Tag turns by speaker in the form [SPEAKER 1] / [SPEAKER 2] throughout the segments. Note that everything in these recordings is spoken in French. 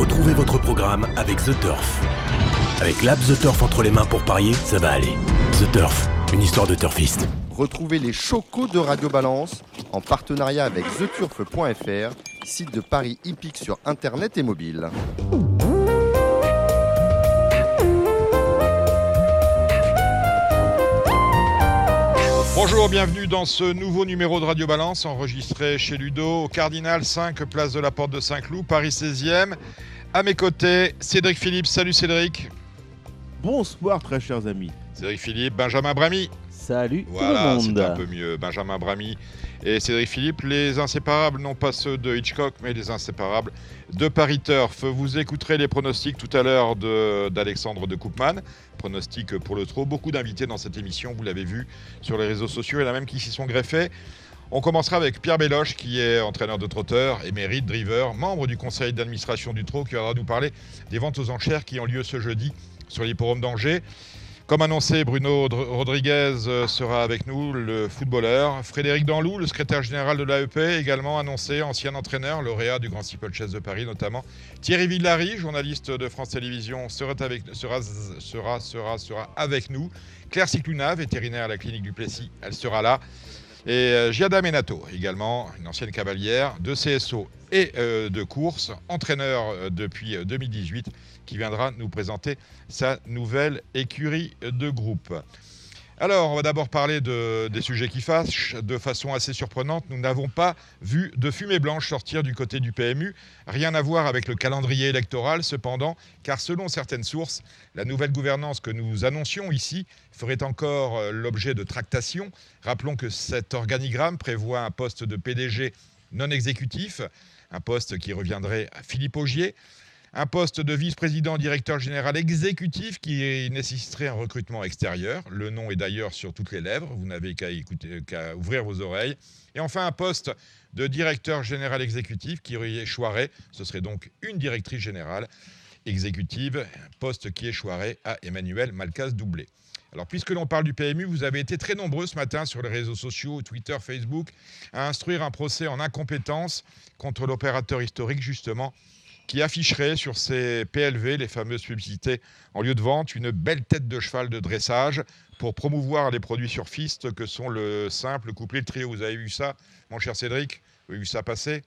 [SPEAKER 1] Retrouvez votre programme avec The Turf. Avec l'app The Turf entre les mains pour parier, ça va aller. The Turf, une histoire de turfiste.
[SPEAKER 2] Retrouvez les chocos de Radio Balance en partenariat avec theturf.fr, site de paris hippique sur internet et mobile.
[SPEAKER 3] Bonjour, bienvenue dans ce nouveau numéro de Radio Balance enregistré chez Ludo au Cardinal 5, place de la Porte de Saint-Cloud, Paris 16e. À mes côtés, Cédric Philippe. Salut Cédric.
[SPEAKER 4] Bonsoir très chers amis.
[SPEAKER 3] Cédric Philippe, Benjamin Brami.
[SPEAKER 5] Salut
[SPEAKER 3] Voilà,
[SPEAKER 5] tout le
[SPEAKER 3] c'est un peu mieux. Benjamin Brami et Cédric Philippe, les inséparables, non pas ceux de Hitchcock, mais les inséparables de Paris Turf. Vous écouterez les pronostics tout à l'heure de- d'Alexandre de Koopman. Pronostics pour le trot. Beaucoup d'invités dans cette émission, vous l'avez vu sur les réseaux sociaux. En a même qui s'y sont greffés. On commencera avec Pierre Béloche, qui est entraîneur de trotteur, émérite driver, membre du conseil d'administration du trot, qui viendra nous parler des ventes aux enchères qui ont lieu ce jeudi sur l'hipporome d'Angers. Comme annoncé, Bruno Dr- Rodriguez euh, sera avec nous, le footballeur. Frédéric Danlou, le secrétaire général de l'AEP, également annoncé, ancien entraîneur, lauréat du Grand Steeplechase de Paris notamment. Thierry Villary, journaliste de France Télévisions, sera avec, sera avec nous. Claire Cicluna, vétérinaire à la clinique du Plessis, elle sera là. Et euh, Giada Menato, également une ancienne cavalière de CSO et euh, de course, entraîneur euh, depuis euh, 2018, qui viendra nous présenter sa nouvelle écurie de groupe. Alors, on va d'abord parler de- des sujets qui fâchent. De façon assez surprenante, nous n'avons pas vu de fumée blanche sortir du côté du PMU. Rien à voir avec le calendrier électoral, cependant, car selon certaines sources, la nouvelle gouvernance que nous annoncions ici ferait encore euh, l'objet de tractations. Rappelons que cet organigramme prévoit un poste de PDG non exécutif, un poste qui reviendrait à Philippe Augier, un poste de vice-président directeur général exécutif qui nécessiterait un recrutement extérieur. Le nom est d'ailleurs sur toutes les lèvres, vous n'avez qu'à ouvrir vos oreilles. Et enfin, un poste de directeur général exécutif qui échouerait, ce serait donc une directrice générale exécutive, poste qui échouerait à Emmanuel Malkas Doublé. Alors, puisque l'on parle du PMU, vous avez été très nombreux ce matin sur les réseaux sociaux, Twitter, Facebook, à instruire un procès en incompétence contre l'opérateur historique, justement, qui afficherait sur ses PLV, les fameuses publicités en lieu de vente, une belle tête de cheval de dressage pour promouvoir les produits surfistes que sont le simple, couplé, le trio. Vous avez vu ça, mon cher Cédric? Vous avez vu ça passer?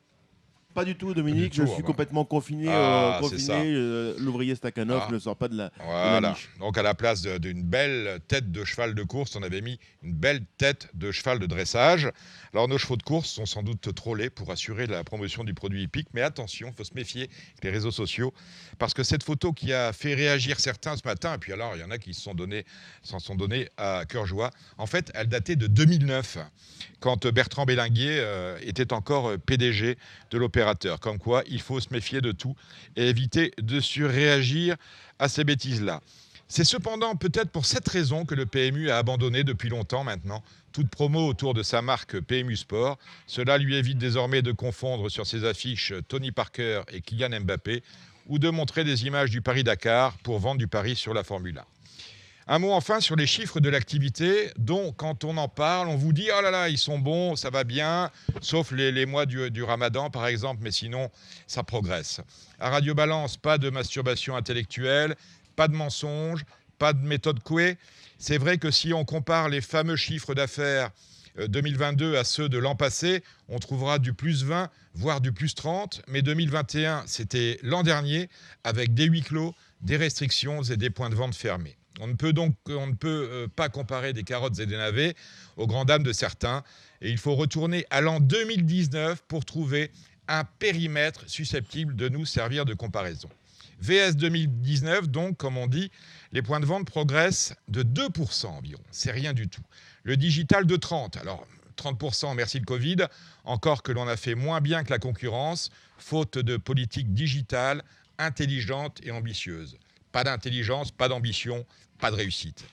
[SPEAKER 4] Pas du tout Dominique,
[SPEAKER 3] Pas du tout,
[SPEAKER 4] je suis
[SPEAKER 3] ah bah.
[SPEAKER 4] complètement confiné.
[SPEAKER 3] Ah,
[SPEAKER 4] euh, confiné euh, L'ouvrier Stakhanov
[SPEAKER 3] Ah.
[SPEAKER 4] ne sort pas de la, de la
[SPEAKER 3] Voilà. Donc à la place d'une belle tête de cheval de course, on avait mis une belle tête de cheval de dressage. Alors nos chevaux de course sont sans doute trop laids pour assurer la promotion du produit hippique, mais attention, il faut se méfier des réseaux sociaux, parce que cette photo qui a fait réagir certains ce matin, et puis alors il y en a qui s'en sont donnés à cœur joie, en fait elle datait de 2009, quand Bertrand Bélinguier euh, était encore PDG de l'opérateur. Comme quoi, il faut se méfier de tout et éviter de surréagir à ces bêtises-là. C'est cependant peut-être pour cette raison que le PMU a abandonné depuis longtemps maintenant toute promo autour de sa marque PMU Sport. Cela lui évite désormais de confondre sur ses affiches Tony Parker et Kylian Mbappé ou de montrer des images du Paris-Dakar pour vendre du Paris sur la Formule 1. Un mot enfin sur les chiffres de l'activité, dont quand on en parle, on vous dit oh là là, ils sont bons, ça va bien, sauf les, mois du, du ramadan par exemple, mais sinon, ça progresse. À Radio Balance, pas de masturbation intellectuelle, pas de mensonges, pas de méthode couée. C'est vrai que si on compare les fameux chiffres d'affaires euh, 2022 à ceux de l'an passé, on trouvera du plus 20, voire du plus 30, mais 2021, c'était l'an dernier, avec des huis clos, des restrictions et des points de vente fermés. On ne peut donc euh, pas comparer des carottes et des navets aux grandes dames de certains, et il faut retourner à l'an 2019 pour trouver un périmètre susceptible de nous servir de comparaison. VS 2019, donc, comme on dit, les points de vente progressent de 2% environ. C'est rien du tout. Le digital de 30. Alors, 30%, merci le Covid. Encore que l'on a fait moins bien que la concurrence, faute de politique digitale intelligente et ambitieuse. Pas d'intelligence, pas d'ambition, pas de réussite.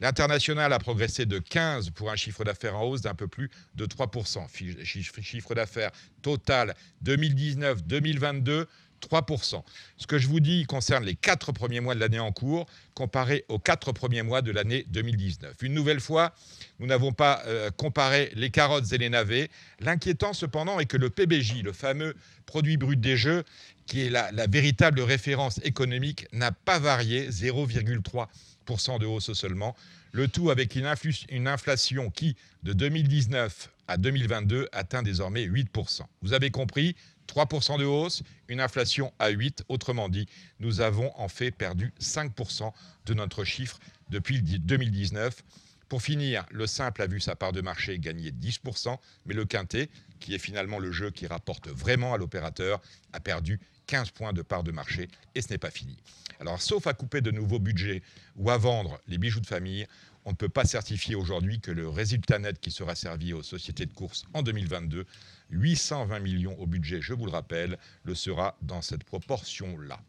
[SPEAKER 3] L'international a progressé de 15 pour un chiffre d'affaires en hausse d'un peu plus de 3%. Fi- Chiffre, chiffre d'affaires total 2019-2022, 3%. Ce que je vous dis concerne les quatre premiers mois de l'année en cours, comparé aux quatre premiers mois de l'année 2019. Une nouvelle fois, nous n'avons pas euh, comparé les carottes et les navets. L'inquiétant cependant est que le PBJ, le fameux produit brut des jeux, qui est la, véritable référence économique, n'a pas varié, 0,3% de hausse seulement. Le tout avec une, une inflation qui, de 2019 à 2022, atteint désormais 8%. Vous avez compris, 3% de hausse, une inflation à 8. Autrement dit, nous avons en fait perdu 5% de notre chiffre depuis le di- 2019. Pour finir, le simple a vu sa part de marché gagner 10%, mais le quintet, qui est finalement le jeu qui rapporte vraiment à l'opérateur, a perdu 15 points de part de marché et ce n'est pas fini. Alors, sauf à couper de nouveaux budgets ou à vendre les bijoux de famille, on ne peut pas certifier aujourd'hui que le résultat net qui sera servi aux sociétés de course en 2022, 820 millions au budget, je vous le rappelle, le sera dans cette proportion-là.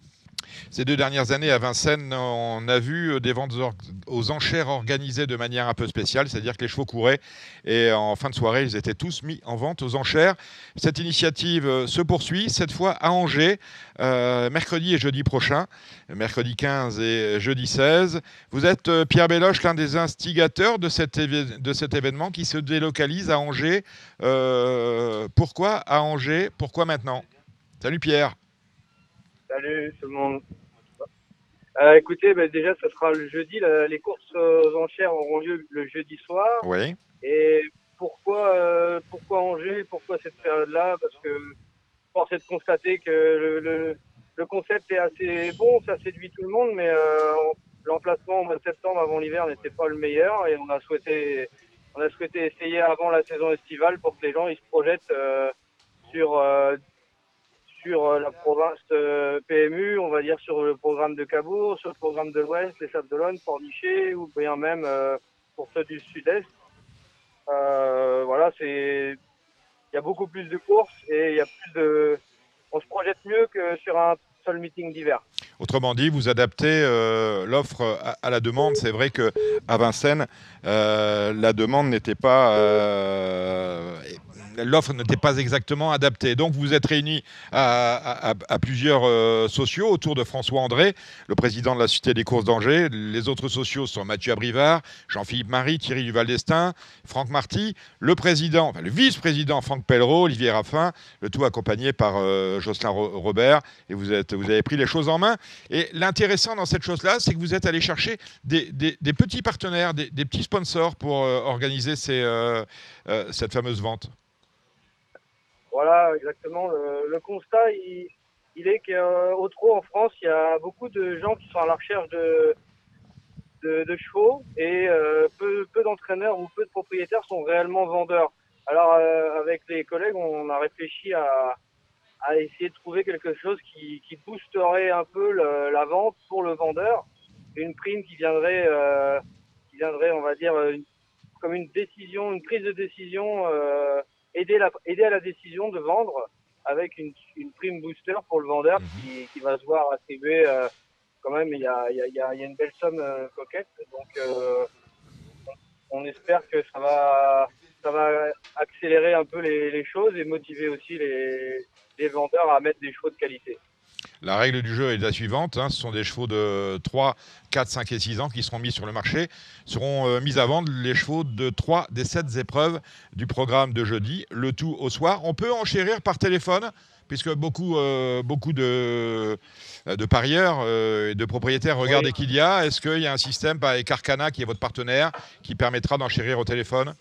[SPEAKER 3] Ces deux dernières années à Vincennes, on a vu euh, des ventes aux enchères organisées de manière un peu spéciale, c'est-à-dire que les chevaux couraient et en fin de soirée, ils étaient tous mis en vente aux enchères. Cette initiative euh, se poursuit, cette fois à Angers, euh, mercredi et jeudi prochain, mercredi 15 et jeudi 16. Vous êtes, Pierre Béloche, l'un des instigateurs de cet, événement qui se délocalise à Angers. Pourquoi à Angers? Pourquoi maintenant? Salut Pierre.
[SPEAKER 5] Salut tout le monde. Euh, écoutez, bah, déjà, ça sera le jeudi. la- les courses aux enchères auront lieu le jeudi soir.
[SPEAKER 3] Oui.
[SPEAKER 5] Et pourquoi, euh, pourquoi Angers? Pourquoi cette période-là? Parce que force est de constater que le, le, le concept est assez bon, ça séduit tout le monde, mais euh, l'emplacement au mois de septembre avant l'hiver n'était pas le meilleur et on a souhaité, on a souhaité essayer avant la saison estivale pour que les gens ils se projettent euh, sur euh, sur euh, la province euh, PMU, on va dire sur le programme de Cabourg, sur le programme de l'Ouest, les Sables d'Olonne, Pornichet, ou bien même euh, pour ceux du Sud-Est. Voilà, c'est il y a beaucoup plus de courses et il y a plus de on se projette mieux que sur un seul meeting d'hiver.
[SPEAKER 3] Autrement dit, vous adaptez l'offre à, la demande. C'est vrai que à Vincennes, la demande n'était pas, l'offre n'était pas exactement adaptée. Donc, vous êtes réunis à, plusieurs euh, sociaux autour de François André, le président de la Cité des courses d'Angers. Les autres sociaux sont Mathieu Abrivard, Jean-Philippe Marie, Thierry Duval d'Estaing, Franck Marty, le président, le vice-président Franck Pellereau, Olivier Raffin, le tout accompagné par euh, Jocelyn Ro- Robert. Et vous, êtes, vous avez pris les choses en main. Et l'intéressant dans cette chose-là, c'est que vous êtes allé chercher des, petits partenaires, des, petits sponsors pour euh, organiser cette fameuse vente.
[SPEAKER 5] Voilà, exactement. Le, constat, il, est qu'au trot en France, il y a beaucoup de gens qui sont à la recherche de, chevaux et euh, peu, d'entraîneurs ou peu de propriétaires sont réellement vendeurs. Alors, euh, avec les collègues, on a réfléchi à, essayer de trouver quelque chose qui, boosterait un peu la vente pour le vendeur. Une prime qui viendrait, euh, qui viendrait, on va dire, comme une décision, une prise de décision. euh, aider, la, aider à la décision de vendre avec une, une prime booster pour le vendeur qui, qui va se voir attribuer euh, quand même il y a, il y, a, il y a- il y a une belle somme euh, coquette donc euh, on espère que ça va ça va accélérer un peu les, les choses et motiver aussi les, les vendeurs à mettre des chevaux de qualité.
[SPEAKER 3] La règle du jeu est la suivante. hein, ce sont des chevaux de 3, 4, 5 et 6 ans qui seront mis sur le marché. Seront euh, mis à vendre les chevaux de 3 des 7 épreuves du programme de jeudi, le tout au soir. On peut enchérir par téléphone, puisque beaucoup, euh, beaucoup de, de parieurs euh, et de propriétaires regardent
[SPEAKER 5] Oui.
[SPEAKER 3] qu'il y a. Est-ce qu'il y a un système avec Arcana, qui est votre partenaire, qui permettra d'enchérir au téléphone?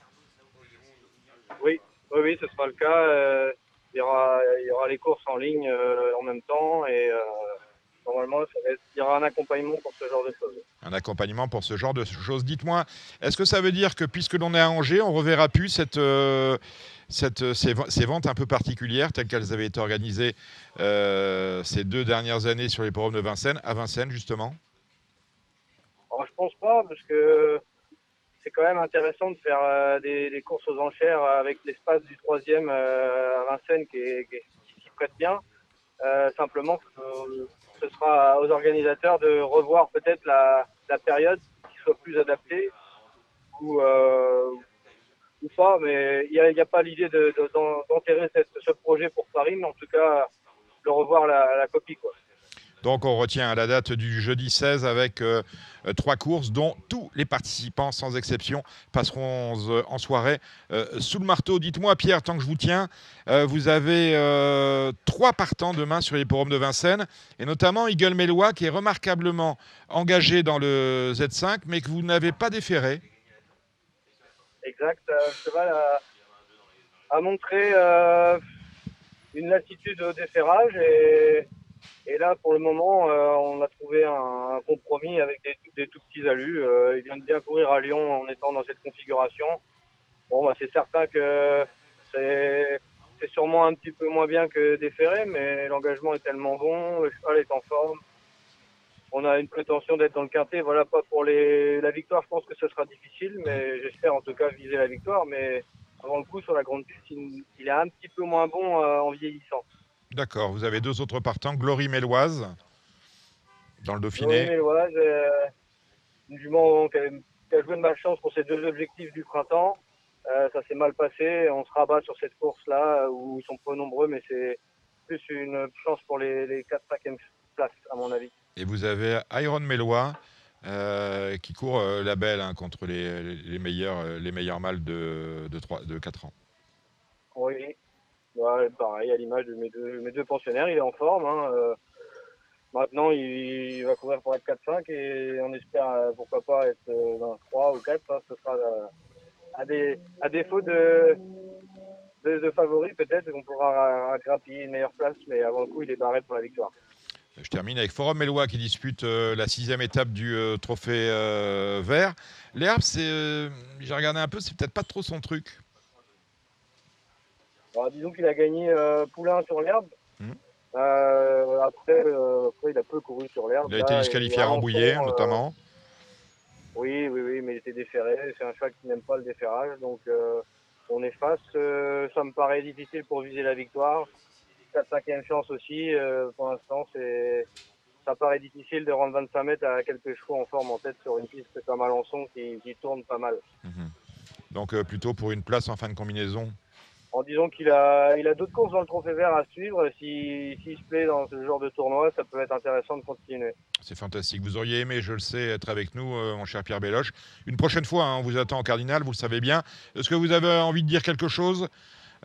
[SPEAKER 5] Oui, oui, oui, ce sera le cas. Il, y aura, il y aura les courses en ligne euh, en même temps et euh, normalement il y aura un accompagnement pour ce genre de choses.
[SPEAKER 3] un accompagnement pour ce genre de choses. Dites-moi, est-ce que ça veut dire que puisque l'on est à Angers, on reverra plus cette, euh, cette, ces, ven- ces ventes un peu particulières telles qu'elles avaient été organisées euh, ces deux dernières années sur les programmes de Vincennes, à Vincennes justement?
[SPEAKER 5] Alors, je pense pas, parce que c'est quand même intéressant de faire euh, des, courses aux enchères avec l'espace du troisième euh, à Vincennes qui, est- qui, qui s'y prête bien. Euh, simplement, ce sera aux organisateurs de revoir peut-être la, période qui soit plus adaptée ou, ou pas, mais il n'y a, pas l'idée de- de- d'en- d'enterrer cette- ce projet pour Paris, mais en tout cas de revoir la, la copie. Quoi.
[SPEAKER 3] Donc on retient la date du jeudi 16 avec euh, euh, trois courses dont tous les participants, sans exception, passeront euh, en soirée sous le marteau. Dites-moi, Pierre, tant que je vous tiens, vous avez trois partants demain sur l'hipporome de Vincennes, et notamment Eagle Mélois qui est remarquablement engagé dans le Z5, mais que vous n'avez pas déféré.
[SPEAKER 5] Exact. cheval a, montré une lassitude au déferrage et, et là, pour le moment, euh, on a trouvé un, compromis avec des, des tout petits alus. Euh, il vient de bien courir à Lyon en étant dans cette configuration. Bon, bah, c'est certain que c'est sûrement un petit peu moins bien que déféré, mais l'engagement est tellement bon, le cheval est en forme. On a une prétention d'être dans le quintet. Voilà, pas pour la victoire, je pense que ce sera difficile, mais j'espère en tout cas viser la victoire. Mais avant le coup, sur la grande piste, il, il est un petit peu moins bon euh, en vieillissant.
[SPEAKER 3] D'accord, vous avez deux autres partants, Glory Méloise, dans le Dauphiné.
[SPEAKER 5] mais voilà, j'ai une jument qui a, qui a joué de malchance pour ses deux objectifs du printemps. Euh, ça s'est mal passé. On se rabat sur cette course-là euh, où ils sont peu nombreux, mais c'est plus une chance pour les, les 4-5e places, à mon avis.
[SPEAKER 3] Et vous avez Iron Mélois euh, qui court euh, la belle hein, contre les, les meilleurs, euh, les meilleurs mâles de, de, 3, de 4 ans.
[SPEAKER 5] Oui, pareil, à l'image de mes deux, mes deux pensionnaires, il est en forme. hein, euh, maintenant, il, va courir pour être 4-5 et on espère, euh, pourquoi pas, être euh, dans 3 ou 4. hein, ce sera à, défaut de, de, favoris, peut-être qu'on pourra ra- grappiller une meilleure place, mais avant le coup, il est barré pour la victoire.
[SPEAKER 3] Je termine avec Forum Mélois qui dispute la sixième étape du trophée vert. L'herbe, j'ai regardé un peu, c'est peut-être pas trop son truc.
[SPEAKER 5] Alors, disons qu'il a gagné euh, Poulain sur l'herbe.
[SPEAKER 3] Mhm.
[SPEAKER 5] Euh, après, euh, après, il a peu couru sur l'herbe.
[SPEAKER 3] Il a été disqualifié à Rambouillet, notamment.
[SPEAKER 5] Oui, oui, oui, mais il était déféré. C'est un cheval qui n'aime pas le déferrage, donc euh, on est face. Euh, ça me paraît difficile pour viser la victoire. 4-5e chance aussi. euh, pour l'instant, c'est ça paraît difficile de rendre 25 mètres à quelques chevaux en forme en tête sur une piste comme Alençon qui, qui tourne pas mal.
[SPEAKER 3] Mhm. Donc plutôt pour une place en fin de combinaison.
[SPEAKER 5] En disant qu'il a, il a d'autres courses dans le trophée vert à suivre. Si- S'il se plaît dans ce genre de tournoi, ça peut être intéressant de continuer.
[SPEAKER 3] C'est fantastique. Vous auriez aimé, je le sais, être avec nous, euh, mon cher Pierre Béloche. Une prochaine fois, hein, on vous attend en cardinal, vous le savez bien. Est-ce que vous avez envie de dire quelque chose?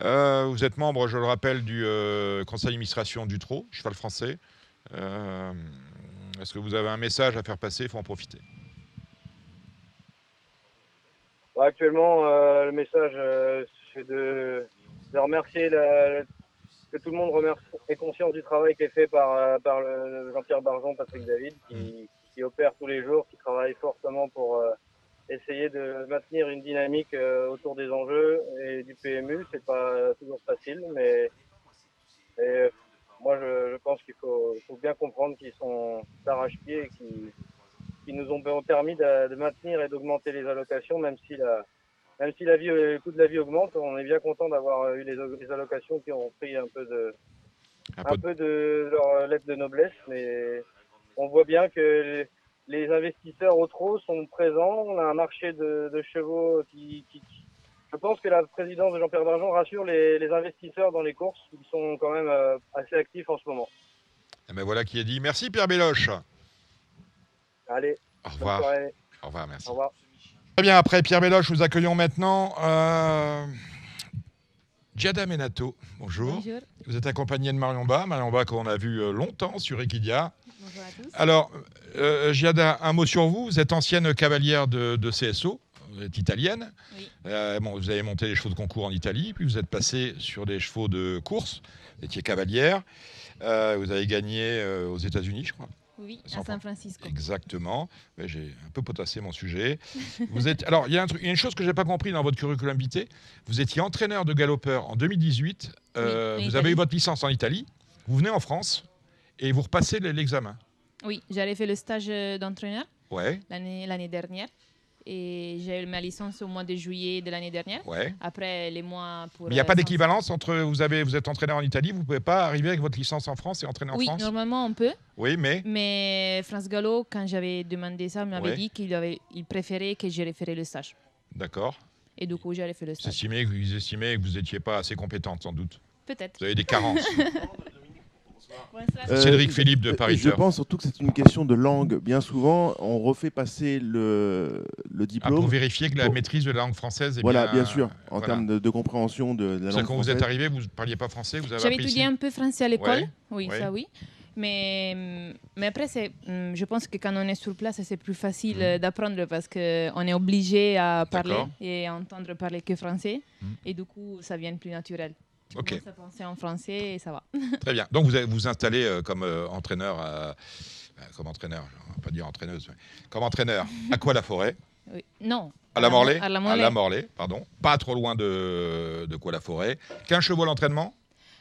[SPEAKER 3] Euh, Vous êtes membre, je le rappelle, du euh, conseil d'administration du Trot, cheval français. Est-ce que vous avez un message à faire passer? Il faut en profiter.
[SPEAKER 5] Bon, actuellement, le message, c'est de, de remercier que tout le monde remercie, est conscient du travail qui est fait par, euh, par Jean-Pierre Barjon, Patrick David, qui, qui opère tous les jours, qui travaille fortement pour euh, essayer de maintenir une dynamique euh, autour des enjeux et du PMU. C'est pas toujours facile, mais et, moi, je, je pense qu'il faut, faut bien comprendre qu'ils sont d'arrache-pied et qu'ils qui nous ont permis de, de maintenir et d'augmenter les allocations, même si la, même si la vie, le coût de la vie augmente, on est bien content d'avoir eu les, les allocations qui ont pris un peu de,
[SPEAKER 3] Un
[SPEAKER 5] un
[SPEAKER 3] peu de-
[SPEAKER 5] leur lettre de noblesse, mais on voit bien que les investisseurs au trot sont présents. On a un marché de, de chevaux qui, je pense que la présidence de Jean-Pierre Barjon rassure les, les investisseurs dans les courses qui sont quand même euh, assez actifs en ce moment.
[SPEAKER 3] Eh ben voilà qui est dit. Merci Pierre Béloche.
[SPEAKER 5] Allez,
[SPEAKER 3] Au revoir. Au revoir, merci.
[SPEAKER 5] Au revoir.
[SPEAKER 3] Très bien, après Pierre Béloche, nous accueillons maintenant euh, Giada Menato. Bonjour.
[SPEAKER 6] Bonjour.
[SPEAKER 3] Vous êtes accompagné de Marion Bas. Marion Bas qu'on a vu euh, longtemps sur Equidia.
[SPEAKER 6] Bonjour à tous.
[SPEAKER 3] Alors, euh, Giada, un mot sur vous. Vous êtes ancienne cavalière de, de CSO. Vous êtes italienne.
[SPEAKER 6] Oui.
[SPEAKER 3] Euh, bon, vous avez monté les chevaux de concours en Italie, puis vous êtes passé sur des chevaux de course. Vous étiez cavalière. Vous avez gagné aux États-Unis, je crois.
[SPEAKER 6] Oui,
[SPEAKER 3] San
[SPEAKER 6] à San Francisco.
[SPEAKER 3] Exactement. J'ai un peu potassé mon sujet. Vous êtes. Alors, il y, a y une chose que j'ai pas compris dans votre curriculum vitae. Vous étiez entraîneur de galopeur en 2018. Euh,
[SPEAKER 6] Oui, en
[SPEAKER 3] vous avez eu votre licence en Italie. Vous venez en France et vous repassez le- l'examen.
[SPEAKER 6] Oui, j'avais fait le stage euh, d'entraîneur
[SPEAKER 3] Ouais,
[SPEAKER 6] l'année dernière et j'ai eu ma licence au mois de juillet de l'année dernière.
[SPEAKER 3] ouais.
[SPEAKER 6] Après les mois pour.
[SPEAKER 3] Mais il n'y a
[SPEAKER 6] euh,
[SPEAKER 3] pas
[SPEAKER 6] sans-
[SPEAKER 3] d'équivalence entre vous avez vous êtes entraîneur en Italie, vous pouvez pas arriver avec votre licence en France et entraîner en
[SPEAKER 6] Oui,
[SPEAKER 3] France?
[SPEAKER 6] normalement on peut,
[SPEAKER 3] Oui, mais?
[SPEAKER 6] Mais France Gallo, quand j'avais demandé ça, m'avait
[SPEAKER 3] Ouais.
[SPEAKER 6] dit qu'il avait, il préférait que je reférais le stage.
[SPEAKER 3] d'accord.
[SPEAKER 6] Et du coup, j'ai fait le stage.
[SPEAKER 3] estimez que vous estimez que vous n'étiez pas assez compétente sans doute.
[SPEAKER 6] Peut-être.
[SPEAKER 3] Vous avez des carences.
[SPEAKER 4] Euh,
[SPEAKER 3] Cédric Philippe de
[SPEAKER 4] euh,
[SPEAKER 3] Paris
[SPEAKER 4] Je pense surtout que c'est une question de langue. Bien souvent, on refait passer le, le
[SPEAKER 3] Ah,
[SPEAKER 4] diplôme.
[SPEAKER 3] pour vérifier que la
[SPEAKER 4] Pour-
[SPEAKER 3] maîtrise de la langue française est
[SPEAKER 4] voilà,
[SPEAKER 3] bien.
[SPEAKER 4] bien sûr, en
[SPEAKER 3] voilà.
[SPEAKER 4] termes de, de compréhension de, de la langue
[SPEAKER 3] quand vous êtes
[SPEAKER 4] française.
[SPEAKER 3] arrivé, vous ne parliez pas français, vous avez
[SPEAKER 6] J'avais étudié un peu français à l'école,
[SPEAKER 3] Ouais.
[SPEAKER 6] oui,
[SPEAKER 3] Ouais.
[SPEAKER 6] ça oui. Mais, mais après, c'est, hum, je pense que quand on est sur place, c'est plus facile euh, d'apprendre parce qu'on est obligé à parler et à entendre parler que français.
[SPEAKER 3] Mhm.
[SPEAKER 6] Et du coup, ça vient plus naturel. Je
[SPEAKER 3] Ok.
[SPEAKER 6] commence à penser en français et ça va.
[SPEAKER 3] Très bien. Donc vous avez- vous installez euh, comme euh, entraîneur, à- euh, comme entraîneur, on va pas dire entraîneuse, mais comme entraîneur à quoi la forêt?
[SPEAKER 6] Oui. Non.
[SPEAKER 3] À la Morlaix?
[SPEAKER 6] À la Morlaix.
[SPEAKER 3] la Morlaix, pardon. Pas trop loin de, de quoi la forêt? 15 chevaux l'entraînement?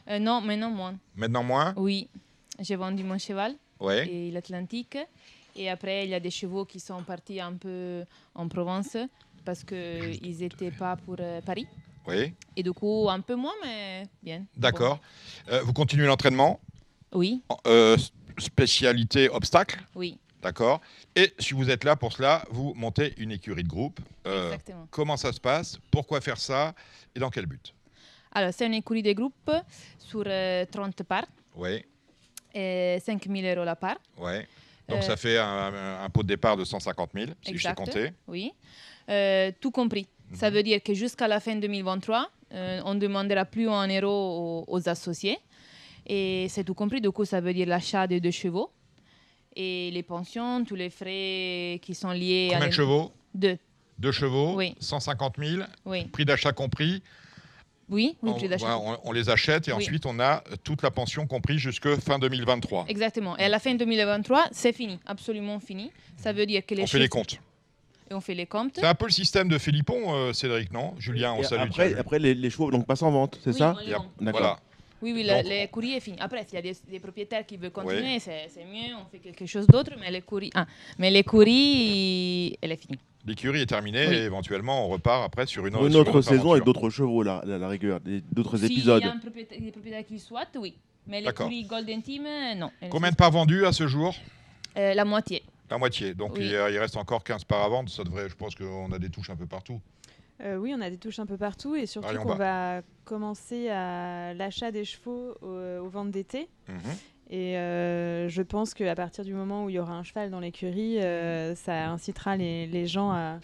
[SPEAKER 6] Euh, non, maintenant moins.
[SPEAKER 3] Maintenant moins?
[SPEAKER 6] Oui. J'ai vendu mon cheval
[SPEAKER 3] Ouais.
[SPEAKER 6] et l'Atlantique. Et après, il y a des chevaux qui sont partis un peu en Provence parce qu'ils n'étaient pas pour euh, Paris.
[SPEAKER 3] Oui.
[SPEAKER 6] Et du coup, un peu moins, mais bien.
[SPEAKER 3] D'accord. Euh, vous continuez l'entraînement.
[SPEAKER 6] Oui,
[SPEAKER 3] Euh, Spécialité obstacle
[SPEAKER 6] oui,
[SPEAKER 3] D'accord. Et si vous êtes là pour cela, vous montez une écurie de groupe. Euh,
[SPEAKER 6] exactement.
[SPEAKER 3] comment ça se passe? Pourquoi faire ça? Et dans quel but?
[SPEAKER 6] Alors, c'est une écurie de groupe sur euh, 30 parts
[SPEAKER 3] Oui.
[SPEAKER 6] et 5 000 euros la part.
[SPEAKER 3] Ouais. Donc ça fait un, pot de départ de 150 000, si je sais compter.
[SPEAKER 6] Oui, tout compris. Ça
[SPEAKER 3] Mhm.
[SPEAKER 6] veut dire que jusqu'à la fin 2023, euh, on ne demandera plus un euro aux, aux associés. Et c'est tout compris. Du coup, ça veut dire l'achat de deux chevaux et les pensions, tous les frais qui sont liés à
[SPEAKER 3] Combien de chevaux?
[SPEAKER 6] Deux,
[SPEAKER 3] Deux chevaux,
[SPEAKER 6] Oui.
[SPEAKER 3] 150 000,
[SPEAKER 6] oui.
[SPEAKER 3] prix d'achat compris.
[SPEAKER 6] Oui, oui,
[SPEAKER 3] on,
[SPEAKER 6] prix d'achat.
[SPEAKER 3] on- on les achète et
[SPEAKER 6] Oui.
[SPEAKER 3] ensuite on a toute la pension compris jusque fin 2023.
[SPEAKER 6] Exactement. Et à la fin 2023, c'est fini, absolument fini. Ça veut dire que les
[SPEAKER 3] On fait les comptes.
[SPEAKER 6] Et on fait les comptes.
[SPEAKER 3] C'est un peu le système de Philippon, euh, Cédric, non Julien, on
[SPEAKER 4] Et
[SPEAKER 3] salue.
[SPEAKER 4] après, après les, les chevaux donc passent en vente, c'est
[SPEAKER 6] Oui,
[SPEAKER 4] ça
[SPEAKER 6] on les vend.
[SPEAKER 3] Voilà.
[SPEAKER 6] Oui, oui,
[SPEAKER 3] Donc-
[SPEAKER 6] le, les courriers est fini. Après, s'il y a des, des propriétaires qui veulent continuer,
[SPEAKER 3] Oui.
[SPEAKER 6] c'est c'est mieux, on fait quelque chose d'autre, mais les courriers, ah, mais les courriers, elle est finie.
[SPEAKER 3] L'écurie est terminée
[SPEAKER 6] Oui.
[SPEAKER 3] et éventuellement on repart après sur une,
[SPEAKER 4] Pour une autre saison avec
[SPEAKER 3] aventure.
[SPEAKER 4] d'autres chevaux, là, à la rigueur, d'autres
[SPEAKER 6] S'il
[SPEAKER 4] épisodes.
[SPEAKER 6] y a un propriétaire, des propriétaires qui le souhaitent, oui. Mais courriers Golden Team, euh, non.
[SPEAKER 3] Combien de parts vendues à ce jour?
[SPEAKER 6] Euh, La moitié.
[SPEAKER 3] La moitié. Donc
[SPEAKER 6] Oui.
[SPEAKER 3] il, il reste encore 15 parts à vendre. Ça devrait, je pense qu'on a des touches un peu partout.
[SPEAKER 7] Euh, oui, on a des touches un peu partout et surtout
[SPEAKER 3] on
[SPEAKER 7] qu'on va commencer à l'achat des chevaux au- aux ventes d'été.
[SPEAKER 3] Mhm.
[SPEAKER 7] Et euh, je pense qu'à partir du moment où il y aura un cheval dans l'écurie, euh, ça incitera les, les gens à,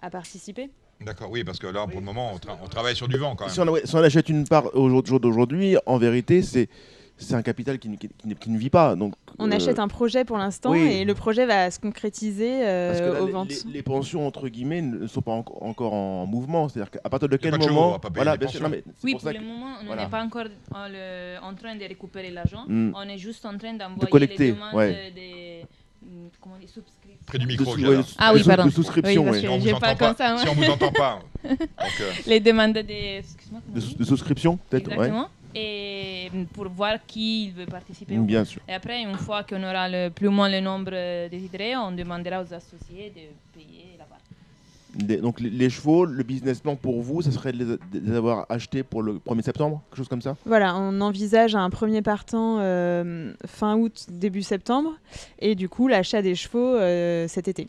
[SPEAKER 7] à participer.
[SPEAKER 3] D'accord, oui, parce que là, pour le moment, on, tra- on travaille sur du vent quand
[SPEAKER 4] Si
[SPEAKER 3] même.
[SPEAKER 4] on, ouais, si on achète une part au jour jour d'aujourd'hui, en vérité, c'est c'est un capital qui, ne- qui ne- qui ne vit pas. Donc,
[SPEAKER 7] On
[SPEAKER 4] euh,
[SPEAKER 7] achète un projet pour l'instant
[SPEAKER 4] oui.
[SPEAKER 7] et le projet va se concrétiser euh,
[SPEAKER 4] Parce que là,
[SPEAKER 7] aux
[SPEAKER 4] les-
[SPEAKER 7] ventes.
[SPEAKER 4] les, les pensions, entre guillemets, ne sont pas en- encore en mouvement. C'est-à-dire qu'à partir de quel
[SPEAKER 3] de
[SPEAKER 4] moment. voilà,
[SPEAKER 3] les
[SPEAKER 4] bien sûr,
[SPEAKER 3] pensions.
[SPEAKER 4] non, mais c'est
[SPEAKER 6] Oui,
[SPEAKER 4] pour
[SPEAKER 6] le
[SPEAKER 4] que-
[SPEAKER 6] moment, on
[SPEAKER 4] voilà.
[SPEAKER 6] n'est pas encore en, le- en train de récupérer l'argent.
[SPEAKER 4] Mm.
[SPEAKER 6] On est juste en train d'envoyer
[SPEAKER 4] collecter,
[SPEAKER 6] les demandes
[SPEAKER 4] ouais.
[SPEAKER 6] des, mm, comment subscriptions.
[SPEAKER 3] Près du
[SPEAKER 4] de
[SPEAKER 3] micro,
[SPEAKER 4] sous-
[SPEAKER 3] Giada.
[SPEAKER 4] ouais,
[SPEAKER 6] Ah oui,
[SPEAKER 4] de sous-
[SPEAKER 6] pardon.
[SPEAKER 4] De souscription,
[SPEAKER 6] Oui, parce
[SPEAKER 4] ouais.
[SPEAKER 3] Si on
[SPEAKER 6] pas ça.
[SPEAKER 3] Si on vous entend pas. Donc, euh,
[SPEAKER 6] Les demandes des...
[SPEAKER 4] De, de souscription, peut-être ouais.
[SPEAKER 6] Exactement. Et pour voir qui il veut participer. ou
[SPEAKER 4] Bien sûr.
[SPEAKER 6] Et après, une fois qu'on aura le, plus ou moins le nombre désiré, on demandera aux associés de payer la part.
[SPEAKER 4] Donc, les, les chevaux, le business plan pour vous, ça serait de les, de les avoir achetés pour le 1er septembre Quelque chose comme ça?
[SPEAKER 7] Voilà, on envisage un premier partant euh, fin août, début septembre, et du coup l'achat des chevaux euh, cet été.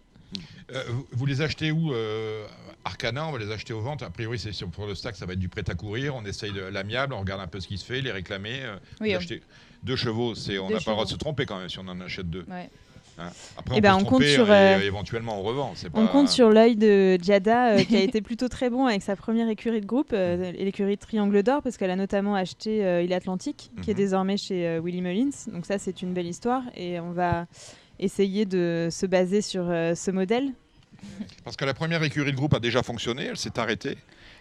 [SPEAKER 3] Euh, vous- les achetez où euh, Arcana, on va les acheter aux ventes. A priori, c'est sur- pour le stack, ça va être du prêt à courir. On essaye de l'amiable, on regarde un peu ce qui se fait, les réclamer. euh,
[SPEAKER 6] Oui,
[SPEAKER 3] achetez deux chevaux, c'est, on n'a pas le droit de se tromper quand même si on en achète deux.
[SPEAKER 6] Ouais.
[SPEAKER 3] Hein. Après,
[SPEAKER 7] Eh
[SPEAKER 3] on
[SPEAKER 7] ben,
[SPEAKER 3] peut
[SPEAKER 7] on
[SPEAKER 3] se
[SPEAKER 7] compte sur,
[SPEAKER 3] et,
[SPEAKER 7] euh,
[SPEAKER 3] éventuellement on revend.
[SPEAKER 7] On
[SPEAKER 3] pas-
[SPEAKER 7] compte sur l'œil de Giada qui a été plutôt très bon avec sa première écurie de groupe, euh, l'écurie Triangle d'Or, parce qu'elle a notamment acheté Il Atlantique, qui est
[SPEAKER 3] Mhm.
[SPEAKER 7] désormais chez Willy Mullins. Donc ça c'est une belle histoire et on va essayer de se baser sur euh, ce modèle.
[SPEAKER 3] Parce que la première écurie de groupe a déjà fonctionné, elle s'est arrêtée.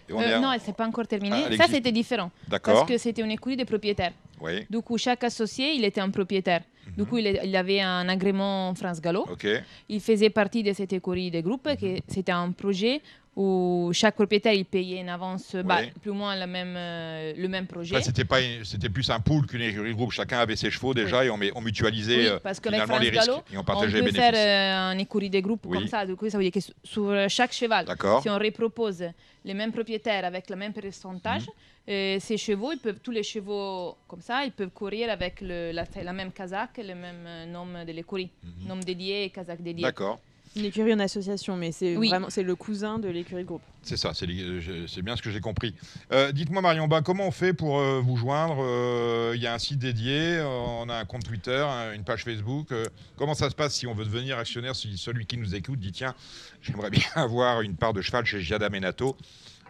[SPEAKER 3] Et on
[SPEAKER 6] Euh,
[SPEAKER 3] est
[SPEAKER 6] Non, elle s'est pas encore terminée.
[SPEAKER 3] Ah,
[SPEAKER 6] Ça, c'était différent. Parce que c'était une écurie de propriétaires.
[SPEAKER 3] Oui.
[SPEAKER 6] Du coup, chaque associé, il était un propriétaire. Du coup, il, avait un agrément France Gallo.
[SPEAKER 3] Ok.
[SPEAKER 6] Il faisait partie de cette écurie de groupe. que C'était un projet où chaque propriétaire il payait en avance bah, plus ou moins le même, euh, le même projet.
[SPEAKER 3] C'était pas, une- c'était plus un pool qu'une écurie de groupe. Chacun avait ses chevaux déjà et on, on mutualisait
[SPEAKER 6] Oui,
[SPEAKER 3] euh,
[SPEAKER 6] parce qu'avec
[SPEAKER 3] finalement les risques
[SPEAKER 6] Gallo,
[SPEAKER 3] et on
[SPEAKER 6] on
[SPEAKER 3] partageait les
[SPEAKER 6] peut
[SPEAKER 3] bénéfices.
[SPEAKER 6] faire euh, un écurie de groupe
[SPEAKER 3] Oui.
[SPEAKER 6] comme ça. Du coup, ça veut dire que sur- sur chaque cheval, si on repropose les mêmes propriétaires avec le même pourcentage,
[SPEAKER 3] Mhm.
[SPEAKER 6] euh, ces chevaux, ils peuvent, tous les chevaux comme ça, ils peuvent courir avec le- la, la même casaque, le même euh, nom de l'écurie,
[SPEAKER 3] Mhm.
[SPEAKER 6] nom dédié et casaque dédié.
[SPEAKER 3] D'accord.
[SPEAKER 7] Une écurie en association, mais c'est
[SPEAKER 6] Oui.
[SPEAKER 7] vraiment c'est le cousin de l'écurie de groupe.
[SPEAKER 3] C'est ça, c'est bien ce que j'ai compris. Euh, Dites-moi Marion, bah, comment on fait pour euh, vous joindre Euh, Il y a un site dédié, euh, on a un compte Twitter, un- une page Facebook. euh, comment ça se passe si on veut devenir actionnaire Si celui qui nous écoute dit tiens, j'aimerais bien avoir une part de cheval chez Giada Menato,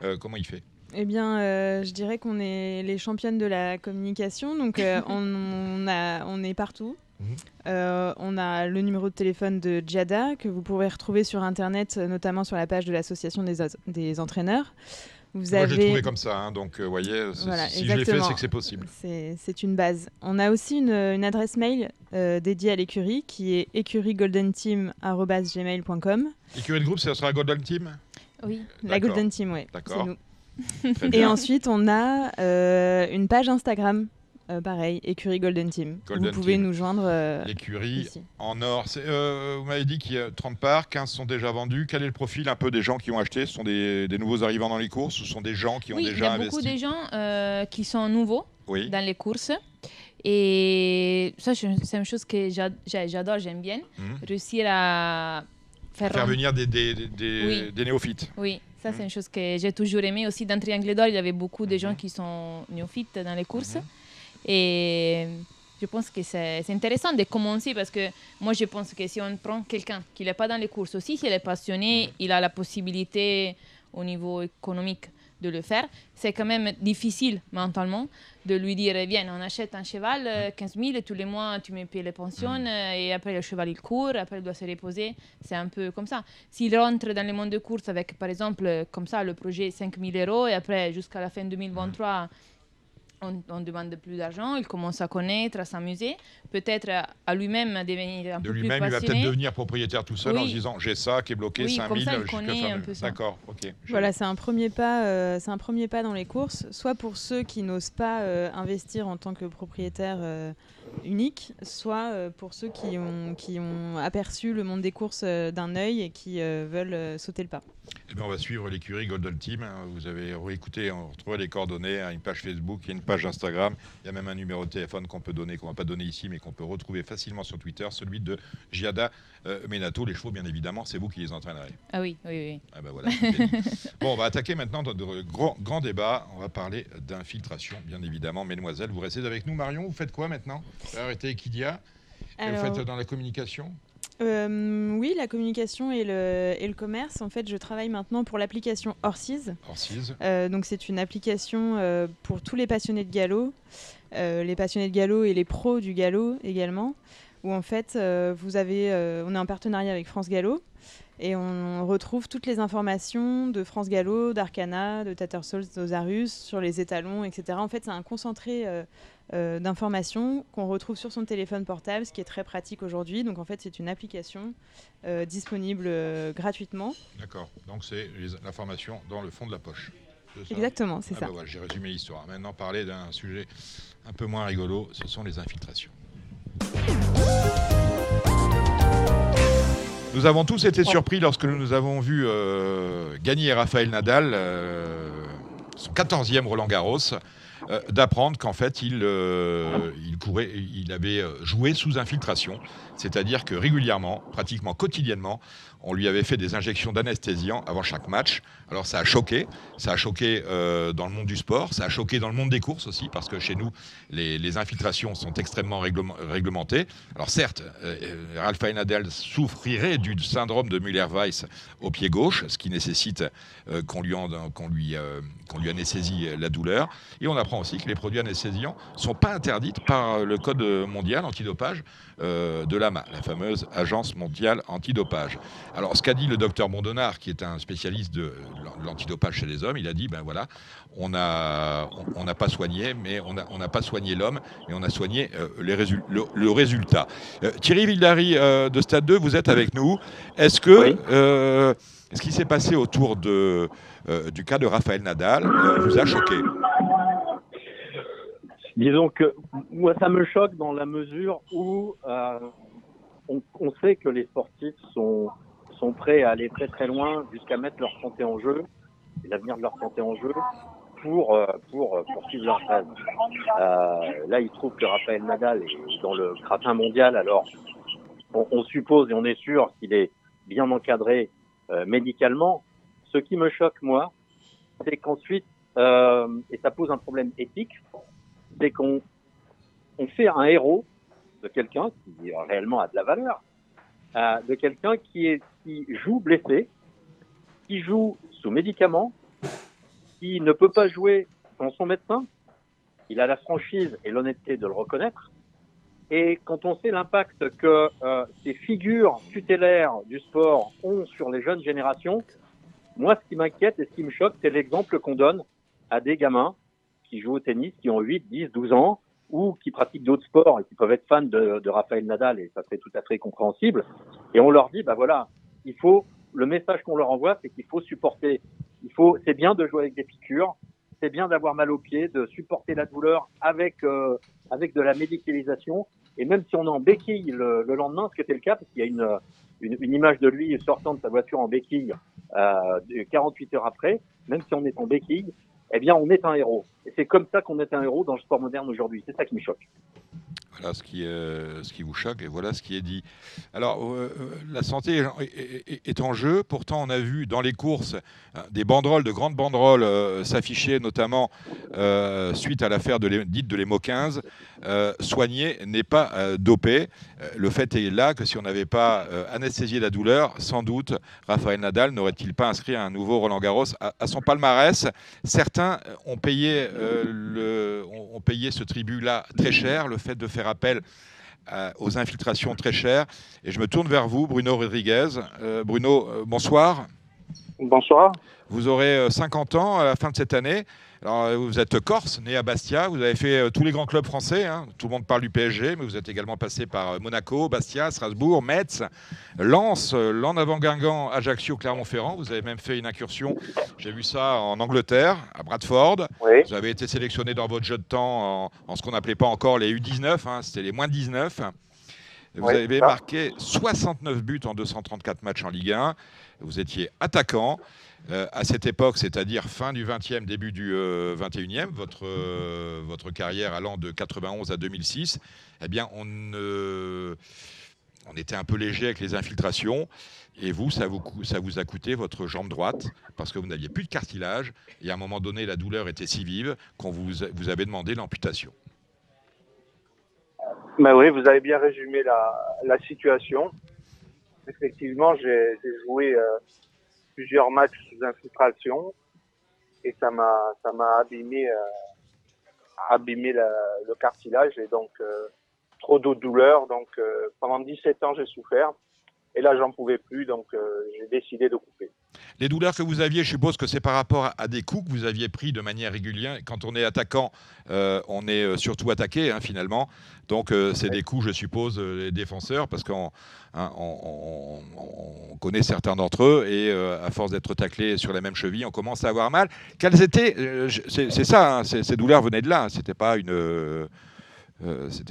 [SPEAKER 3] euh, comment il fait?
[SPEAKER 7] Eh bien, euh, je dirais qu'on est les championnes de la communication, donc euh, on, on a, on est partout. Euh, on a le numéro de téléphone de Jada que vous pourrez retrouver sur internet, euh, notamment sur la page de l'association des, des entraîneurs. Vous
[SPEAKER 3] Moi, je l'ai
[SPEAKER 7] avez,
[SPEAKER 3] trouvé comme ça, hein, donc vous voyez, c'est-
[SPEAKER 7] Voilà,
[SPEAKER 3] si je l'ai fait, c'est que c'est possible.
[SPEAKER 7] c'est une base. On a aussi une, une adresse mail euh, dédiée à l'écurie qui est écurigoldenteam@gmail.com.
[SPEAKER 3] Écurie de groupe, ça sera Golden Team?
[SPEAKER 6] Oui.
[SPEAKER 7] La. Golden Team, oui.
[SPEAKER 3] D'accord.
[SPEAKER 7] Et ensuite, on a euh, une page Instagram, euh, pareil, écurie Golden Team.
[SPEAKER 3] Golden
[SPEAKER 7] vous pouvez
[SPEAKER 3] Team.
[SPEAKER 7] nous joindre euh,
[SPEAKER 3] L'écurie en or. Euh, vous m'avez dit qu'il y a 30 parts, 15 sont déjà vendus. Quel est le profil un peu des gens qui ont acheté? Ce sont des, des nouveaux arrivants dans les courses Ce sont des gens qui ont
[SPEAKER 6] Oui, il y
[SPEAKER 3] déjà
[SPEAKER 6] a beaucoup
[SPEAKER 3] investi
[SPEAKER 6] de gens euh, qui sont nouveaux
[SPEAKER 3] Oui.
[SPEAKER 6] dans les courses. Et ça, c'est une chose que j'a- j'a- j'adore, j'aime bien.
[SPEAKER 3] Mhm.
[SPEAKER 6] Réussir à faire,
[SPEAKER 3] Faire venir des, des, des- des-
[SPEAKER 6] Oui.
[SPEAKER 3] des néophytes.
[SPEAKER 6] Oui, ça,
[SPEAKER 3] Mhm.
[SPEAKER 6] c'est une chose que j'ai toujours aimé. Aussi, dans Triangle d'Or, il y avait beaucoup de gens qui sont néophytes dans les courses.
[SPEAKER 3] Mhm.
[SPEAKER 6] Et je pense que c'est intéressant de commencer parce que moi, je pense que si on prend quelqu'un qui n'est pas dans les courses aussi, s'il est passionné, il a la possibilité au niveau économique de le faire. C'est quand même difficile mentalement de lui dire viens, on achète un cheval, euh, 15 000, et tous les mois tu me payes les pensions, euh, et après le cheval il court, après il doit se reposer. C'est un peu comme ça. S'il rentre dans le monde de course avec, par exemple, euh, comme ça, le projet 5 000 euros, et après jusqu'à la fin 2023, on, on demande plus d'argent, il commence à connaître, à s'amuser, peut-être à, lui-même devenir un
[SPEAKER 3] De
[SPEAKER 6] peu plus
[SPEAKER 3] lui-même, il va peut-être devenir propriétaire tout seul en se disant j'ai ça qui est bloqué,
[SPEAKER 6] Oui,
[SPEAKER 3] 5000.
[SPEAKER 6] comme ça, il
[SPEAKER 3] jusqu'à
[SPEAKER 6] connaît
[SPEAKER 3] fin
[SPEAKER 6] un
[SPEAKER 3] de-
[SPEAKER 6] peu ça.
[SPEAKER 3] D'accord, ok.
[SPEAKER 7] Voilà, c'est un premier pas. euh, c'est un premier pas dans les courses, soit pour ceux qui n'osent pas euh, investir en tant que propriétaire euh, unique, soit euh, pour ceux qui ont qui ont aperçu le monde des courses euh, d'un œil et qui euh, veulent sauter le pas.
[SPEAKER 3] Eh bien, on va suivre l'écurie Golden Team. hein. Vous avez réécouté, on retrouvera les coordonnées, hein, une page Facebook, il y a une page Instagram. Il y a même un numéro de téléphone qu'on peut donner, qu'on va pas donner ici, mais qu'on peut retrouver facilement sur Twitter, celui de Giada Menato. Les chevaux, bien évidemment, c'est vous qui les entraînerez.
[SPEAKER 6] Ah oui, oui, oui.
[SPEAKER 3] Ah ben voilà, bon, on va attaquer maintenant notre grand, grand débat. On va parler d'infiltration, bien évidemment. Mesdemoiselles, vous restez avec nous. Marion, vous faites quoi maintenant? Arrêté Equidia et vous faites dans la communication
[SPEAKER 7] euh, oui, la communication et le, et le commerce. En fait, je travaille maintenant pour l'application Horses.
[SPEAKER 3] Orsiz.
[SPEAKER 7] Euh, donc c'est une application euh, pour tous les passionnés de galop, euh, les passionnés de galop et les pros du galop également, où en fait vous avez, on est en partenariat avec France Gallo et on retrouve toutes les informations de France Gallo, d'Arcana, de Tattersall, d'Osarus sur les étalons, etc. En fait c'est un concentré euh, d'informations qu'on retrouve sur son téléphone portable, ce qui est très pratique aujourd'hui. Donc en fait c'est une application euh, disponible euh, gratuitement.
[SPEAKER 3] D'accord. Donc c'est l'information dans le fond de la poche.
[SPEAKER 7] Exactement, c'est
[SPEAKER 3] Ah
[SPEAKER 7] ça.
[SPEAKER 3] bah voilà, j'ai résumé l'histoire. Maintenant, parler d'un sujet un peu moins rigolo, ce sont les infiltrations. Nous avons tous été surpris lorsque nous nous avons vu euh, gagner Raphaël Nadal, son 14e Roland Garros, euh, d'apprendre qu'en fait il, euh, il courait, il avait euh, joué sous infiltration, c'est-à-dire que régulièrement, pratiquement quotidiennement, on lui avait fait des injections d'anesthésiant avant chaque match. Alors ça a choqué, ça a choqué dans le monde du sport, ça a choqué dans le monde des courses aussi, parce que chez nous, les, infiltrations sont extrêmement réglement- réglementées. Alors certes, euh, Rafael Nadal souffrirait du syndrome de Müller-Weiss au pied gauche, ce qui nécessite qu'on lui, en- lui, qu'on lui anesthésie la douleur. Et on apprend aussi que les produits anesthésiants ne sont pas interdits par le code mondial antidopage euh, de l'AMA, la fameuse agence mondiale antidopage. Alors, ce qu'a dit le docteur Mondonard, qui est un spécialiste de l'antidopage chez les hommes, il a dit, ben voilà, on n'a on, on n'a pas soigné, mais on n'a on pas soigné l'homme, mais on a soigné euh, les résul- le, le résultat. Euh, Thierry Villary euh, de Stade 2, vous êtes avec nous. Est-ce que
[SPEAKER 8] Oui.
[SPEAKER 3] ce qui s'est passé autour de, du cas de Raphaël Nadal vous a choqué?
[SPEAKER 8] Disons que moi, ça me choque dans la mesure où on, on sait que les sportifs sont, sont prêts à aller très très loin jusqu'à mettre leur santé en jeu, l'avenir de leur santé en jeu, pour, euh, pour poursuivre leur rêve. Euh, là, il se trouve que Raphaël Nadal est dans le gratin mondial, alors on, on suppose et on est sûr qu'il est bien encadré euh, médicalement. Ce qui me choque, moi, c'est qu'ensuite, euh, et ça pose un problème éthique, c'est qu'on on fait un héros de quelqu'un qui réellement a de la valeur, euh, de quelqu'un qui, qui joue blessé, qui joue sous médicaments, qui ne peut pas jouer sans son médecin. Il a la franchise et l'honnêteté de le reconnaître. Et quand on sait l'impact que euh, ces figures tutélaires du sport ont sur les jeunes générations, moi, ce qui m'inquiète et ce qui me choque, c'est l'exemple qu'on donne à des gamins qui jouent au tennis, qui ont 8, 10, 12 ans, ou qui pratiquent d'autres sports et qui peuvent être fans de, de Raphaël Nadal, et ça c'est tout à fait compréhensible. Et on leur dit, bah voilà, il faut, le message qu'on leur envoie, c'est qu'il faut supporter. Il faut, c'est bien de jouer avec des piqûres, c'est bien d'avoir mal aux pieds, de supporter la douleur avec euh, avec de la médicalisation. Et même si on est en béquille le, le lendemain, ce qui était le cas, parce qu'il y a une, une, image de lui sortant de sa voiture en béquille euh, 48 heures après, même si on est en béquille, eh bien, on est un héros. Et c'est comme ça qu'on est un héros dans le sport moderne aujourd'hui. C'est ça qui me choque.
[SPEAKER 3] Voilà ce qui, euh, ce qui vous choque et voilà ce qui est dit. Alors, euh, la santé est, en jeu. Pourtant, on a vu dans les courses euh, des banderoles, de grandes banderoles euh, s'afficher, notamment euh, suite à l'affaire dite de l'EMO 15. soigner n'est pas dopé. le fait est là que si on n'avait pas anesthésié la douleur, sans doute Raphaël Nadal n'aurait-il pas inscrit un nouveau Roland Garros à, son palmarès? Certains ont payé, ont payé ce tribut-là très cher, le fait de faire appel euh, aux infiltrations très chères. Et je me tourne vers vous, Bruno Rodriguez. Euh, Bruno, euh, bonsoir.
[SPEAKER 9] Bonsoir.
[SPEAKER 3] Vous aurez 50 ans à la fin de cette année. Alors, vous êtes corse, né à Bastia. Vous avez fait tous les grands clubs français. Hein. Tout le monde parle du PSG, mais vous êtes également passé par Monaco, Bastia, Strasbourg, Metz, Lens, Land avant Guingamp, Ajaccio, Clermont-Ferrand. Vous avez même fait une incursion, j'ai vu ça en Angleterre, à Bradford.
[SPEAKER 9] Oui.
[SPEAKER 3] Vous avez été sélectionné dans votre jeu de temps en, en ce qu'on n'appelait pas encore les U19, hein. c'était les moins de 19. Vous
[SPEAKER 9] Oui,
[SPEAKER 3] avez marqué 69 buts en 234 matchs en Ligue 1. Vous étiez attaquant. Euh, à cette époque, c'est-à-dire fin du 20e, début du euh, 21e, votre, euh, votre carrière allant de 91 à 2006, eh bien, on, était un peu léger avec les infiltrations. Et vous ça, vous, ça vous a coûté votre jambe droite parce que vous n'aviez plus de cartilage. Et à un moment donné, la douleur était si vive qu'on vous, vous avez demandé l'amputation.
[SPEAKER 9] Ben oui, vous avez bien résumé la, situation. Effectivement, j'ai j'ai joué euh, plusieurs matchs sous infiltration et ça m'a ça m'a abîmé euh, abîmé la- le cartilage et donc euh, trop de douleur. Donc euh, pendant 17 ans, j'ai souffert et là, j'en pouvais plus, donc j'ai décidé de couper.
[SPEAKER 3] Les douleurs que vous aviez, je suppose que c'est par rapport à- des coups que vous aviez pris de manière régulière. Quand on est attaquant, euh, on est euh, surtout attaqué hein, finalement. Donc euh, c'est des coups, je suppose, les défenseurs, parce qu'on hein, on, on- on connaît certains d'entre eux et à force d'être taclé sur la même cheville, on commence à avoir mal. Quelles étaient C'est ça, hein, ces, douleurs venaient de là. C'était pas une,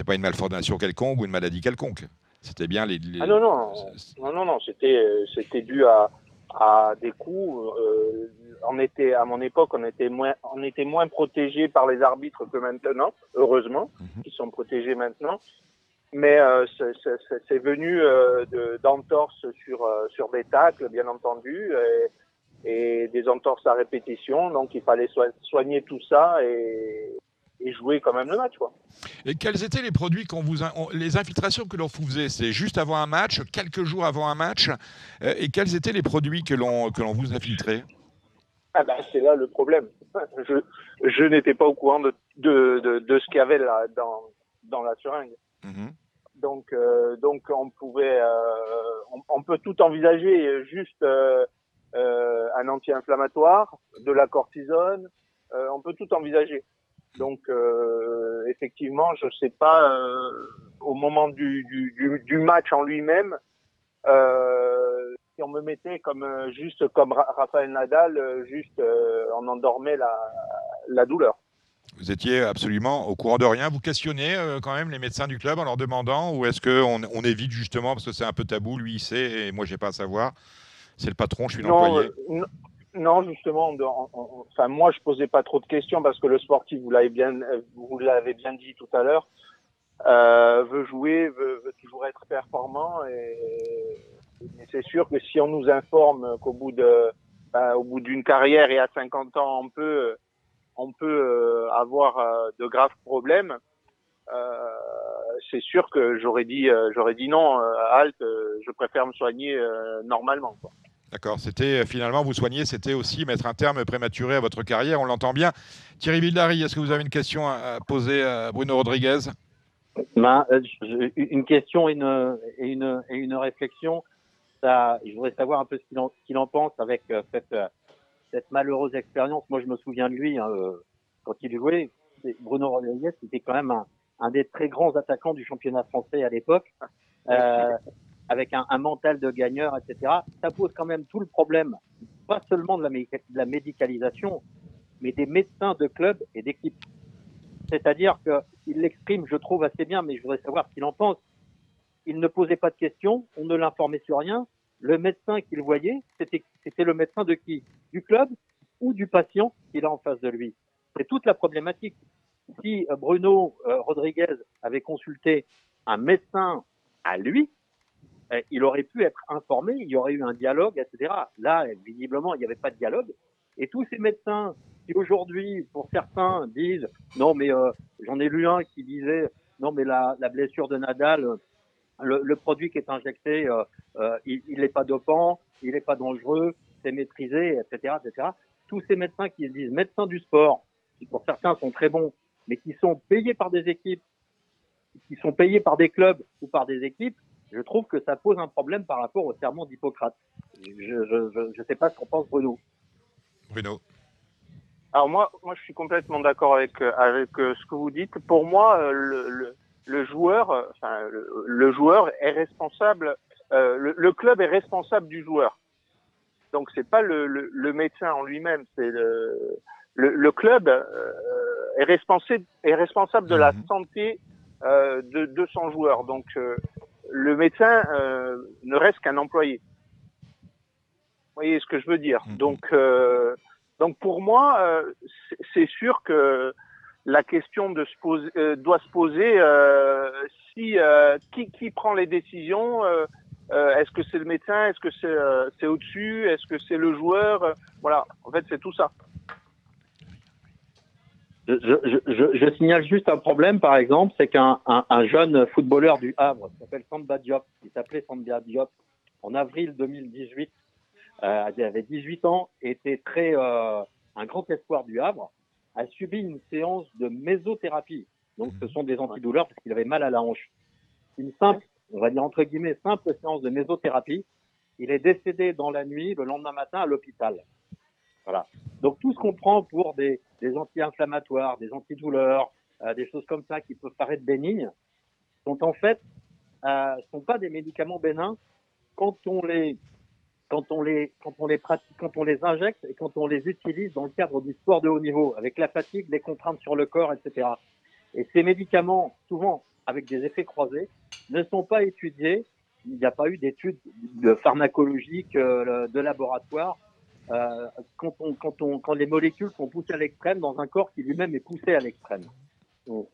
[SPEAKER 3] pas une malformation quelconque ou une maladie quelconque. C'était bien les.
[SPEAKER 9] Ah non non non non non, c'était dû à à des coups. Euh, on était à mon époque, on était moins on était moins protégés par les arbitres que maintenant, heureusement,
[SPEAKER 3] Mhm.
[SPEAKER 9] ils sont protégés maintenant. Mais euh, c'est- c'est c'est- c'est venu euh, de- d'entorses sur euh, sur des tacles, bien entendu, et, et des entorses à répétition. Donc il fallait soi- soigner tout ça et, et jouer quand même le match, quoi.
[SPEAKER 3] Et quels étaient les produits qu'on vous on- les infiltrations que l'on vous faisait? C'est juste avant un match, quelques jours avant un match, euh, et quels étaient les produits que l'on que l'on vous infiltrait?
[SPEAKER 9] Ah ben, c'est là le problème. Je, je n'étais pas au courant de, de, de, de ce qu'il y avait là dans, dans la seringue.
[SPEAKER 3] Mhm.
[SPEAKER 9] Donc, euh, donc on pouvait, euh, on, on peut tout envisager, juste euh, un anti-inflammatoire, de la cortisone, on peut tout envisager. Donc, euh, effectivement, je sais pas euh, au moment du, du, du, du match en lui-même, euh, si on me mettait comme juste comme Ra- Raphaël Nadal, juste on endormait la, la douleur.
[SPEAKER 3] Vous étiez absolument au courant de rien. Vous questionnez quand même les médecins du club en leur demandant, ou est-ce qu'on on évite justement parce que c'est un peu tabou, lui il sait et moi j'ai pas à savoir. C'est le patron, je suis
[SPEAKER 9] Non,
[SPEAKER 3] l'employé.
[SPEAKER 9] Non, justement, on- on- enfin moi je posais pas trop de questions parce que le sportif, vous l'avez bien, euh, vous l'avez bien dit tout à l'heure, euh, veut jouer, veut, veut toujours être performant et, et c'est sûr que si on nous informe qu'au bout de, ben, au bout d'une carrière et à 50 ans, on peut, on peut euh, avoir euh, de graves problèmes, euh, c'est sûr que j'aurais dit, j'aurais dit non, halte, je préfère me soigner normalement. Quoi.
[SPEAKER 3] D'accord, c'était euh, finalement vous soigner, c'était aussi mettre un terme prématuré à votre carrière, on l'entend bien. Thierry Villary, est-ce que vous avez une question à poser à Bruno Rodriguez?
[SPEAKER 8] Ben, euh, une question et une, réflexion. Je voudrais savoir un peu ce qu'il en, pense avec euh, cette, malheureuse expérience. Moi, je me souviens de lui hein, quand il jouait. Bruno Rodriguez, c'était quand même un, des très grands attaquants du championnat français à l'époque, avec un, un mental de gagneur, etc. Ça pose quand même tout le problème, pas seulement de la, de la médicalisation, mais des médecins de club et d'équipe. C'est-à-dire qu'il l'exprime, je trouve, assez bien, mais je voudrais savoir ce qu'il en pense. Il ne posait pas de questions, on ne l'informait sur rien. Le médecin qu'il voyait, c'était le médecin de qui? Du club ou du patient qu'il a en face de lui? C'est toute la problématique. Si Bruno euh, Rodriguez avait consulté un médecin à lui, il aurait pu être informé, il y aurait eu un dialogue, etc. Là, visiblement, il n'y avait pas de dialogue. Et tous ces médecins qui aujourd'hui, pour certains, disent non, mais euh, j'en ai lu un qui disait non, mais la, la blessure de Nadal, euh, le, le produit qui est injecté, euh, euh, il n'est pas dopant, il n'est pas dangereux, c'est maîtrisé, etc., etc. Tous ces médecins qui se disent médecins du sport, qui pour certains sont très bons, mais qui sont payés par des équipes, qui sont payés par des clubs ou par des équipes, je trouve que ça pose un problème par rapport au serment d'Hippocrate. Je ne sais pas ce qu'en pense Bruno.
[SPEAKER 3] Bruno
[SPEAKER 9] Alors moi, moi, je suis complètement d'accord avec euh, avec euh, ce que vous dites. Pour moi, euh, le, le, le joueur, enfin, le, le joueur est responsable. euh, le, le club est responsable du joueur. Donc c'est pas le, le, le médecin en lui-même, c'est le, le, le club euh, est responsable est responsable de la santé euh, de, de son joueur. Donc euh, le médecin euh, ne reste qu'un employé. Vous voyez ce que je veux dire. Donc euh, donc pour moi, euh, c'est- sûr que la question de se poser, euh, doit se poser euh, si euh, qui, qui prend les décisions. euh, euh, Est-ce que c'est le médecin Est-ce que c'est euh, c'est au-dessus Est-ce que c'est le joueur Voilà, en fait, c'est tout ça.
[SPEAKER 8] Je, je, je, signale juste un problème, par exemple, c'est qu'un un, un jeune footballeur du Havre qui s'appelle Samba Diop, qui s'appelait Samba Diop, en avril 2018, euh, il avait 18 ans, était très euh, un grand espoir du Havre, a subi une séance de mésothérapie. Donc, ce sont des antidouleurs parce qu'il avait mal à la hanche. Une simple, on va dire entre guillemets, simple séance de mésothérapie. Il est décédé dans la nuit, le lendemain matin, à l'hôpital. Donc tout ce qu'on prend pour des, anti-inflammatoires, des antidouleurs, euh, des choses comme ça qui peuvent paraître bénignes, sont en fait euh, sont pas des médicaments bénins quand on les quand on les quand on les quand on les injecte et quand on les utilise dans le cadre du sport de haut niveau, avec la fatigue, les contraintes sur le corps, etc. Et ces médicaments, souvent avec des effets croisés, ne sont pas étudiés. Il n'y a pas eu d'études de pharmacologiques euh, de laboratoire euh, quand, on, quand, on, quand les molécules sont poussées à l'extrême dans un corps qui lui-même est poussé à l'extrême.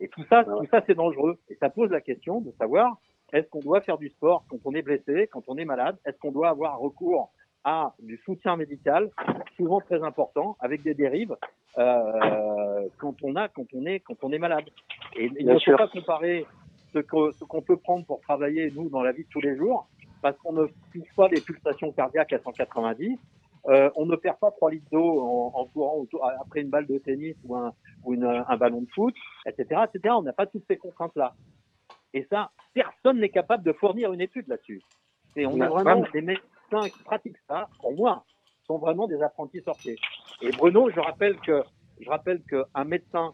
[SPEAKER 8] Et tout ça, tout ça, c'est dangereux. Et ça pose la question de savoir est-ce qu'on doit faire du sport quand on est blessé, quand on est malade? Est-ce qu'on doit avoir recours à du soutien médical, souvent très important, avec des dérives euh, quand on a, quand on est, quand on est malade? Et il ne faut pas comparer ce que- ce qu'on peut prendre pour travailler nous dans la vie de tous les jours, parce qu'on ne touche pas des pulsations cardiaques à 190. Euh, on ne perd pas 3 litres d'eau en, en courant autour- après une balle de tennis ou un, ou une- un ballon de foot, etc., etc. On n'a pas toutes ces contraintes-là. Et ça, personne n'est capable de fournir une étude là-dessus. Et on a vraiment
[SPEAKER 9] vraiment.
[SPEAKER 8] des médecins qui pratiquent ça, pour moi, sont vraiment des apprentis sorciers. Et Bruno, je rappelle que je rappelle qu'un médecin,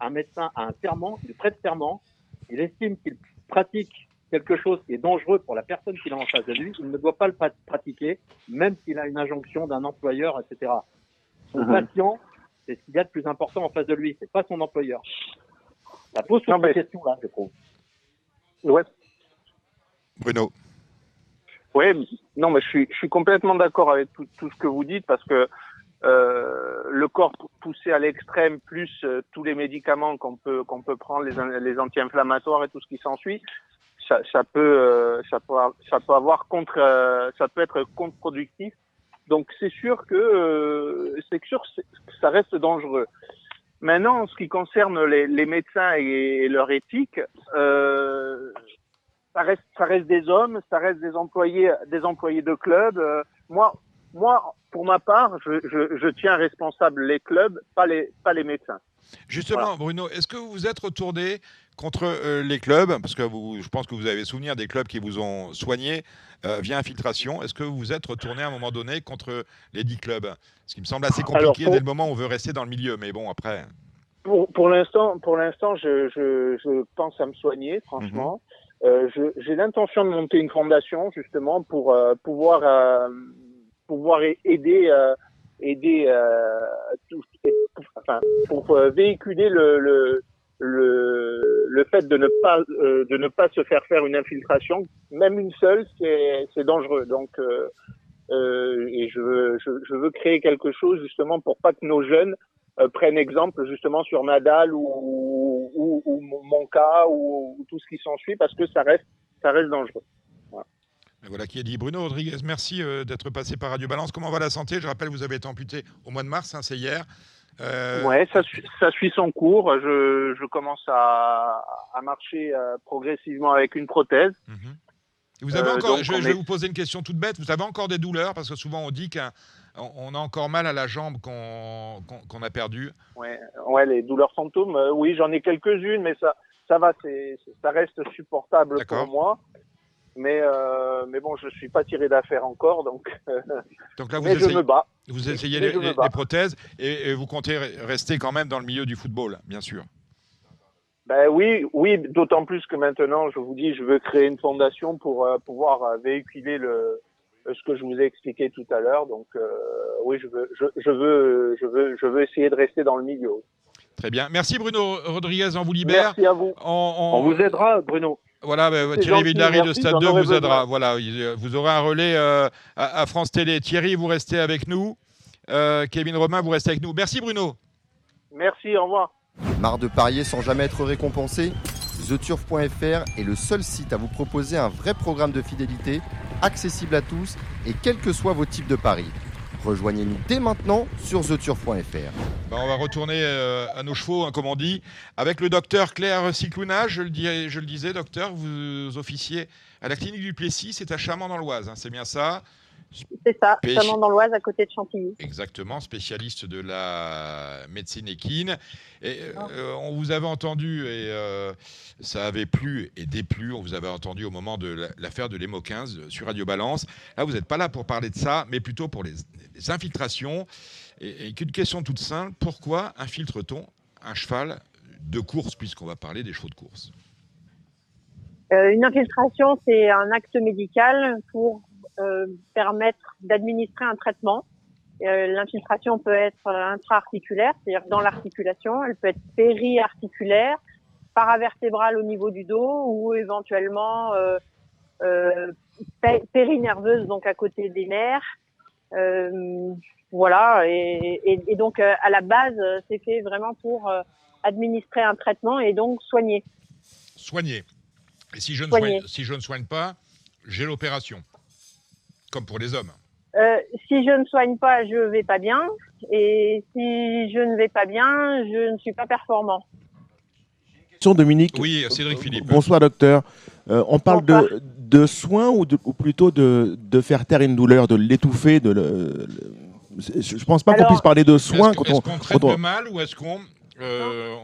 [SPEAKER 8] un médecin a un serment, il prête serment, il estime qu'il pratique quelque chose qui est dangereux pour la personne qu'il a en face de lui, il ne doit pas le pratiquer, même s'il a une injonction d'un employeur, etc. Son
[SPEAKER 9] Mhm.
[SPEAKER 8] patient, c'est ce qu'il y a de plus important en face de lui, c'est pas son employeur. Ça pose toutes
[SPEAKER 9] Non, mais-
[SPEAKER 8] ces questions-là, je trouve.
[SPEAKER 9] Ouais.
[SPEAKER 3] Bruno.
[SPEAKER 9] Oui, non, mais je suis, je suis complètement d'accord avec tout, tout ce que vous dites parce que euh, le corps pou- poussé à l'extrême, plus euh, tous les médicaments qu'on peut qu'on peut prendre, les, les anti-inflammatoires et tout ce qui s'ensuit, ça, ça peut euh, ça peut ça peut avoir contre, euh, ça peut être contre-productif. Donc c'est sûr que euh, c'est sûr que ça reste dangereux. Maintenant, en ce qui concerne les, les médecins et, leur éthique, euh, ça reste, ça reste des hommes, ça reste des employés, des employés de club. Euh, moi, moi, pour ma part, je, je, je, tiens responsable les clubs, pas les, pas les médecins.
[SPEAKER 3] Justement, voilà. Bruno, est-ce que vous vous êtes retourné contre euh, les clubs? Parce que vous, je pense que vous avez souvenir des clubs qui vous ont soigné euh, via infiltration. Est-ce que vous vous êtes retourné à un moment donné contre les dix clubs? Ce qui me semble assez compliqué Alors, pour... dès le moment où on veut rester dans le milieu. Mais bon, après.
[SPEAKER 9] Pour, pour l'instant, pour l'instant, je, je, je, pense à me soigner, franchement. Mm -hmm. euh, J'ai l'intention de monter une fondation justement pour pouvoir pouvoir aider aider tout, enfin, pour véhiculer le, le le, le fait de ne pas euh, de ne pas se faire faire une infiltration, même une seule, c'est dangereux. Donc euh, euh, et je veux, je, je, veux créer quelque chose justement pour pas que nos jeunes euh, prennent exemple justement sur Nadal ou, ou, ou mon cas ou, ou, tout ce qui s'ensuit parce que ça reste ça reste dangereux.
[SPEAKER 3] Voilà. Qui est dit. Bruno Rodriguez, merci euh, d'être passé par Radio Balance. Comment va la santé? Je rappelle, vous avez été amputé au mois de mars, hein, c'est hier.
[SPEAKER 9] Euh... Ouais, ça, suit, ça suit son cours. Je, je commence à, à marcher euh, progressivement avec une prothèse.
[SPEAKER 3] -hmm. Vous avez encore, je, je, vais vous poser une question toute bête. Vous avez encore des douleurs? Parce que souvent on dit qu'on on a encore mal à la jambe qu'on qu qu a perdue.
[SPEAKER 9] Ouais, ouais, les douleurs fantômes. Euh, oui, j'en ai quelques-unes, mais ça, ça va, ça reste supportable pour moi. Mais, euh, mais bon, je suis pas tiré d'affaire encore, donc.
[SPEAKER 3] donc là, vous
[SPEAKER 9] mais
[SPEAKER 3] essayez,
[SPEAKER 9] je me bats.
[SPEAKER 3] Vous essayez les, les, les, prothèses et, et, vous comptez rester quand même dans le milieu du football, bien sûr.
[SPEAKER 9] Ben oui, oui, d'autant plus que maintenant, je vous dis, je veux créer une fondation pour euh, pouvoir euh, véhiculer le ce que je vous ai expliqué tout à l'heure. Donc euh, oui, je veux, je, je, veux, je veux, je veux essayer de rester dans le milieu.
[SPEAKER 3] Très bien. Merci Bruno Rodriguez, on vous libère.
[SPEAKER 9] Merci à vous.
[SPEAKER 3] On,
[SPEAKER 9] on... on vous aidera, Bruno.
[SPEAKER 3] Voilà, bah, Thierry Villary de Stade 2 vous aidera. Voilà, vous aurez un relais euh, à, à, France Télé. Thierry, vous restez avec nous. Euh, Kevin Romain, vous restez avec nous. Merci Bruno.
[SPEAKER 9] Merci, au revoir.
[SPEAKER 2] Marre de parier sans jamais être récompensé? TheTurf.fr est le seul site à vous proposer un vrai programme de fidélité, accessible à tous et quels que soient vos types de paris. Rejoignez-nous dès maintenant sur theturf.fr.
[SPEAKER 3] Ben on va retourner euh, à nos chevaux, hein, comme on dit, avec le docteur Claire Ciclouna. Je le, dis, je le disais, docteur, vous officiez à la clinique du Plessis, c'est à Chamant dans l'Oise, hein, c'est bien ça?
[SPEAKER 10] C'est ça, Spéci... Chamant dans l'Oise, à côté de Chantilly.
[SPEAKER 3] Exactement, spécialiste de la médecine équine. Et, euh, on vous avait entendu, et euh, ça avait plu et déplu, on vous avait entendu au moment de l'affaire de l'EMO 15 sur Radio Balance. Là, vous n'êtes pas là pour parler de ça, mais plutôt pour les, infiltrations. Et, et qu'une question toute simple, pourquoi infiltre-t-on un cheval de course, puisqu'on va parler des chevaux de course?
[SPEAKER 10] Euh, Une infiltration, c'est un acte médical pour euh, permettre d'administrer un traitement. Euh, L'infiltration peut être intra-articulaire, c'est-à-dire dans l'articulation. Elle peut être périarticulaire, paravertébrale au niveau du dos ou éventuellement périnerveuse, donc à côté des nerfs. Euh, voilà. Et, et, et, donc à la base, c'est fait vraiment pour administrer un traitement et donc soigner.
[SPEAKER 3] Soigner. Et si je ne soigne, si je ne soigne pas, j'ai l'opération comme pour les hommes
[SPEAKER 10] euh, Si je ne soigne pas, je vais pas bien. Et si je ne vais pas bien, je ne suis pas performant.
[SPEAKER 4] Dominique.
[SPEAKER 3] Oui, Cédric Philippe.
[SPEAKER 4] Bonsoir, docteur. Euh, on parle de, de, soins ou, de, ou plutôt de, de, faire taire une douleur, de l'étouffer de le, le... Je pense pas qu'on puisse parler de soins
[SPEAKER 3] est-ce,
[SPEAKER 4] quand
[SPEAKER 3] est-ce
[SPEAKER 4] on.
[SPEAKER 3] qu'on traite
[SPEAKER 4] quand on...
[SPEAKER 3] le mal ou est-ce qu'on. Euh,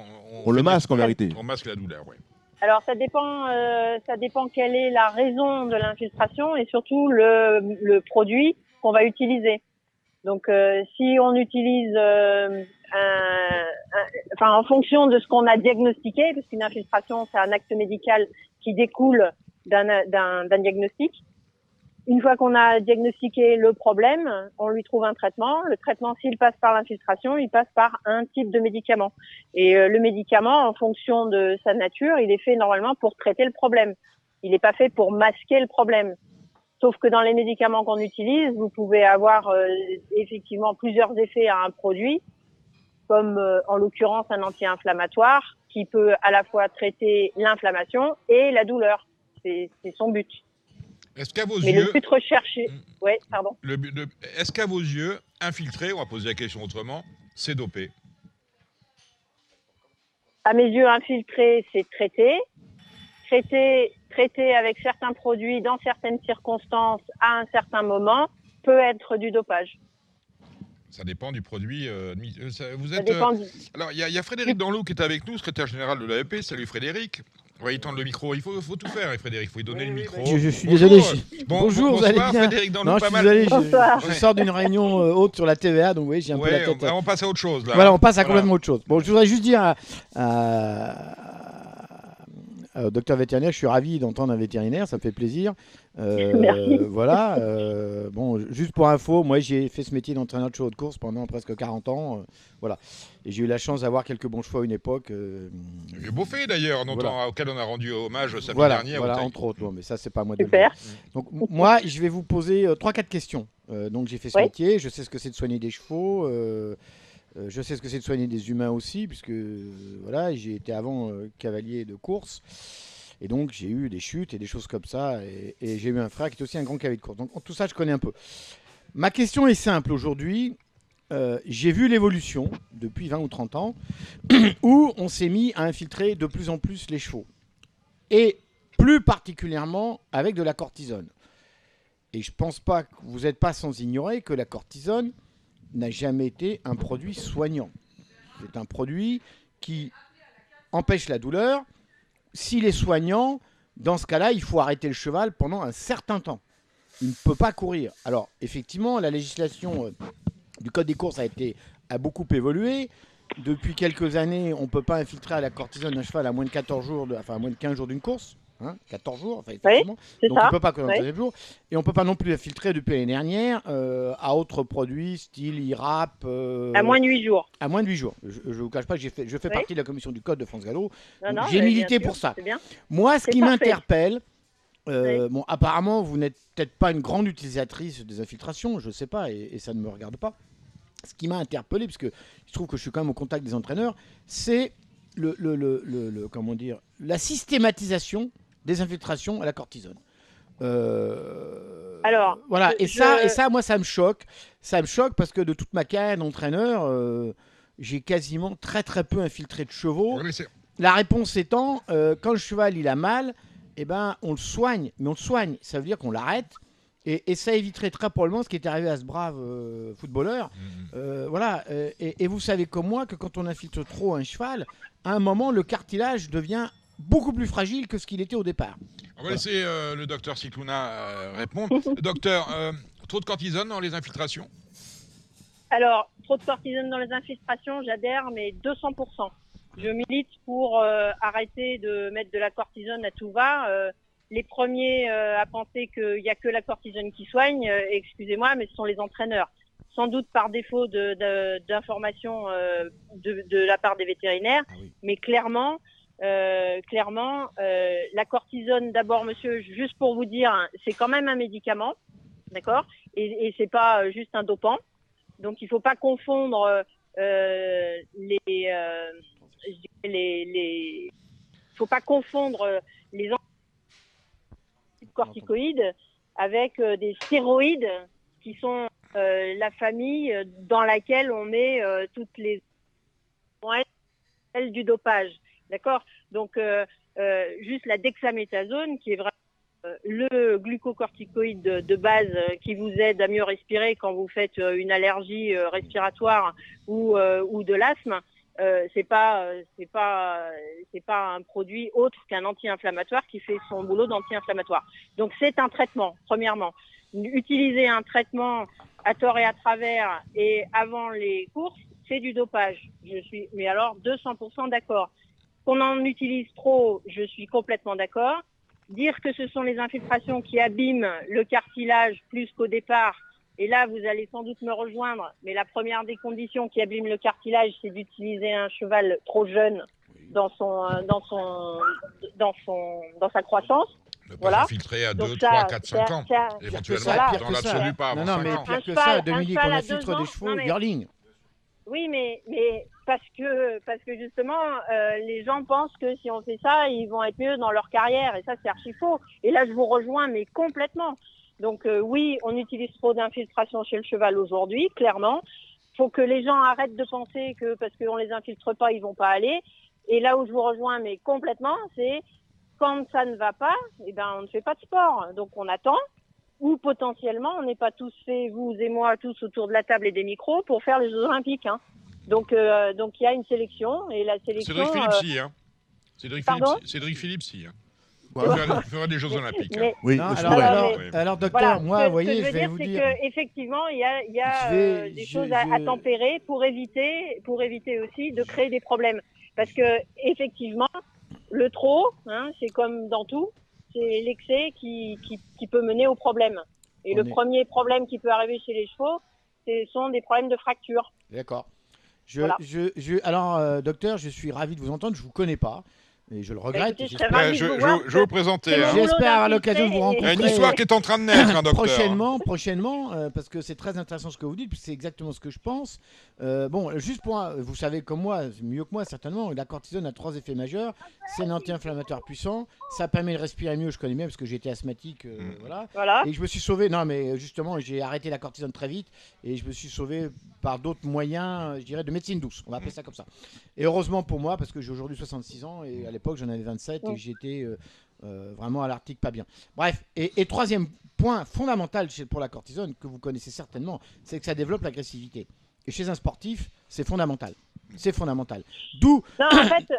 [SPEAKER 4] on, on le masque en vérité.
[SPEAKER 3] On masque la douleur, oui.
[SPEAKER 10] Alors ça dépend, euh, ça dépend quelle est la raison de l'infiltration et surtout le, le produit qu'on va utiliser. Donc euh, si on utilise, euh, enfin en fonction de ce qu'on a diagnostiqué, parce qu'une infiltration c'est un acte médical qui découle d'un diagnostic. Une fois qu'on a diagnostiqué le problème, on lui trouve un traitement. Le traitement, s'il passe par l'infiltration, il passe par un type de médicament. Et euh, le médicament, en fonction de sa nature, il est fait normalement pour traiter le problème. Il n'est pas fait pour masquer le problème. Sauf que dans les médicaments qu'on utilise, vous pouvez avoir euh, effectivement plusieurs effets à un produit, comme euh, en l'occurrence un anti-inflammatoire qui peut à la fois traiter l'inflammation et la douleur. C'est son but.
[SPEAKER 3] Est-ce qu'à vos
[SPEAKER 10] Mais
[SPEAKER 3] yeux,
[SPEAKER 10] le but recherché, ouais, pardon.
[SPEAKER 3] le est-ce qu'à vos yeux, infiltrer, on va poser la question autrement, c'est dopé
[SPEAKER 10] À mes yeux, infiltré, c'est traité. Traité, traité avec certains produits dans certaines circonstances à un certain moment peut être du dopage.
[SPEAKER 3] Ça dépend du produit. euh, euh, ça- vous
[SPEAKER 10] Ça
[SPEAKER 3] êtes.
[SPEAKER 10] dépend
[SPEAKER 3] euh,
[SPEAKER 10] du-
[SPEAKER 3] Alors, il y, a- il y a Frédéric Danlou qui est avec nous, secrétaire général de l'AEP. Salut Frédéric. On va y tendre le micro. Il faut, faut tout faire, hein, Frédéric. Il faut lui donner le micro.
[SPEAKER 11] Je, je suis
[SPEAKER 3] Bonjour.
[SPEAKER 11] désolé. je-
[SPEAKER 3] Bon-
[SPEAKER 11] Bonjour,
[SPEAKER 3] bon-
[SPEAKER 11] vous allez
[SPEAKER 3] bonsoir,
[SPEAKER 11] bien
[SPEAKER 3] Frédéric Danlou,
[SPEAKER 11] Non, je
[SPEAKER 3] pas
[SPEAKER 11] suis
[SPEAKER 3] mal.
[SPEAKER 11] désolé, je-
[SPEAKER 10] Bonsoir.
[SPEAKER 11] je, sors d'une réunion euh, haute sur la TVA, donc oui, j'ai un peu la tête.
[SPEAKER 3] on, on passe à autre chose là.
[SPEAKER 11] Voilà, on passe à
[SPEAKER 3] Voilà.
[SPEAKER 11] complètement autre chose. Bon, je voudrais juste dire à, à- au docteur vétérinaire, je suis ravi d'entendre un vétérinaire, ça me fait plaisir. Euh,
[SPEAKER 10] Merci.
[SPEAKER 11] Voilà. euh, bon, juste pour info, moi j'ai fait ce métier d'entraîneur de chevaux de course pendant presque 40 ans. euh, voilà. Et j'ai eu la chance d'avoir quelques bons chevaux à une époque. euh,
[SPEAKER 3] Le vieux Beaufait d'ailleurs, dont
[SPEAKER 11] Voilà.
[SPEAKER 3] auquel on a rendu hommage samedi
[SPEAKER 11] voilà,
[SPEAKER 3] dernier.
[SPEAKER 11] voilà entre autres. Bon, mais ça, c'est pas moi de le
[SPEAKER 10] Super.
[SPEAKER 11] Donc, moi, je vais vous poser euh, trois, quatre questions. Euh, donc, j'ai fait ce
[SPEAKER 10] Oui.
[SPEAKER 11] métier, je sais ce que c'est de soigner des chevaux, euh, je sais ce que c'est de soigner des humains aussi, puisque euh, voilà, j'ai été avant euh, cavalier de course. Et donc, j'ai eu des chutes et des choses comme ça. Et, j'ai eu un frère qui était aussi un grand cavalier de course. Donc, tout ça, je connais un peu. Ma question est simple aujourd'hui. J'ai vu l'évolution depuis 20 ou 30 ans où on s'est mis à infiltrer de plus en plus les chevaux. Et plus particulièrement avec de la cortisone. Et je pense pas que vous n'êtes pas sans ignorer que la cortisone n'a jamais été un produit soignant. C'est un produit qui empêche la douleur. S'il est soignant, dans ce cas-là, il faut arrêter le cheval pendant un certain temps. Il ne peut pas courir. Alors, effectivement, la législation euh, du Code des courses a, beaucoup évolué. Depuis quelques années, on ne peut pas infiltrer à la cortisone un cheval à moins de 14 jours, de- enfin à moins de 15 jours d'une course. Hein, 14 jours, enfin, effectivement. Donc
[SPEAKER 10] ça.
[SPEAKER 11] il ne peut pas dans
[SPEAKER 10] Oui.
[SPEAKER 11] 14 jours. Et on ne peut pas non plus infiltrer depuis l'année dernière euh, à autres produits, style IRAP. euh,
[SPEAKER 10] À moins de 8 jours.
[SPEAKER 11] à moins de 8 jours. Je ne vous cache pas que j'ai fait, je fais
[SPEAKER 10] Oui.
[SPEAKER 11] partie de la commission du Code de France Gallo. J'ai milité pour ça. Moi, ce qui m'interpelle, euh, bon, apparemment, vous n'êtes peut-être pas une grande utilisatrice des infiltrations, je ne sais pas, et, et ça ne me regarde pas. Ce qui m'a interpellé, puisque je trouve que je suis quand même au contact des entraîneurs, c'est le- le- le- le- comment dire, la systématisation des infiltrations à la cortisone. Euh,
[SPEAKER 10] Alors,
[SPEAKER 11] voilà,
[SPEAKER 10] je-
[SPEAKER 11] et ça,
[SPEAKER 10] je-
[SPEAKER 11] et ça, moi, ça me choque. Ça me choque parce que de toute ma carrière d'entraîneur, euh, j'ai quasiment très très peu infiltré de chevaux. La réponse étant, euh, quand le cheval il a mal, eh ben, on le soigne. Mais on le soigne, ça veut dire qu'on l'arrête. Et, et ça éviterait très probablement ce qui est arrivé à ce brave euh, footballeur.
[SPEAKER 3] Mhm.
[SPEAKER 11] Euh, voilà. euh, et, et vous savez comme moi que quand on infiltre trop un cheval, à un moment, le cartilage devient beaucoup plus fragile que ce qu'il était au départ.
[SPEAKER 3] On va laisser euh, le docteur Cicluna euh, répondre. docteur, euh, trop de cortisone dans les infiltrations?
[SPEAKER 10] Alors, trop de cortisone dans les infiltrations, j'adhère, mais 200%. Je milite pour euh, arrêter de mettre de la cortisone à tout va. Euh, les premiers euh, à penser qu'il n'y a que la cortisone qui soigne, euh, excusez-moi, mais ce sont les entraîneurs. Sans doute par défaut de- de- d'information euh, de, de la part des vétérinaires,
[SPEAKER 11] Ah oui.
[SPEAKER 10] mais clairement, euh, clairement, euh, la cortisone, d'abord, monsieur, juste pour vous dire, hein, c'est quand même un médicament, d'accord, et, et c'est pas euh, juste un dopant. Donc il faut pas confondre euh, les, euh, les, les, faut pas confondre euh, les corticoïdes avec des stéroïdes qui sont euh, la famille dans laquelle on met euh, toutes les du dopage, d'accord? Donc euh, euh, juste la dexaméthasone qui est vraiment euh, le glucocorticoïde de, base qui vous aide à mieux respirer quand vous faites une allergie respiratoire ou, ou de l'asthme, euh, c'est pas c'est pas c'est pas un produit autre qu'un anti-inflammatoire qui fait son boulot d'anti-inflammatoire. Donc c'est un traitement premièrement. Utiliser un traitement à tort et à travers et avant les courses, c'est du dopage. Je suis mais alors 200% d'accord. Qu'on en utilise trop, je suis complètement d'accord dire que ce sont les infiltrations qui abîment le cartilage plus qu'au départ, et là vous allez sans doute me rejoindre, mais la première des conditions qui abîme le cartilage, c'est d'utiliser un cheval trop jeune dans son euh, dans son dans son dans sa croissance.
[SPEAKER 3] Ne pas
[SPEAKER 10] Voilà.
[SPEAKER 3] infiltrer à
[SPEAKER 10] Donc
[SPEAKER 3] 2,
[SPEAKER 10] ça,
[SPEAKER 3] 3, 4, 5
[SPEAKER 10] ça-
[SPEAKER 3] ans.
[SPEAKER 10] ça-
[SPEAKER 3] Éventuellement, dans l'absolu, pas avant
[SPEAKER 11] Non, non,
[SPEAKER 3] 5
[SPEAKER 11] mais pire
[SPEAKER 10] Un
[SPEAKER 11] que ça, Dominique, on infiltre des chevaux
[SPEAKER 10] non, mais-
[SPEAKER 11] yearling.
[SPEAKER 10] Oui, mais mais parce que parce que justement euh, les gens pensent que si on fait ça ils vont être mieux dans leur carrière. Et ça c'est archi faux. Et là je vous rejoins mais complètement. Donc euh, oui on utilise trop d'infiltration chez le cheval aujourd'hui clairement. Faut que les gens arrêtent de penser que parce qu'on les infiltre pas ils vont pas aller. Et là où je vous rejoins mais complètement c'est quand ça ne va pas eh ben on ne fait pas de sport. Donc on attend. Ou potentiellement on n'est pas tous faits vous et moi tous autour de la table et des micros pour faire les Jeux Olympiques hein. Donc, euh, donc il y a une sélection et la sélection.
[SPEAKER 3] Cédric Philippe,
[SPEAKER 10] euh,
[SPEAKER 3] si, hein. Cédric
[SPEAKER 10] Pardon
[SPEAKER 3] Philippe, Cédric Philippe, si. Hein. Il fera- il fera des Jeux Olympiques. hein.
[SPEAKER 10] Mais-
[SPEAKER 4] Oui,
[SPEAKER 11] Non,
[SPEAKER 4] je
[SPEAKER 11] alors, alors, alors, docteur,
[SPEAKER 10] Voilà,
[SPEAKER 11] moi, vous voyez,
[SPEAKER 10] ce que
[SPEAKER 11] je
[SPEAKER 10] je veux
[SPEAKER 11] vais
[SPEAKER 10] dire,
[SPEAKER 11] vous
[SPEAKER 10] c'est
[SPEAKER 11] dire.
[SPEAKER 10] que effectivement, il y a, il y a
[SPEAKER 11] vais-
[SPEAKER 10] euh, des
[SPEAKER 11] je-
[SPEAKER 10] choses à, tempérer pour éviter, pour éviter aussi de créer des problèmes. Parce que effectivement, le trop, hein, c'est comme dans tout, c'est l'excès qui, qui, qui peut mener au problème. Et
[SPEAKER 11] On
[SPEAKER 10] le
[SPEAKER 11] est-
[SPEAKER 10] premier problème qui peut arriver chez les chevaux, ce sont des problèmes de fracture.
[SPEAKER 11] D'accord. Je,
[SPEAKER 10] Voilà.
[SPEAKER 11] je, je, alors, euh, docteur, je suis ravi de vous entendre. Je vous connais pas. Et je le regrette.
[SPEAKER 10] écoutez, je
[SPEAKER 3] vais vous présenter. hein.
[SPEAKER 11] J'espère avoir l'occasion de vous
[SPEAKER 10] et-
[SPEAKER 3] Il y a une
[SPEAKER 11] rencontrer.
[SPEAKER 3] histoire qui est en train de naître, docteur.
[SPEAKER 11] Prochainement, prochainement, euh, parce que c'est très intéressant ce que vous dites, puis c'est exactement ce que je pense. Euh, bon, juste pour, un- vous savez comme moi, mieux que moi certainement, la cortisone a trois effets majeurs. C'est un anti-inflammatoire puissant, ça permet de respirer mieux, je connais bien parce que j'étais asthmatique, euh,
[SPEAKER 3] Mm.
[SPEAKER 11] voilà.
[SPEAKER 10] Voilà.
[SPEAKER 11] Et je me suis sauvé, non mais justement, j'ai arrêté la cortisone très vite et je me suis sauvé par d'autres moyens, je dirais, de médecine douce, on va appeler ça comme ça. Et heureusement pour moi, parce que j'ai aujourd'hui 66 ans et à l'époque j'en avais 27 et j'étais euh, euh, vraiment à l'article pas bien. Bref, et, et troisième point fondamental chez- pour la cortisone, que vous connaissez certainement, c'est que ça développe l'agressivité. Et chez un sportif, c'est fondamental. C'est fondamental. D'où
[SPEAKER 10] Non, en fait, euh,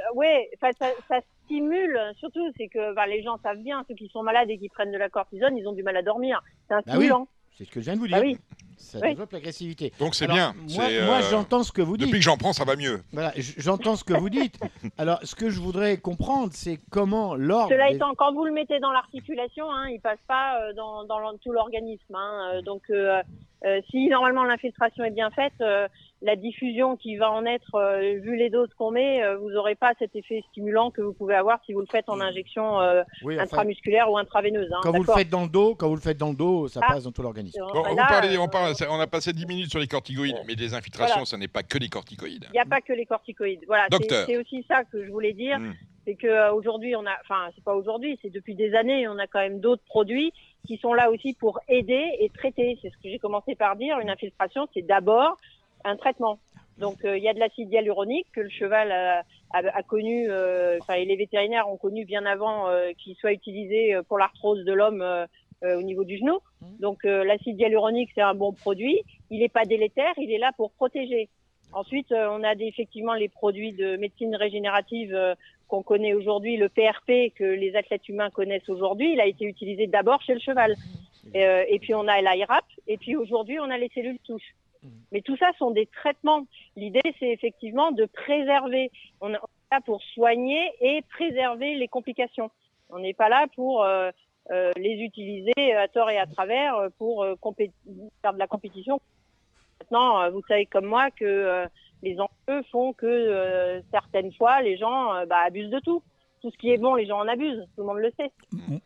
[SPEAKER 10] enfin, ça, ça stimule, surtout, c'est que les gens savent bien, ceux qui sont malades et qui prennent de la cortisone, ils ont du mal à dormir. C'est un
[SPEAKER 11] Bah oui,
[SPEAKER 10] stimulant.
[SPEAKER 11] C'est ce que je viens de vous dire.
[SPEAKER 10] Bah oui.
[SPEAKER 11] Ça
[SPEAKER 10] Oui.
[SPEAKER 11] développe l'agressivité.
[SPEAKER 3] Donc c'est bien.
[SPEAKER 11] Moi,
[SPEAKER 3] euh,
[SPEAKER 11] j'entends ce que vous dites.
[SPEAKER 3] Depuis que j'en prends, ça va mieux.
[SPEAKER 11] Voilà, j'entends ce que vous dites. Alors, ce que je voudrais comprendre, c'est comment l'ordre.
[SPEAKER 10] Cela étant, quand vous le mettez dans l'articulation, hein, il passe pas euh, dans, tout l'organisme. Hein, euh, donc, euh, euh, si normalement l'infiltration est bien faite, euh, la diffusion qui va en être, euh, vu les doses qu'on met, euh, vous n'aurez pas cet effet stimulant que vous pouvez avoir si vous le faites en injection euh,
[SPEAKER 11] Oui, enfin,
[SPEAKER 10] intramusculaire ou intraveineuse. Hein,
[SPEAKER 11] quand vous le faites dans le dos, quand vous le faites dans le dos, ça
[SPEAKER 10] Ah.
[SPEAKER 11] passe dans tout l'organisme.
[SPEAKER 3] Bon, vous
[SPEAKER 10] là,
[SPEAKER 3] parlez- on, parle- on a passé 10 minutes sur les corticoïdes, mais les infiltrations,
[SPEAKER 10] Voilà.
[SPEAKER 3] ça n'est pas que les corticoïdes.
[SPEAKER 10] Il n'y a pas que les corticoïdes. Voilà, c'est
[SPEAKER 3] Docteur.
[SPEAKER 10] c'est aussi ça que je voulais dire.
[SPEAKER 3] Mm.
[SPEAKER 10] C'est que aujourd'hui, on a, enfin, c'est pas aujourd'hui, c'est depuis des années, on a quand même d'autres produits qui sont là aussi pour aider et traiter. C'est ce que j'ai commencé par dire. Une infiltration, c'est d'abord un traitement. Donc, euh, il y a de l'acide hyaluronique que le cheval a, a- a connu, euh, enfin, et les vétérinaires ont connu bien avant euh, qu'il soit utilisé euh, pour l'arthrose de l'homme euh, euh, au niveau du genou. Donc, euh, l'acide hyaluronique, c'est un bon produit. Il n'est pas délétère, il est là pour protéger. Ensuite, euh, on a des, effectivement les produits de médecine régénérative euh, qu'on connaît aujourd'hui, le PRP que les athlètes humains connaissent aujourd'hui. Il a été utilisé d'abord chez le cheval. Euh, et puis on a l'IRAP, et puis aujourd'hui on a les cellules souches. Mais tout ça sont des traitements. L'idée, c'est effectivement de préserver. On est là pour soigner et préserver les complications. On n'est pas là pour euh, euh, les utiliser à tort et à travers euh, pour faire de la compétition. Maintenant, vous savez comme moi que les enjeux font que certaines fois, les gens bah, abusent de tout. Tout ce qui est bon, les gens en abusent. Tout le monde le sait.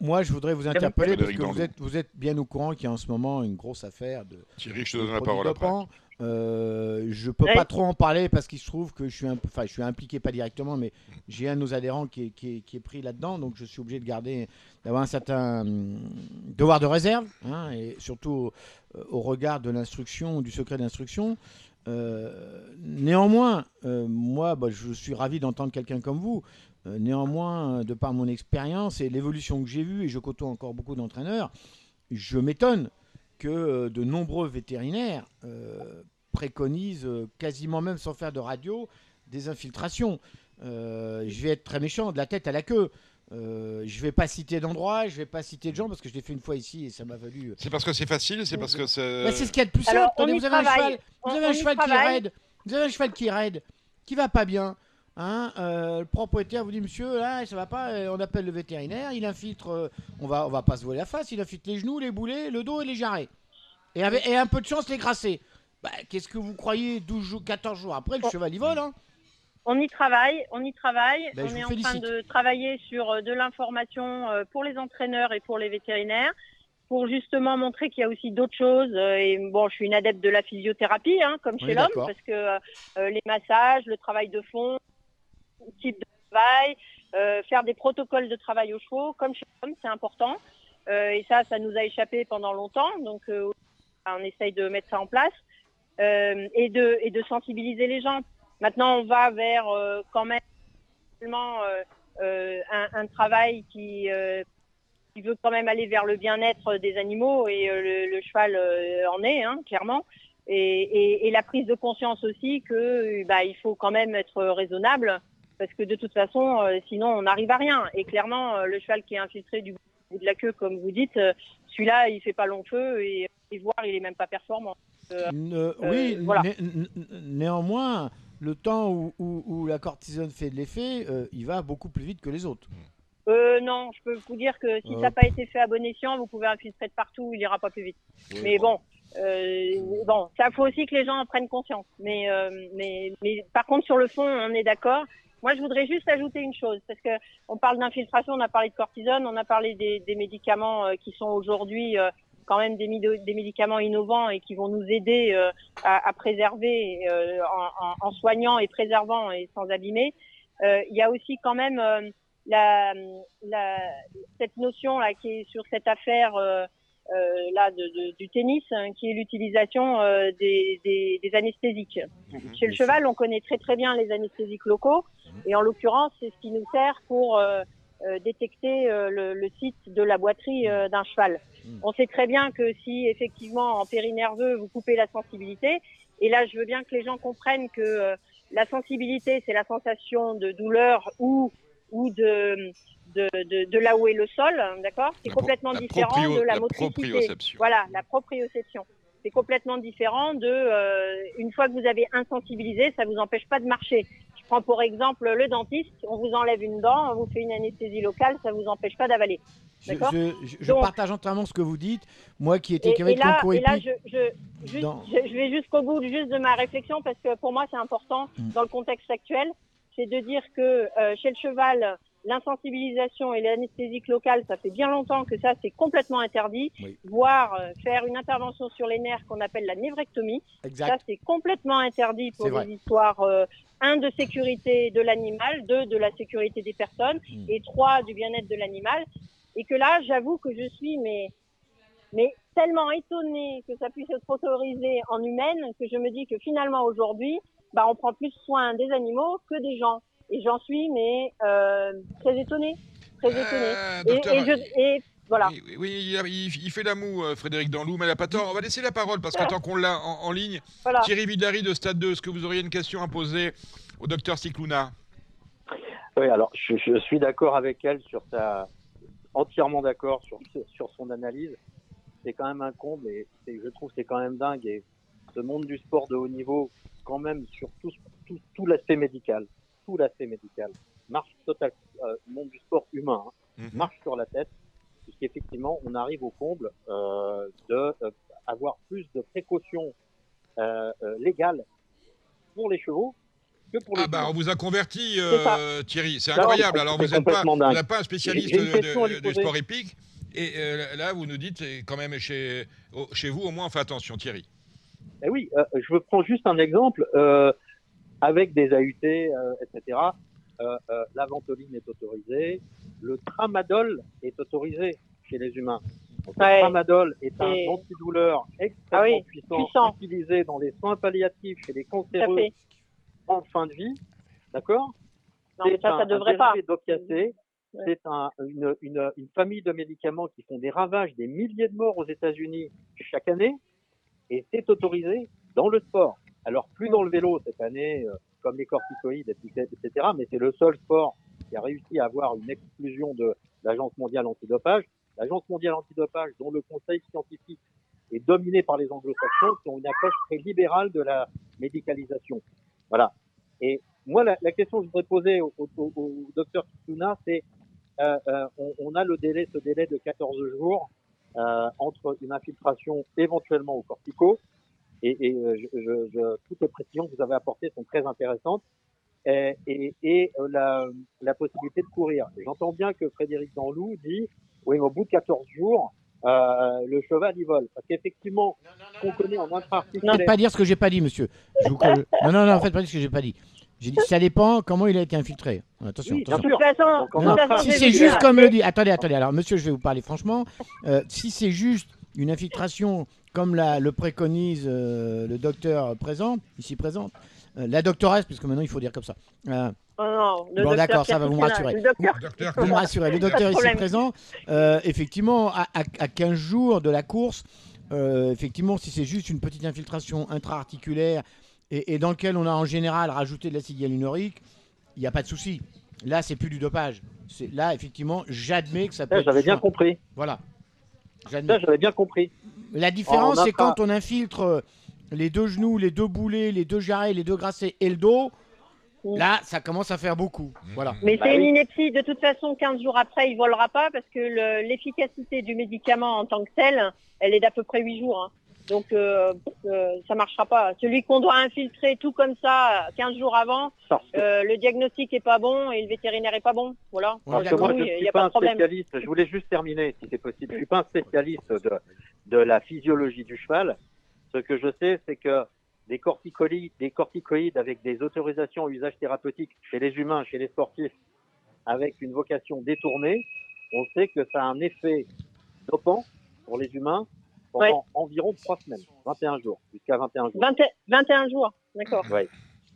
[SPEAKER 11] Moi, je voudrais vous interpeller parce que vous êtes, vous êtes bien au courant qu'il y a en ce moment une grosse affaire de.
[SPEAKER 3] Thierry, je te donne la parole après.
[SPEAKER 11] Euh, je peux
[SPEAKER 10] Oui.
[SPEAKER 11] pas trop en parler parce qu'il se trouve que je suis, enfin, je suis impliqué pas directement, mais j'ai un de nos adhérents qui est, qui est- qui est pris là-dedans, donc je suis obligé de garder, d'avoir un certain hum, devoir de réserve, hein, et surtout au regard de l'instruction, du secret d'instruction. Euh, néanmoins, euh, moi, bah, je suis ravi d'entendre quelqu'un comme vous. Euh, néanmoins, euh, de par mon expérience et l'évolution que j'ai vue, et je côtoie encore beaucoup d'entraîneurs, je m'étonne que euh, de nombreux vétérinaires euh, préconisent, quasiment même sans faire de radio, des infiltrations. Euh, je vais être très méchant, de la tête à la queue. Euh, je vais pas citer d'endroit, je vais pas citer de gens parce que je l'ai fait une fois ici et ça m'a valu.
[SPEAKER 3] C'est parce que c'est facile, c'est parce que c'est.
[SPEAKER 11] bah, c'est ce qu'il y a de plus simple. Vous avez un cheval, vous
[SPEAKER 10] On-
[SPEAKER 11] avez
[SPEAKER 10] on
[SPEAKER 11] un
[SPEAKER 10] y
[SPEAKER 11] cheval qui raide, vous avez un cheval qui raide, qui va pas bien. Hein, euh, le propriétaire vous dit monsieur là ça va pas, euh, on appelle le vétérinaire, il infiltre, euh, on va on va pas se voiler la face, il infiltre les genoux, les boulets, le dos et les jarrets. Et avec et un peu de chance les grasser. Bah, qu'est-ce que vous croyez 12 jours, 14 jours après le
[SPEAKER 10] Oh.
[SPEAKER 11] cheval il vole hein?
[SPEAKER 10] On y travaille, on y travaille.
[SPEAKER 11] Ben,
[SPEAKER 10] on est en train de travailler sur euh, de l'information pour les entraîneurs et pour les vétérinaires. pour justement montrer qu'il y a aussi d'autres choses. Et bon, je suis une adepte de la physiothérapie, hein, comme chez l'homme, parce que euh, les massages, le travail de fond, type de travail, euh, faire des protocoles de travail aux chevaux, comme chez l'homme, c'est important. Euh, et ça, ça nous a échappé pendant longtemps, donc euh, on essaye de mettre ça en place et de sensibiliser les gens. Maintenant, on va vers quand même un, un travail qui veut quand même aller vers le bien-être des animaux et le, cheval en est hein, clairement. Et, la prise de conscience aussi que bah, il faut quand même être raisonnable parce que de toute façon, euh, sinon on n'arrive à rien. Et clairement, euh, le cheval qui est infiltré du bout de la queue, comme vous dites, euh, celui-là, il fait pas long feu et, et voir, il est même pas performant. Euh,
[SPEAKER 12] oui,
[SPEAKER 10] voilà.
[SPEAKER 12] né- néanmoins, le temps où, où- où la cortisone fait de l'effet, euh, il va beaucoup plus vite que les autres.
[SPEAKER 10] Euh, non, je peux vous dire que si ça n'a pas été fait à bon escient, vous pouvez infiltrer de partout, il ira pas plus vite.
[SPEAKER 12] Oui,
[SPEAKER 10] mais bon, euh, bon, ça faut aussi que les gens en prennent conscience. Mais, euh, mais, mais par contre, sur le fond, on est d'accord. Moi, je voudrais juste ajouter une chose, parce que on parle d'infiltration, on a parlé de cortisone, on a parlé des, des médicaments euh, qui sont aujourd'hui euh, quand même des, des médicaments innovants et qui vont nous aider euh, à, à préserver euh, en, en- soignant et préservant et sans abîmer. Euh, Il y a aussi quand même la, la, cette notion là qui est sur cette affaire là de, de- du tennis, hein, qui est l'utilisation euh, des, des, des anesthésiques. Chez le cheval, on connaît très très bien les anesthésiques locaux, et en l'occurrence, c'est ce qui nous sert pour euh, euh, détecter euh, le, le site de la boiterie euh, d'un cheval. On sait très bien que si effectivement en périnerveux vous coupez la sensibilité, et là je veux bien que les gens comprennent que euh, la sensibilité c'est la sensation de douleur ou ou de de, de, de là où est le sol, hein, d'accord C'est complètement
[SPEAKER 3] la
[SPEAKER 10] différent
[SPEAKER 3] proprio-
[SPEAKER 10] de la,
[SPEAKER 3] la
[SPEAKER 10] motricité.
[SPEAKER 3] proprioception.
[SPEAKER 10] Voilà, la proprioception. C'est complètement différent de euh, une fois que vous avez insensibilisé, ça vous empêche pas de marcher. Je prends pour exemple le dentiste, on vous enlève une dent, on vous fait une anesthésie locale, ça vous empêche pas d'avaler.
[SPEAKER 12] Je,
[SPEAKER 10] D'accord
[SPEAKER 12] je- je- je
[SPEAKER 10] Donc-
[SPEAKER 12] partage entièrement ce que vous dites. Moi qui étais
[SPEAKER 10] et, et
[SPEAKER 12] de
[SPEAKER 10] là, et là je, je, juste-
[SPEAKER 12] Dans-
[SPEAKER 10] je, je vais jusqu'au bout juste de ma réflexion parce que pour moi c'est important
[SPEAKER 12] Mm.
[SPEAKER 10] dans le contexte actuel, c'est de dire que euh, chez le cheval, l'insensibilisation et l'anesthésique locale, ça fait bien longtemps que ça c'est complètement interdit,
[SPEAKER 12] Oui.
[SPEAKER 10] voire euh, faire une intervention sur les nerfs qu'on appelle la névrectomie,
[SPEAKER 12] Exact.
[SPEAKER 10] ça c'est complètement interdit pour des histoires euh, un de sécurité de l'animal, deux de la sécurité des personnes
[SPEAKER 12] Mm.
[SPEAKER 10] et trois du bien-être de l'animal. Et que là, j'avoue que je suis mais mais tellement étonnée que ça puisse être autorisé en humaine que je me dis que finalement aujourd'hui, bah, on prend plus soin des animaux que des gens. Et j'en suis mais euh, très étonnée, très étonnée.
[SPEAKER 3] Euh,
[SPEAKER 10] Et,
[SPEAKER 3] docteur,
[SPEAKER 10] et je, et voilà.
[SPEAKER 3] Oui, oui, il, fait la moue, euh, Frédéric Danlou, mais elle n'a pas tort. On va laisser la parole parce que tant qu'on l'a en, en ligne,
[SPEAKER 10] Voilà.
[SPEAKER 3] Thierry Villary de Stade 2, est-ce que vous auriez une question à poser au docteur Cicluna
[SPEAKER 8] Oui, alors je, je suis d'accord avec elle sur sa, entièrement d'accord sur, sur son analyse. C'est quand même un comble et c'est- je trouve que c'est quand même dingue. Et ce monde du sport de haut niveau, quand même sur tout, tout, tout l'aspect médical, tout l'aspect médical, marche total, euh, monde du sport humain, hein,
[SPEAKER 3] Mhm.
[SPEAKER 8] marche sur la tête, puisqu'effectivement on arrive au comble euh, de euh, avoir plus de précautions euh, euh, légales pour les chevaux que pour les
[SPEAKER 3] Ah bah on vous a converti, Thierry, c'est incroyable. Alors vous n'êtes pas, pas un spécialiste de, de- sport épique, et là vous nous dites quand même chez vous au moins on fait attention, Thierry.
[SPEAKER 8] Eh oui, euh, je prendre juste un exemple. euh, avec des AUT, euh, etc., euh, euh, la ventoline est autorisée, le tramadol est autorisé chez les humains. Donc,
[SPEAKER 10] Ouais.
[SPEAKER 8] Le tramadol est un
[SPEAKER 10] Et-
[SPEAKER 8] antidouleur extrêmement
[SPEAKER 10] Ah oui,
[SPEAKER 8] puissant,
[SPEAKER 10] puissant.
[SPEAKER 8] utilisé dans les soins palliatifs chez les cancéreux en fin de vie. D'accord?
[SPEAKER 10] Non, mais ça,
[SPEAKER 8] un-
[SPEAKER 10] ça devrait pas.
[SPEAKER 8] dérivé d'opiacés.
[SPEAKER 10] Ouais.
[SPEAKER 8] C'est un- une, une, une famille de médicaments qui font des ravages, des milliers de morts aux États-Unis chaque année, et c'est autorisé dans le sport. Alors plus dans le vélo cette année, euh, comme les corticoïdes, etc., mais c'est le seul sport qui a réussi à avoir une exclusion de l'Agence mondiale antidopage. L'Agence mondiale antidopage, dont le conseil scientifique est dominé par les anglo-saxons, qui ont une approche très libérale de la médicalisation. Voilà. Et moi, la, la question que je voudrais poser au, au, au- au docteur Kitsuna, c'est euh, euh, on, on a le délai, ce délai de 14 jours euh, entre une infiltration éventuellement au cortico et, et euh, je, je, je- toutes les précisions que vous avez apportées sont très intéressantes et, et, et, euh, la, la possibilité de courir. J'entends bien que Frédéric Danlou dit oui, mais au bout de 14 jours, euh, le cheval il vole. Parce qu'effectivement, qu'on connaît en
[SPEAKER 11] Ne
[SPEAKER 8] intra-articulaire.
[SPEAKER 11] faites pas dire ce que j'ai pas dit, monsieur. Je vous- Non, non, non, faites pas dire ce que j'ai pas dit. J'ai dit ça dépend comment il a été infiltré. Attention,
[SPEAKER 8] Oui,
[SPEAKER 11] attention.
[SPEAKER 10] De toute façon,
[SPEAKER 11] Non, si c'est juste comme le dit. Attendez, attendez. Alors, monsieur, je vais vous parler franchement. Euh, si c'est juste une infiltration comme la, le préconise euh, le docteur présent, ici présent, euh, la doctoresse, puisque maintenant il faut dire comme ça. Euh,
[SPEAKER 10] Oh non, le
[SPEAKER 11] Bon, d'accord, ça va, vous me
[SPEAKER 10] Docteur,
[SPEAKER 11] vous me rassurez, le docteur ici présent, euh, effectivement, à, à- à 15 jours de la course, euh, effectivement, si c'est juste une petite infiltration intra-articulaire et, et dans lequel on a en général rajouté de l'acide hyaluronique, il n'y a pas de souci. Là, c'est plus du dopage. C'est- Là, effectivement, j'admets que ça peut
[SPEAKER 8] J'avais bien compris.
[SPEAKER 11] Voilà. J'admets.
[SPEAKER 8] Ça, j'avais bien compris.
[SPEAKER 11] La différence,
[SPEAKER 8] En
[SPEAKER 11] c'est quand on infiltre euh, les deux genoux, les deux boulets, les deux jarrets, les deux grassés et le dos. Là, ça commence à faire beaucoup. Voilà.
[SPEAKER 10] Mais
[SPEAKER 8] Bah
[SPEAKER 10] c'est une ineptie. De toute façon, 15 jours après, il volera pas parce que le- l'efficacité du médicament en tant que tel, elle est d'à peu près 8 jours. hein. Donc, euh, euh, ça marchera pas. Celui qu'on doit infiltrer tout comme ça 15 jours avant, euh, le diagnostic est pas bon et le vétérinaire est pas bon. Voilà.
[SPEAKER 11] Ouais,
[SPEAKER 8] parce que moi, je ne
[SPEAKER 10] y
[SPEAKER 8] suis
[SPEAKER 10] a
[SPEAKER 8] pas
[SPEAKER 10] pas
[SPEAKER 8] un spécialiste. Je voulais juste terminer, si c'est possible. Je suis pas un spécialiste de, de la physiologie du cheval. Ce que je sais, c'est que des corticoïdes, des corticoïdes avec des autorisations à usage thérapeutique chez les humains, chez les sportifs, avec une vocation détournée, on sait que ça a un effet dopant pour les humains pendant
[SPEAKER 10] Ouais.
[SPEAKER 8] environ trois semaines, 21 jours, jusqu'à 21 jours.
[SPEAKER 10] 20 21 jours, d'accord.
[SPEAKER 8] Oui,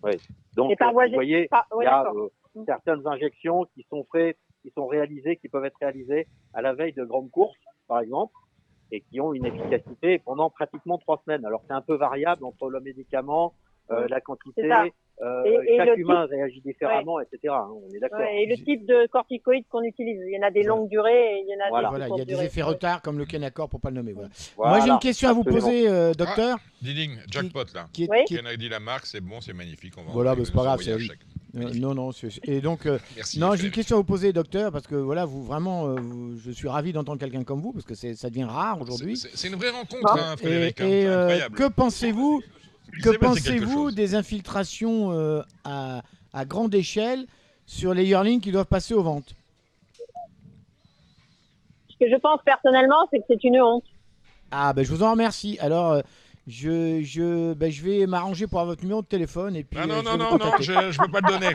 [SPEAKER 8] oui. Donc,
[SPEAKER 10] par
[SPEAKER 8] euh, vous voyez,
[SPEAKER 10] par-
[SPEAKER 8] il
[SPEAKER 10] ouais,
[SPEAKER 8] y a euh, certaines injections qui sont faites, qui sont réalisées, qui peuvent être réalisées à la veille de grandes courses, par exemple, et qui ont une efficacité pendant pratiquement trois semaines. Alors, c'est un peu variable entre le médicament, euh, la quantité. Euh,
[SPEAKER 10] Et- et
[SPEAKER 8] chaque
[SPEAKER 10] le
[SPEAKER 8] humain réagit différemment, etc. hein, on est d'accord.
[SPEAKER 10] Ouais, et le type de corticoïdes qu'on utilise. Il y en a des longues durées et il y en a
[SPEAKER 8] Voilà.
[SPEAKER 10] des
[SPEAKER 11] Voilà, il y a des
[SPEAKER 10] durées.
[SPEAKER 11] effets retard comme le Kenacor pour pas le nommer. Voilà.
[SPEAKER 8] Voilà,
[SPEAKER 11] Moi j'ai une question à vous poser, euh, docteur.
[SPEAKER 3] Diding, jackpot là.
[SPEAKER 11] Qui est-
[SPEAKER 10] Oui.
[SPEAKER 11] qui
[SPEAKER 3] a dit la marque, c'est bon, c'est magnifique. On va
[SPEAKER 11] Voilà, bah, c'est pas grave, c'est. Euh, non, non, c'est- et donc, euh,
[SPEAKER 3] Merci.
[SPEAKER 11] non, j'ai une question à vous poser, docteur, parce que voilà, vous vraiment, euh, vous- je suis ravi d'entendre quelqu'un comme vous, parce que c'est- ça devient rare aujourd'hui.
[SPEAKER 3] C'est une vraie rencontre, hein,
[SPEAKER 11] Et,
[SPEAKER 3] Frédéric. hein,
[SPEAKER 11] et,
[SPEAKER 3] incroyable.
[SPEAKER 11] que pensez-vous Que pensez-vous des infiltrations euh, à, à grande échelle sur les yearlings qui doivent passer aux ventes?
[SPEAKER 10] Ce que je pense personnellement, c'est que c'est une honte.
[SPEAKER 11] Ah, ben je vous en remercie. Alors, euh, je, je, ben, je vais m'arranger pour avoir votre numéro de téléphone et puis.
[SPEAKER 3] Ah
[SPEAKER 11] euh,
[SPEAKER 3] non, non,
[SPEAKER 11] vais
[SPEAKER 3] non, non, je ne peux pas le donner.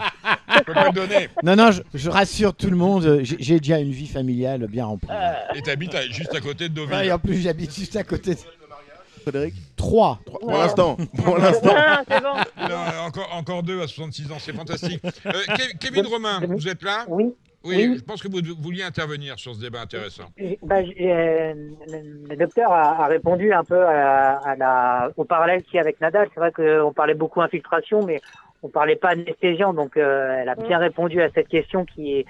[SPEAKER 3] Je peux pas le donner.
[SPEAKER 11] Non, non, je, je rassure tout le monde, euh, j'ai déjà une vie familiale bien remplie.
[SPEAKER 3] Et t'habites à- juste à côté de Deauville.
[SPEAKER 11] Ouais, et en plus, j'habite juste à côté. de-
[SPEAKER 4] Frédéric
[SPEAKER 11] Trois.
[SPEAKER 4] Pour l'instant. Pour l'instant.
[SPEAKER 10] Ah, c'est bon.
[SPEAKER 3] Non, encore, encore deux à 66 ans, c'est fantastique. Euh, Ke- Kevin Romain, vous êtes là
[SPEAKER 13] Oui.
[SPEAKER 3] Oui,
[SPEAKER 13] Oui.
[SPEAKER 3] je pense que vous vouliez intervenir sur ce débat intéressant.
[SPEAKER 13] Bah, euh, le docteur a, a répondu un peu à la, à la- au parallèle qu'il y a avec Nadal. C'est vrai qu'on parlait beaucoup infiltration, mais on parlait pas anesthésiant. Donc, euh, elle a bien répondu à cette question qui est,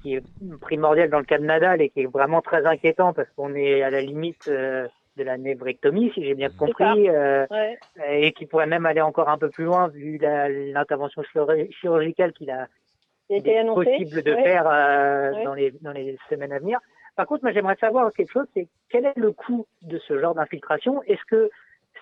[SPEAKER 13] qui est primordiale dans le cas de Nadal et qui est vraiment très inquiétant parce qu'on est à la limite euh, de la névrectomie, si j'ai bien compris, euh,
[SPEAKER 10] Ouais.
[SPEAKER 13] et qui pourrait même aller encore un peu plus loin vu l'intervention chirurgi- chirurgicale qu'il a
[SPEAKER 10] été
[SPEAKER 13] possible de
[SPEAKER 10] Ouais.
[SPEAKER 13] faire euh,
[SPEAKER 10] Ouais.
[SPEAKER 13] dans, les, dans les semaines à venir. Par contre, moi, j'aimerais savoir quelque chose, c'est quel est le coût de ce genre d'infiltration? Est-ce que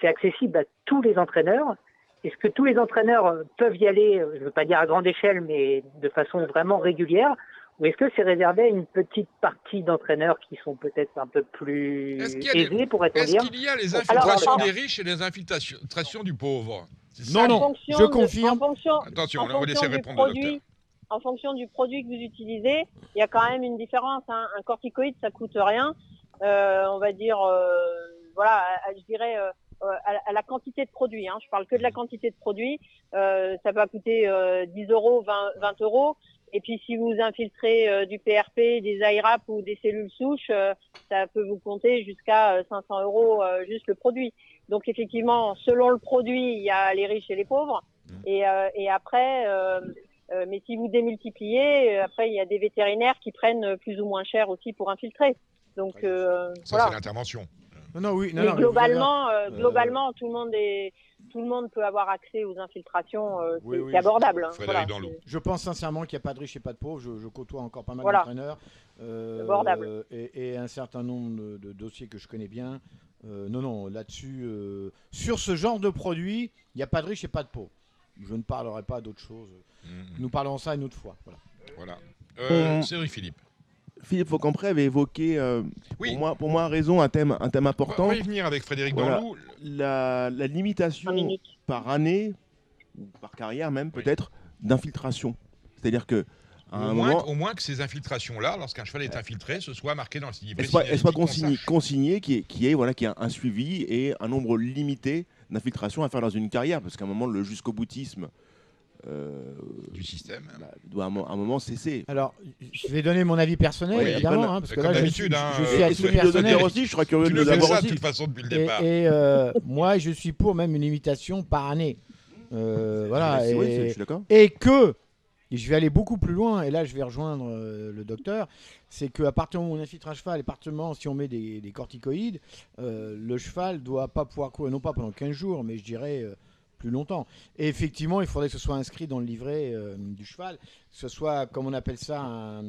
[SPEAKER 13] c'est accessible à tous les entraîneurs? Est-ce que tous les entraîneurs euh, peuvent y aller, euh, je ne veux pas dire à grande échelle, mais de façon vraiment régulière? Ou est-ce que c'est réservé à une petite partie d'entraîneurs qui sont peut-être un peu plus
[SPEAKER 3] Est-ce des-
[SPEAKER 13] aisés, pourrait-on
[SPEAKER 3] Est-ce
[SPEAKER 13] dire
[SPEAKER 3] qu'il y a les infiltrations
[SPEAKER 13] alors-
[SPEAKER 3] des riches et les infiltrations du pauvre
[SPEAKER 11] Non, non, je
[SPEAKER 10] de-
[SPEAKER 11] confirme.
[SPEAKER 10] En fonction,
[SPEAKER 3] Attention,
[SPEAKER 10] en
[SPEAKER 3] on va laisser
[SPEAKER 10] fonction du
[SPEAKER 3] répondre le docteur.
[SPEAKER 10] produit, en fonction du produit que vous utilisez, il y a quand même une différence. hein. Un corticoïde, ça coûte rien. Euh, on va dire, euh, voilà, je dirais euh, euh, à, la- à la quantité de produit. Hein. Je parle que de la quantité de produit. Euh, ça va coûter euh, 10 euros, 20, 20 euros. Et puis si vous infiltrez euh, du PRP, des IRAP ou des cellules souches, euh, ça peut vous compter jusqu'à euh, 500 euros euh, juste le produit. Donc effectivement, selon le produit, il y a les riches et les pauvres. Et, euh, et après, euh, euh, mais si vous démultipliez, euh, après il y a des vétérinaires qui prennent euh, plus ou moins cher aussi pour infiltrer. Donc euh,
[SPEAKER 3] Ça, c'est
[SPEAKER 10] voilà.
[SPEAKER 3] l'intervention.
[SPEAKER 11] Non, non, oui, non,
[SPEAKER 10] Mais globalement, euh,
[SPEAKER 11] euh,
[SPEAKER 10] globalement, tout le monde est, tout le monde peut avoir accès aux infiltrations. euh,
[SPEAKER 11] Oui,
[SPEAKER 10] c'est
[SPEAKER 11] oui,
[SPEAKER 10] abordable. hein. Voilà.
[SPEAKER 11] Je pense sincèrement qu'il n'y a pas de riches et pas de pauvres. Je, je côtoie encore pas mal
[SPEAKER 10] Voilà.
[SPEAKER 11] d'entraîneurs. euh,
[SPEAKER 10] Abordable.
[SPEAKER 11] et, et un certain nombre de, de dossiers que je connais bien. Euh, non, non, là-dessus, euh, sur ce genre de produit, il n'y a pas de riches et pas de pauvres. Je ne parlerai pas d'autre chose.
[SPEAKER 3] Mhm.
[SPEAKER 11] Nous parlerons ça une autre fois. Voilà.
[SPEAKER 3] Voilà. Euh, Philippe.
[SPEAKER 4] Philippe Faucampré avait évoqué, euh, pour, moi, pour moi, raison, un thème, un thème important.
[SPEAKER 3] On va y venir avec Frédéric
[SPEAKER 4] Voilà. La, la limitation par année, ou par carrière même peut-être, d'infiltration. C'est-à-dire que à
[SPEAKER 3] Au
[SPEAKER 4] un
[SPEAKER 3] moins,
[SPEAKER 4] moment,
[SPEAKER 3] au moins que ces infiltrations-là, lorsqu'un cheval est infiltré, ce soit marqué dans le signalement.
[SPEAKER 4] elle soit, elle soit consignée, consignée qui est, qui est voilà, qui a un suivi et un nombre limité d'infiltrations à faire dans une carrière, parce qu'à un moment le jusqu'au boutisme
[SPEAKER 3] du système
[SPEAKER 4] doit à un, mo- un moment cesser.
[SPEAKER 11] Alors, je vais donner mon avis personnel,
[SPEAKER 4] Oui,
[SPEAKER 11] évidemment, hein, parce que
[SPEAKER 4] comme
[SPEAKER 11] là, je suis,
[SPEAKER 4] hein,
[SPEAKER 11] je
[SPEAKER 4] euh,
[SPEAKER 11] suis
[SPEAKER 4] celui de
[SPEAKER 11] personnel.
[SPEAKER 4] Aussi, je serais curieux
[SPEAKER 3] Tu
[SPEAKER 4] de
[SPEAKER 3] le ça,
[SPEAKER 4] aussi.
[SPEAKER 3] de toute façon, depuis le
[SPEAKER 11] Et,
[SPEAKER 3] départ.
[SPEAKER 11] et, euh, moi, je suis pour même une limitation par année. Euh, voilà.
[SPEAKER 4] Oui, oui,
[SPEAKER 11] et,
[SPEAKER 4] je suis d'accord.
[SPEAKER 11] et que, et je vais aller beaucoup plus loin, et là, je vais rejoindre euh, le docteur, c'est qu'à partir du moment où on infiltre un cheval, et à partir du moment si on met des, des corticoïdes, euh, le cheval doit pas pouvoir courir, non pas pendant 15 jours, mais je dirais euh, plus longtemps. Et effectivement, il faudrait que ce soit inscrit dans le livret euh, du cheval, que ce soit, comme on appelle ça, un,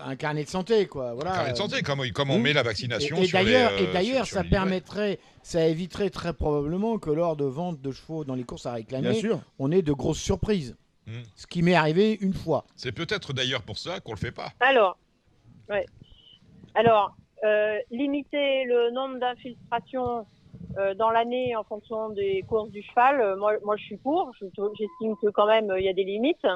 [SPEAKER 11] un carnet de santé, quoi. Voilà.
[SPEAKER 3] Carnet de santé, comme, comme on
[SPEAKER 11] Hmm.
[SPEAKER 3] met la vaccination
[SPEAKER 11] Et, et
[SPEAKER 3] sur les,
[SPEAKER 11] d'ailleurs,
[SPEAKER 3] euh,
[SPEAKER 11] et d'ailleurs,
[SPEAKER 3] sur- sur
[SPEAKER 11] ça
[SPEAKER 3] les
[SPEAKER 11] permettrait, ça éviterait très probablement que lors de vente de chevaux dans les courses à réclamer,
[SPEAKER 4] Bien sûr.
[SPEAKER 11] on ait de grosses surprises.
[SPEAKER 3] Hmm.
[SPEAKER 11] Ce qui m'est arrivé une fois.
[SPEAKER 3] C'est peut-être d'ailleurs pour ça qu'on le fait pas.
[SPEAKER 10] Alors, ouais. Alors, euh, limiter le nombre d'infiltrations euh, dans l'année en fonction des courses du cheval, euh, moi, moi je suis pour. Je- J'estime que quand même il y a des limites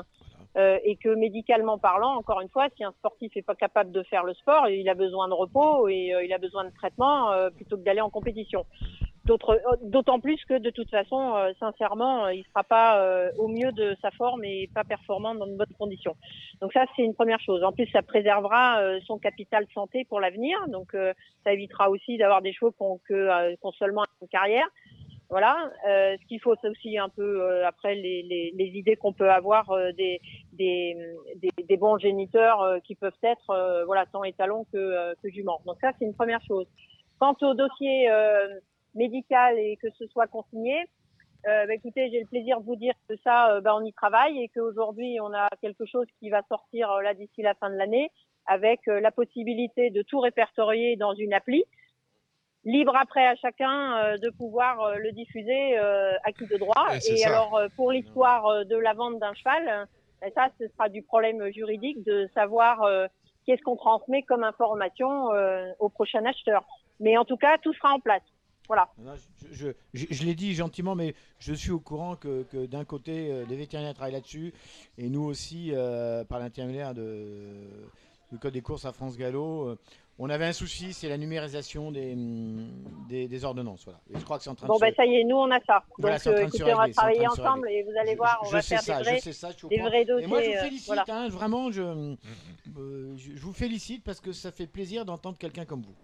[SPEAKER 10] euh, et que médicalement parlant, encore une fois, si un sportif n'est pas capable de faire le sport, il a besoin de repos et euh, il a besoin de traitement euh, plutôt que d'aller en compétition. Euh, D'autant plus que de toute façon, euh, sincèrement, euh, il sera pas euh, au mieux de sa forme et pas performant dans de bonnes conditions. Donc ça, c'est une première chose. En plus, ça préservera euh, son capital santé pour l'avenir. Donc euh, ça évitera aussi d'avoir des chevaux qui ont, que, ont seulement une carrière. Voilà. Ce qu'il faut, c'est aussi un peu après les, les, les idées qu'on peut avoir des, des, des, des bons géniteurs qui peuvent être voilà tant étalons que, que juments. Donc ça, c'est une première chose. Quant au dossier médical et que ce soit consigné, euh, bah, écoutez, j'ai le plaisir de vous dire que ça, euh, bah, on y travaille et qu'aujourd'hui, on a quelque chose qui va sortir euh, là d'ici la fin de l'année avec euh, la possibilité de tout répertorier dans une appli. Libre après à chacun euh, de pouvoir le diffuser à qui de droit.
[SPEAKER 3] Et c'est
[SPEAKER 10] Et
[SPEAKER 3] ça.
[SPEAKER 10] alors, pour l'histoire de la vente d'un cheval, ça, ce sera du problème juridique de savoir qu'est-ce qu'on transmet comme information au prochain acheteur. Mais en tout cas, tout sera en place. Voilà.
[SPEAKER 11] Je, je- je l'ai dit gentiment, mais je suis au courant que, que d'un côté, euh, les vétérinaires travaillent là-dessus, et nous aussi, euh, par l'intermédiaire de, du Code des courses à France Gallo, euh, on avait un souci, c'est la numérisation des, des, des ordonnances. Voilà. Et je crois que c'est en train
[SPEAKER 10] Bon,
[SPEAKER 11] de
[SPEAKER 10] ben
[SPEAKER 11] se...
[SPEAKER 10] ça y est, nous on a ça.
[SPEAKER 11] Voilà,
[SPEAKER 10] Donc, écoutez, on va travailler ensemble et vous allez voir, on
[SPEAKER 11] je
[SPEAKER 10] va
[SPEAKER 11] sais
[SPEAKER 10] faire
[SPEAKER 11] ça,
[SPEAKER 10] des vrais,
[SPEAKER 11] je sais ça, je
[SPEAKER 10] des vrais
[SPEAKER 11] Et
[SPEAKER 10] dossiers.
[SPEAKER 11] moi, je vous félicite,
[SPEAKER 10] voilà.
[SPEAKER 11] hein, vraiment, euh, je vous félicite parce que ça fait plaisir d'entendre quelqu'un comme vous.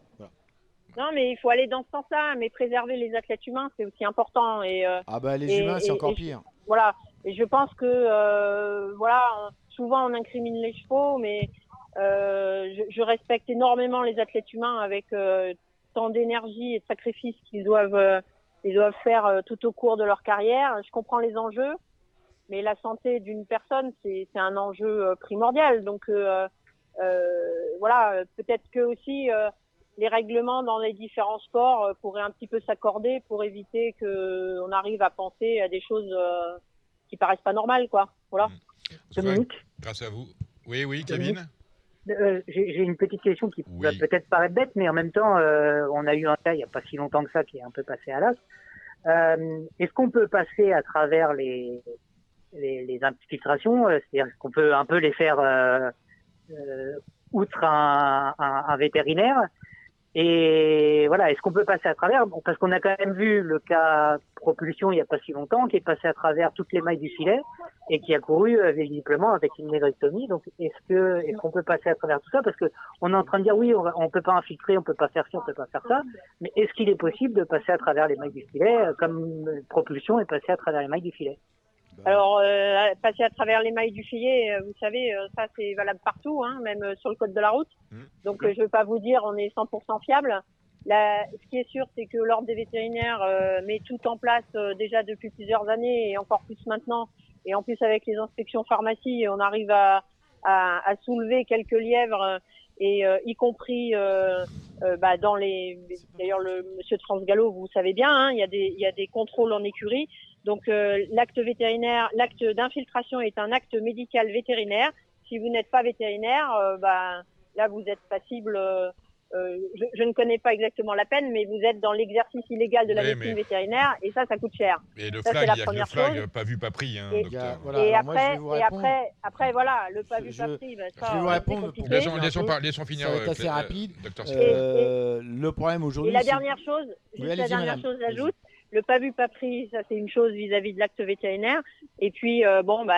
[SPEAKER 10] Non, mais il faut aller dans ce sens-là, mais préserver les athlètes humains, c'est aussi important. Et, euh,
[SPEAKER 11] Ah bah les
[SPEAKER 10] et-
[SPEAKER 11] humains, c'est encore pire.
[SPEAKER 10] Voilà. Et je pense que, euh, voilà, on- souvent on incrimine les chevaux, mais euh, je, je respecte énormément les athlètes humains avec euh, tant d'énergie et de sacrifices qu'ils doivent, euh, ils doivent faire euh, tout au cours de leur carrière. Je comprends les enjeux, mais la santé d'une personne, c'est c'est un enjeu primordial. Donc, euh, euh, voilà, peut-être que aussi euh, les règlements dans les différents sports euh, pourraient un petit peu s'accorder pour éviter que on arrive à penser à des choses euh, qui paraissent pas normales, quoi. Voilà.
[SPEAKER 13] Dominique
[SPEAKER 3] Grâce à vous. Oui, oui, Kevin
[SPEAKER 13] Euh, J'ai une petite question qui va peut-être paraître bête, mais en même temps, euh, on a eu un cas il n'y a pas si longtemps que ça qui est un peu passé à l'as. Euh, Est-ce qu'on peut passer à travers les, les, les infiltrations euh, C'est-à-dire qu'on peut un peu les faire euh, euh, outre un, un, un vétérinaire et voilà, est-ce qu'on peut passer à travers? Parce qu'on a quand même vu le cas propulsion il n'y a pas si longtemps, qui est passé à travers toutes les mailles du filet et qui a couru euh, visiblement avec une négrectomie. Donc, est-ce que est-ce qu'on peut passer à travers tout ça? Parce que on est en train de dire oui, on, va, peut pas infiltrer, on peut pas faire ci, on peut pas faire ça. Mais est-ce qu'il est possible de passer à travers les mailles du filet, euh, comme propulsion est passé à travers les mailles du filet?
[SPEAKER 10] Alors, euh, passer à travers les mailles du filet, euh, vous savez, euh, ça c'est valable partout, hein, même euh, sur le code de la route. Donc, euh, je ne veux pas vous dire on est 100% fiable. Ce qui est sûr, c'est que l'ordre des vétérinaires euh, met tout en place euh, déjà depuis plusieurs années et encore plus maintenant. Et en plus avec les inspections pharmacie, on arrive à, à, à soulever quelques lièvres et euh, y compris euh, euh, bah, dans les. D'ailleurs, le Monsieur de France Gallo, vous savez bien, hein, il y a des il y a des contrôles en écurie. Donc euh, l'acte vétérinaire, l'acte d'infiltration est un acte médical vétérinaire si vous n'êtes pas vétérinaire, euh, ben là vous êtes passible. euh, euh, je, je ne connais pas exactement la peine, mais vous êtes dans l'exercice illégal de la
[SPEAKER 3] Oui,
[SPEAKER 10] médecine
[SPEAKER 3] mais-
[SPEAKER 10] vétérinaire et ça, ça coûte cher.
[SPEAKER 3] Et le
[SPEAKER 10] Ça,
[SPEAKER 3] flag,
[SPEAKER 10] c'est la
[SPEAKER 3] il y a que le
[SPEAKER 10] première
[SPEAKER 3] flag,
[SPEAKER 10] chose.
[SPEAKER 3] pas vu, pas pris, hein,
[SPEAKER 10] Et,
[SPEAKER 3] docteur.
[SPEAKER 11] Voilà,
[SPEAKER 10] et
[SPEAKER 11] alors moi, je
[SPEAKER 10] après, et après, après voilà, le pas vu
[SPEAKER 11] Je-
[SPEAKER 10] pas pris, ben, ça,
[SPEAKER 11] je vais vous répondre pour.
[SPEAKER 3] Laissons- laissons par- laissons finir,
[SPEAKER 11] Ça va
[SPEAKER 3] euh,
[SPEAKER 11] être assez
[SPEAKER 3] euh,
[SPEAKER 11] rapide.
[SPEAKER 3] docteur
[SPEAKER 11] Euh, le problème aujourd'hui.
[SPEAKER 10] Et la dernière chose,
[SPEAKER 11] Oui,
[SPEAKER 10] juste la dernière
[SPEAKER 11] madame.
[SPEAKER 10] chose, j'ajoute, le pas vu pas pris, ça c'est une chose vis-à-vis de l'acte vétérinaire. Et puis euh, bon, bah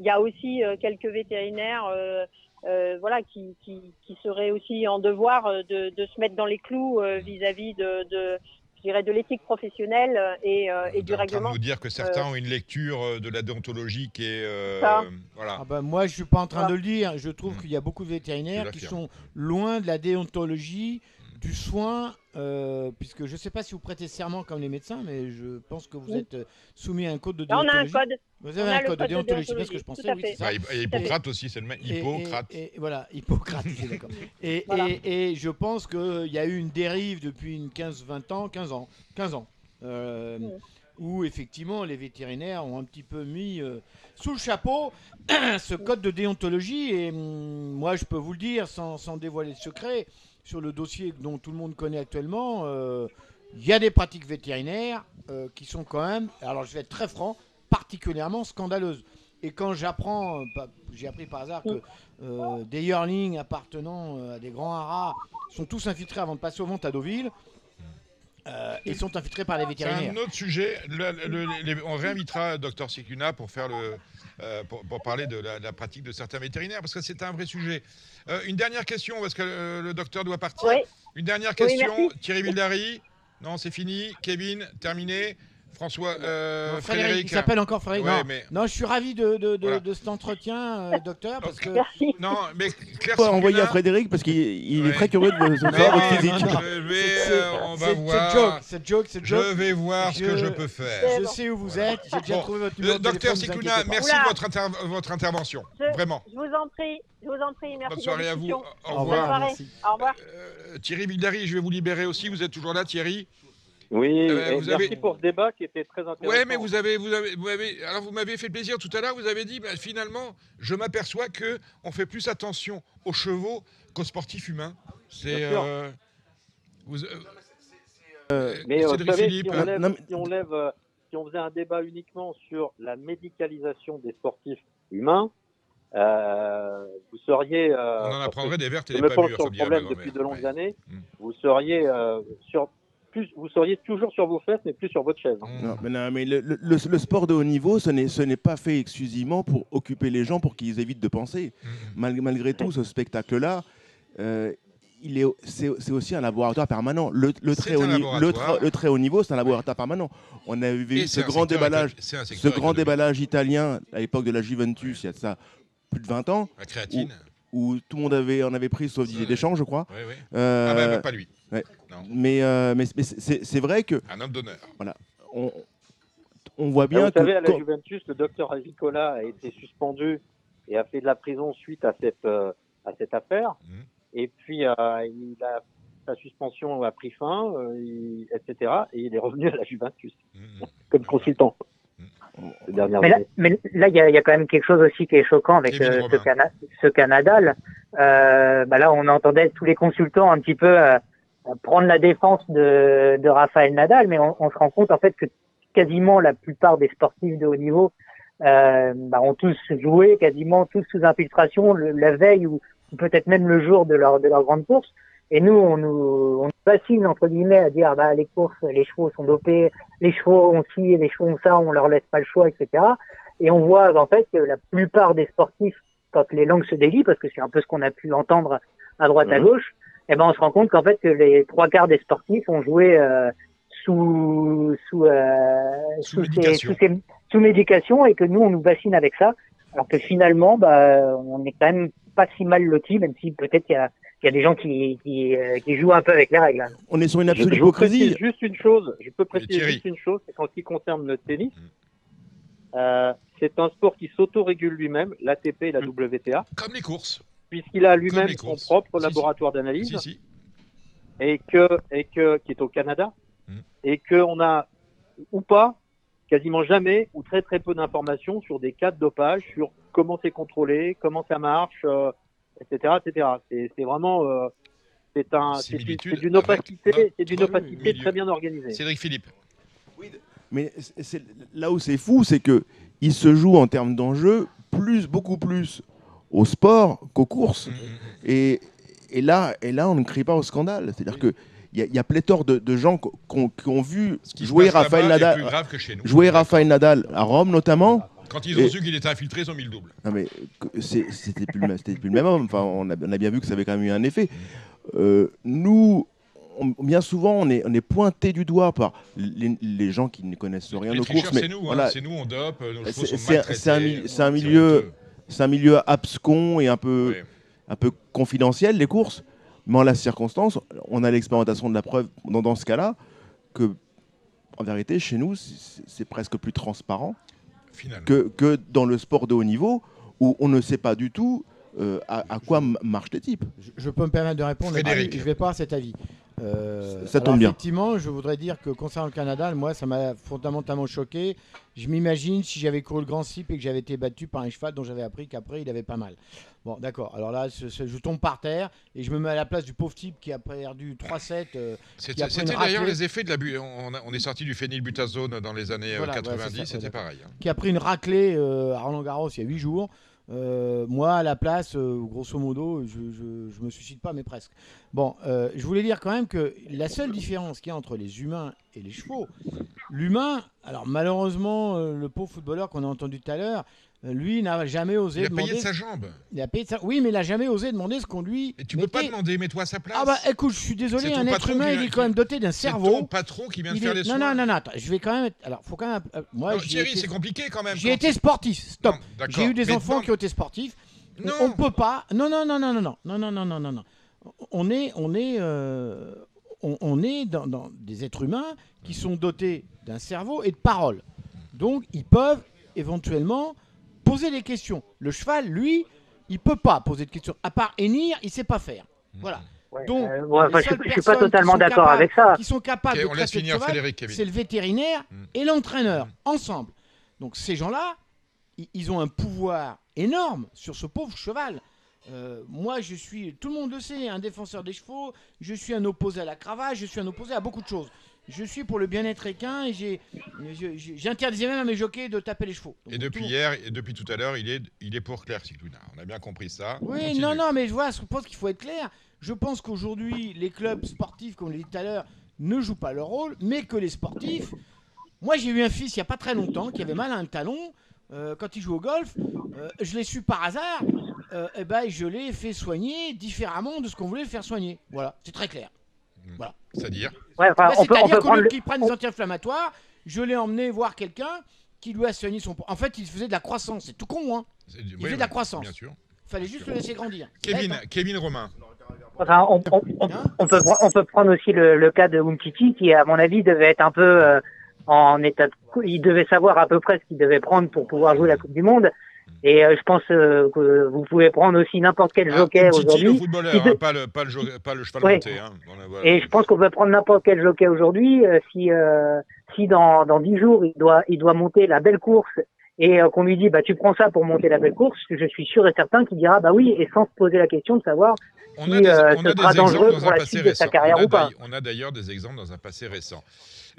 [SPEAKER 10] il y a aussi euh, quelques vétérinaires, euh, euh, voilà, qui, qui, qui seraient aussi en devoir euh, de, de se mettre dans les clous euh, vis-à-vis de, de, je dirais, de l'éthique professionnelle et, euh, et du
[SPEAKER 3] en train de
[SPEAKER 10] règlement.
[SPEAKER 3] nous dire que certains
[SPEAKER 10] Euh,
[SPEAKER 3] ont une lecture de la déontologie qui est. euh,
[SPEAKER 10] Ça.
[SPEAKER 3] voilà.
[SPEAKER 11] Ah bah, moi, je suis pas en train
[SPEAKER 10] Voilà.
[SPEAKER 11] de le dire. Je trouve qu'il y a beaucoup de vétérinaires qui sont loin de la déontologie, du soin, euh, puisque je ne sais pas si vous prêtez serment comme les médecins, mais je pense que vous
[SPEAKER 10] Oui.
[SPEAKER 11] êtes euh, soumis à un code de
[SPEAKER 10] Là, on a un
[SPEAKER 11] déontologie.
[SPEAKER 10] code.
[SPEAKER 11] Vous avez un code de
[SPEAKER 10] code de
[SPEAKER 11] déontologie, c'est ce que je
[SPEAKER 10] déontologie,
[SPEAKER 11] pensais. Oui, ça.
[SPEAKER 3] Bah, Hi- Hippocrate aussi, c'est le même.
[SPEAKER 11] Et- et-
[SPEAKER 3] Hippocrate.
[SPEAKER 11] Et, et voilà, Hippocrate, c'est d'accord. Et,
[SPEAKER 10] Voilà.
[SPEAKER 11] et- et je pense qu'il y a eu une dérive depuis une 15-20 ans, 15 ans, 15 ans, euh, où effectivement les vétérinaires ont un petit peu mis euh, sous le chapeau ce code de déontologie. Et hum, moi, je peux vous le dire sans, sans dévoiler le secret, sur le dossier dont tout le monde connaît actuellement, euh, il y a des pratiques vétérinaires euh, qui sont quand même, alors je vais être très franc, particulièrement scandaleuses. Et quand j'apprends, euh, j'ai appris par hasard que euh, des yearlings appartenant euh, à des grands haras sont tous infiltrés avant de passer aux ventes à Deauville, euh, et sont infiltrés par les
[SPEAKER 3] C'est
[SPEAKER 11] vétérinaires.
[SPEAKER 3] un autre sujet. Le- le- les- on réinvitera Dr Sikuna pour faire le, euh, pour, pour parler de la, pratique de certains vétérinaires parce que c'est un vrai sujet. Euh, une dernière question parce que euh, le docteur doit partir.
[SPEAKER 10] Oui.
[SPEAKER 3] Une dernière question. Thierry Vildary. Non, c'est fini. Kevin, terminé. François, euh,
[SPEAKER 11] Frédéric,
[SPEAKER 3] Frédéric.
[SPEAKER 11] il s'appelle encore Frédéric.
[SPEAKER 3] Ouais,
[SPEAKER 11] non,
[SPEAKER 3] mais-
[SPEAKER 11] non, je suis ravi de, de- de-
[SPEAKER 3] Voilà.
[SPEAKER 11] de cet entretien, euh, docteur, parce que
[SPEAKER 3] Non, mais Claire
[SPEAKER 4] envoyer à Frédéric parce qu'il
[SPEAKER 3] Ouais.
[SPEAKER 4] est très curieux de votre
[SPEAKER 3] non,
[SPEAKER 4] physique.
[SPEAKER 3] non, je vais, euh, on va voir.
[SPEAKER 11] C'est joke, c'est joke, c'est joke.
[SPEAKER 3] Je vais voir ce que je peux faire.
[SPEAKER 11] Je sais où vous êtes, j'ai déjà
[SPEAKER 3] Bon,
[SPEAKER 11] trouvé votre numéro de
[SPEAKER 3] docteur Sikuna, merci
[SPEAKER 10] Oula.
[SPEAKER 3] de votre, inter- votre intervention.
[SPEAKER 10] Je-
[SPEAKER 3] Vraiment.
[SPEAKER 10] Je vous en prie, je vous en prie, merci.
[SPEAKER 3] Bonne soirée à vous. Au revoir.
[SPEAKER 10] Au revoir.
[SPEAKER 3] Thierry Vildary, je vais vous libérer aussi. Vous êtes toujours là, Thierry
[SPEAKER 8] Oui,
[SPEAKER 3] Euh,
[SPEAKER 8] et
[SPEAKER 3] vous
[SPEAKER 8] merci
[SPEAKER 3] avez-
[SPEAKER 8] pour ce débat qui était très intéressant.
[SPEAKER 3] Ouais, mais vous avez, vous avez, vous avez- alors vous m'avez fait plaisir tout à l'heure. Vous avez dit, bah, finalement, je m'aperçois que on fait plus attention aux chevaux qu'aux sportifs humains. C'est, euh, vous, euh,
[SPEAKER 8] Mais
[SPEAKER 3] Cédric
[SPEAKER 8] savez,
[SPEAKER 3] Philippe.
[SPEAKER 8] si on, lève,
[SPEAKER 4] Non, mais-
[SPEAKER 8] si, on lève, si on faisait un débat uniquement sur la médicalisation des sportifs humains, euh, vous seriez. euh,
[SPEAKER 3] on en apprendrait des vertes et
[SPEAKER 8] je
[SPEAKER 3] des
[SPEAKER 8] me
[SPEAKER 3] pas mûres,
[SPEAKER 8] sur
[SPEAKER 3] comme
[SPEAKER 8] le
[SPEAKER 3] dirait
[SPEAKER 8] problème
[SPEAKER 3] ma
[SPEAKER 8] depuis de longues
[SPEAKER 3] Ouais.
[SPEAKER 8] années.
[SPEAKER 3] Mm.
[SPEAKER 8] Vous seriez euh, sur plus, vous seriez toujours sur vos fesses, mais plus sur votre chaise. hein.
[SPEAKER 4] Non, mais, non, mais le, le- le- le sport de haut niveau, ce n'est ce n'est pas fait exclusivement pour occuper les gens pour qu'ils évitent de penser.
[SPEAKER 3] Mm.
[SPEAKER 4] Mal- malgré tout, ce spectacle-là, euh, il est, c'est, c'est aussi un laboratoire permanent. Le, le très haut,
[SPEAKER 3] un
[SPEAKER 4] ni- le,
[SPEAKER 3] laboratoire.
[SPEAKER 4] tra- le très haut niveau, c'est un laboratoire permanent. On
[SPEAKER 3] Et
[SPEAKER 4] vu ce grand déballage, ce grand déballage italien à l'époque de la Juventus, il y a de ça plus de 20 ans,
[SPEAKER 3] La créatine.
[SPEAKER 4] où tout le monde avait, en avait pris sauf Didier. Deschamps, je crois.
[SPEAKER 3] Ouais, ouais.
[SPEAKER 4] Euh,
[SPEAKER 3] Ah bah, bah, pas lui.
[SPEAKER 4] ouais. Mais, euh, mais, mais c'est, vrai que
[SPEAKER 3] Un homme d'honneur.
[SPEAKER 4] on, on voit bien
[SPEAKER 8] vous savez, à
[SPEAKER 4] que
[SPEAKER 8] la
[SPEAKER 4] quand-
[SPEAKER 8] Juventus, le docteur Avicola a été suspendu et a fait de la prison suite à cette, euh, à cette affaire.
[SPEAKER 3] Mhm.
[SPEAKER 8] Et puis, euh, il a, sa suspension a pris fin, euh, il- etc. Et il est revenu à la Juventus
[SPEAKER 3] Mm.
[SPEAKER 8] comme consultant ces dernières
[SPEAKER 13] Mais là,
[SPEAKER 8] années.
[SPEAKER 13] mais là, il y, a- il y a quand même quelque chose aussi qui est choquant avec euh, ce. Cana ce Canadal. Euh, bah là, on entendait tous les consultants un petit peu euh, prendre la défense de, de Raphaël Nadal, mais on, on se rend compte en fait que quasiment la plupart des sportifs de haut niveau euh, bah, ont tous joué, quasiment tous sous infiltration le- la veille ou, ou peut-être même le jour de leur de leur grande course. Et nous, on nous, on nous fascine entre guillemets à dire bah les courses, les chevaux sont dopés, les chevaux ont ci, les chevaux ont ça, on leur laisse pas le choix, etc. Et on voit en fait que la plupart des sportifs, quand les langues se délient, parce que c'est un peu ce qu'on a pu entendre à droite à
[SPEAKER 8] Mhm.
[SPEAKER 13] gauche, eh ben on se rend compte qu'en fait que les trois quarts des sportifs ont joué euh, sous sous euh,
[SPEAKER 3] Sous
[SPEAKER 13] ces-
[SPEAKER 3] médication.
[SPEAKER 13] sous, ces- sous médication et que nous on nous bassine avec ça, alors que finalement bah on est quand même pas si mal lotis, même si peut-être il y a il y a des gens qui, qui, euh, qui jouent un peu avec les règles. hein.
[SPEAKER 4] on est sur une absolue hypocrisie.
[SPEAKER 8] juste une chose. Je peux préciser juste une chose, c'est qu'en ce qui concerne le tennis,
[SPEAKER 3] Mm.
[SPEAKER 8] euh, c'est un sport qui s'autorégule lui-même, l'ATP et la WTA,
[SPEAKER 3] Comme les courses.
[SPEAKER 8] puisqu'il a lui-même son propre
[SPEAKER 3] Si, si.
[SPEAKER 8] laboratoire d'analyse.
[SPEAKER 3] Si, si.
[SPEAKER 8] et que et que qui est au Canada
[SPEAKER 3] Mm.
[SPEAKER 8] et que on a ou pas quasiment jamais ou très très peu d'informations sur des cas de dopage, sur comment c'est contrôlé, comment ça marche, euh, etc., etc. C'est c'est vraiment euh, c'est un d'une opacité, c'est d'une opacité
[SPEAKER 3] milieu.
[SPEAKER 8] très bien organisée.
[SPEAKER 3] Cédric Philippe.
[SPEAKER 4] Mais c'est- c'est- là où c'est fou, c'est que il se joue en termes d'enjeu plus, beaucoup plus au sport qu'aux courses. Et, et là, et là, on ne crie pas au scandale. C'est-à-dire que il y, a- il y a pléthore de, de gens qui ont, vu jouer
[SPEAKER 3] est
[SPEAKER 4] Nadal, jouer Rafael Nadal à Rome notamment.
[SPEAKER 3] Quand ils ont
[SPEAKER 4] Et-
[SPEAKER 3] su qu'il était infiltré, ils ont mis le double.
[SPEAKER 4] non mais c'était plus, le même- c'était plus le même homme. Enfin, on a, on a bien vu que ça avait quand même eu un effet. Euh, nous, on- bien souvent, on est, on est pointé du doigt par les, les gens qui ne connaissent rien
[SPEAKER 3] Les
[SPEAKER 4] aux courses.
[SPEAKER 3] C'est nous, hein, c'est nous, on dope,
[SPEAKER 4] c'est- un- milieu, c'est un milieu abscon et un peu, un peu confidentiel les courses. Mais en la circonstance, on a l'expérimentation de la preuve dans, dans ce cas-là que, en vérité, chez nous, c'est presque plus transparent. Que, que dans le sport de haut niveau où on ne sait pas du tout euh, à, à quoi marchent les types.
[SPEAKER 11] Je, je peux me permettre de répondre.
[SPEAKER 4] Frédéric.
[SPEAKER 11] Je vais pas avoir cet avis. Euh,
[SPEAKER 4] Ça tombe bien.
[SPEAKER 11] Effectivement, je voudrais dire que concernant le Canada, moi, ça m'a fondamentalement choqué. Je m'imagine si j'avais couru le Grand Cyp et que j'avais été battu par un cheval dont j'avais appris qu'après il avait pas mal. Bon, d'accord. Alors là, ce- ce- je tombe par terre et je me mets à la place du pauvre type qui a perdu 3-7. euh, qui
[SPEAKER 3] C'était d'ailleurs les effets de la bu- on, a- on est sorti du phénylbutazone dans les années euh,
[SPEAKER 11] Voilà, ouais,
[SPEAKER 3] 90,
[SPEAKER 11] c'est ça,
[SPEAKER 3] c'était
[SPEAKER 11] ouais,
[SPEAKER 3] pareil. hein.
[SPEAKER 11] Qui a pris une raclée euh, à Roland Garros il y a 8 jours. Euh, moi, à la place, euh, grosso modo, je, je, me suicide pas, mais presque. Bon, euh, je voulais dire quand même que la seule différence qu'il y a entre les humains et les chevaux, l'humain, alors malheureusement, le pauvre footballeur qu'on a entendu tout à l'heure, lui n'a jamais osé
[SPEAKER 3] Il a
[SPEAKER 11] demander.
[SPEAKER 3] payé de sa jambe.
[SPEAKER 11] Il a payé de sa- Oui, mais il n'a jamais osé demander ce qu'on lui.
[SPEAKER 3] Et tu peux pas demander, mets-toi à sa place.
[SPEAKER 11] Ah bah écoute, je suis désolé,
[SPEAKER 3] C'est
[SPEAKER 11] un être humain, il est quand même doté d'un
[SPEAKER 3] C'est
[SPEAKER 11] cerveau.
[SPEAKER 3] ton patron qui vient de faire les
[SPEAKER 11] non,
[SPEAKER 3] soins.
[SPEAKER 11] non, non, non, attends, je vais quand même. Alors, faut quand même. euh, moi,
[SPEAKER 3] Thierry, c'est compliqué quand même.
[SPEAKER 11] J'ai été sportif, stop. J'ai eu des enfants qui ont été sportifs.
[SPEAKER 3] Non.
[SPEAKER 11] On ne peut pas. Non, non, non, non, non, non, non, non, non, non, non, non. On est, on est, euh, on, on est dans, dans des êtres humains qui sont dotés d'un cerveau et de paroles. Donc, ils peuvent éventuellement poser des questions. Le cheval, lui, il peut pas poser de questions. À part hennir, il sait pas faire. Voilà. Donc,
[SPEAKER 13] euh, ouais, enfin,
[SPEAKER 11] les
[SPEAKER 13] je- je suis pas totalement d'accord avec ça.
[SPEAKER 11] Qui sont capables de
[SPEAKER 3] on laisse finir
[SPEAKER 11] cheval,
[SPEAKER 3] Frédéric,
[SPEAKER 11] c'est le vétérinaire et l'entraîneur ensemble. Donc ces gens-là, i- ils ont un pouvoir énorme sur ce pauvre cheval. Euh, moi, je suis, tout le monde le sait, un défenseur des chevaux. Je suis un opposé à la cravache. Je suis un opposé à beaucoup de choses. Je suis pour le bien-être équin et j'ai, j'interdisais même à mes jockeys de taper les chevaux. Donc,
[SPEAKER 3] Et depuis
[SPEAKER 11] tout-
[SPEAKER 3] hier, et depuis tout à l'heure, il est, il est pour Claire Cicluna. On a bien compris ça.
[SPEAKER 11] Oui, non, non, mais je vois, je pense qu'il faut être clair. Je pense qu'aujourd'hui, les clubs sportifs, comme on l'a dit tout à l'heure, ne jouent pas leur rôle, mais que les sportifs. Moi, j'ai eu un fils il n'y a pas très longtemps qui avait mal à un talon. euh, quand il joue au golf, Euh, je l'ai su par hasard. euh, et ben, je l'ai fait soigner différemment de ce qu'on voulait le faire soigner. Voilà, c'est très clair. Voilà.
[SPEAKER 3] C'est-à-dire
[SPEAKER 13] Ouais, enfin,
[SPEAKER 11] Bah, C'est-à-dire
[SPEAKER 13] peut
[SPEAKER 11] qu'au
[SPEAKER 13] prendre
[SPEAKER 11] lieu
[SPEAKER 13] le-
[SPEAKER 11] qu'il prenne des anti-inflammatoires, je l'ai emmené voir quelqu'un qui lui a soigné son. En fait, il faisait de la croissance. C'est tout con, hein. Il
[SPEAKER 3] oui,
[SPEAKER 11] faisait de la croissance.
[SPEAKER 3] Bien sûr.
[SPEAKER 11] Fallait juste le laisser grandir.
[SPEAKER 3] Kevin,
[SPEAKER 11] bête, hein.
[SPEAKER 3] Kevin Romain.
[SPEAKER 13] Enfin, on, on- on- on peut, on peut prendre aussi le, le cas de Umtiti qui, à mon avis, devait être un peu euh, en état de... Il devait savoir à peu près ce qu'il devait prendre pour pouvoir jouer la Coupe du Monde. Et euh, je pense euh, que vous pouvez prendre aussi n'importe quel
[SPEAKER 3] Titi,
[SPEAKER 13] aujourd'hui.
[SPEAKER 3] le footballeur, hein, pas, le, pas, le jo- pas le cheval
[SPEAKER 13] Ouais.
[SPEAKER 3] monté. Hein. Voilà, voilà.
[SPEAKER 13] Et je pense qu'on peut prendre n'importe quel jockey aujourd'hui. euh, si euh, si dans dans dix jours il doit il doit monter la belle course et euh, qu'on lui dit bah tu prends ça pour monter la belle course, je suis sûr et certain qu'il dira bah oui et sans se poser la question de savoir
[SPEAKER 3] On
[SPEAKER 13] si
[SPEAKER 3] a des,
[SPEAKER 13] euh,
[SPEAKER 3] on a des exemples dans un passé récent. on, a d'ailleurs- des exemples dans un passé récent.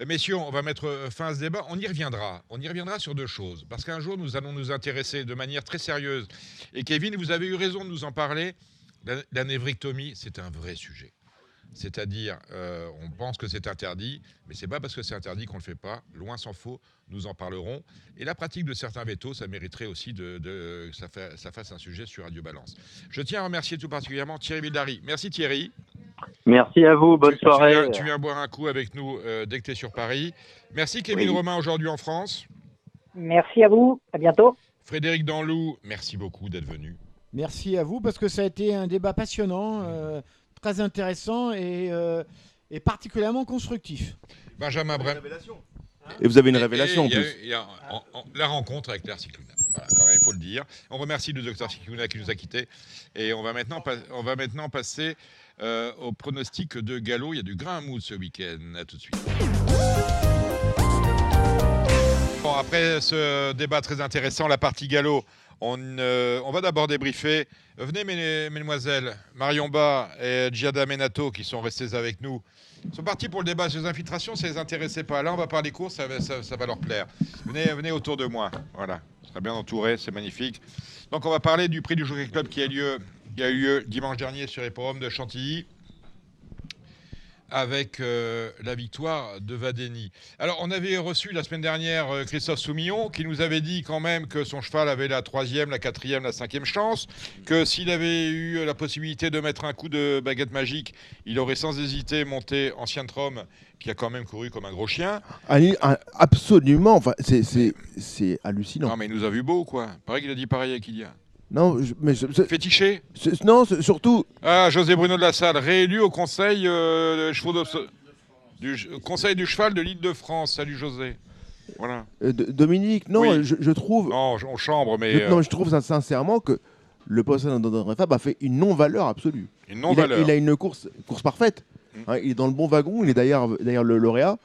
[SPEAKER 3] Messieurs, on va mettre euh, fin à ce débat. On y reviendra. On y reviendra sur deux choses. Parce qu'un jour, nous allons nous intéresser de manière très sérieuse. Et Kevin, vous avez eu raison de nous en parler. La, la névrectomie, c'est un vrai sujet. C'est-à-dire, euh, on pense que c'est interdit, mais c'est pas parce que c'est interdit qu'on le fait pas. Loin s'en faut, nous en parlerons. Et la pratique de certains vétos, ça mériterait aussi de, de- que ça, fa- ça fasse un sujet sur Radio Balance. Je tiens à remercier tout particulièrement Thierry Vildary. Merci Thierry.
[SPEAKER 8] Merci à vous, bonne
[SPEAKER 3] Tu-
[SPEAKER 8] soirée.
[SPEAKER 3] Tu viens, tu viens boire un coup avec nous euh, dès que tu es sur Paris. Merci Kevin
[SPEAKER 13] Oui.
[SPEAKER 3] Romain aujourd'hui en France.
[SPEAKER 13] Merci à vous, à bientôt.
[SPEAKER 3] Frédéric Danlou, merci beaucoup d'être venu.
[SPEAKER 11] Merci à vous parce que ça a été un débat passionnant, euh, très intéressant et, euh, et particulièrement constructif.
[SPEAKER 3] Benjamin Brem.
[SPEAKER 4] Et vous avez une révélation en
[SPEAKER 3] il y a-
[SPEAKER 4] plus.
[SPEAKER 3] il y a- en- en- la rencontre avec Claire Cicluna. Voilà, quand même, il faut le dire. On remercie le docteur Cicluna qui nous a quittés. Et on va maintenant, pas- on va maintenant passer euh, au pronostic de Gallo. Il y a du grain à moudre ce week-end. À tout de suite. Bon, après ce débat très intéressant, la partie galop, on, euh, on va d'abord débriefer. Venez, mes- mesdemoiselles, Marion Bas et Giada Menato, qui sont restés avec nous, sont partis pour le débat sur les infiltrations. Ça les intéressait pas. Là, on va parler courses, ça, ça- va leur plaire. Venez, venez autour de moi. Voilà, on sera bien entouré, c'est magnifique. Donc, on va parler du prix du Jockey Club qui a, lieu, qui a eu lieu dimanche dernier sur l'hippodrome de Chantilly avec euh, la victoire de Vadeni. Alors, on avait reçu la semaine dernière euh, Christophe Soumillon qui nous avait dit quand même que son cheval avait la troisième, la quatrième, la cinquième chance, que s'il avait eu la possibilité de mettre un coup de baguette magique, il aurait sans hésiter monté Ancien Trom, qui a quand même couru comme un gros chien.
[SPEAKER 4] Absolument, enfin, c'est hallucinant.
[SPEAKER 3] Non, mais il nous a vu beau, quoi. Pareil qu'il a dit pareil à Kylian.
[SPEAKER 4] Non, je- mais je-
[SPEAKER 3] Fétiché
[SPEAKER 4] non, surtout,
[SPEAKER 3] Ah, José Bruno de la Salle, réélu au conseil, euh, de du conseil du cheval de l'île de France. Salut José. Voilà.
[SPEAKER 4] euh, Dominique, non,
[SPEAKER 3] Oui.
[SPEAKER 4] je, je trouve,
[SPEAKER 3] Non, en chambre, mais
[SPEAKER 4] je,
[SPEAKER 3] euh,
[SPEAKER 4] non, je trouve ça sincèrement que le poisson d'André Fab a fait une non-valeur absolue.
[SPEAKER 3] une
[SPEAKER 4] Il,
[SPEAKER 3] non-valeur.
[SPEAKER 4] a, il a une course, course parfaite.
[SPEAKER 3] Mm.
[SPEAKER 4] Hein, il est dans le bon wagon, il est d'ailleurs d'ailleurs le lauréat,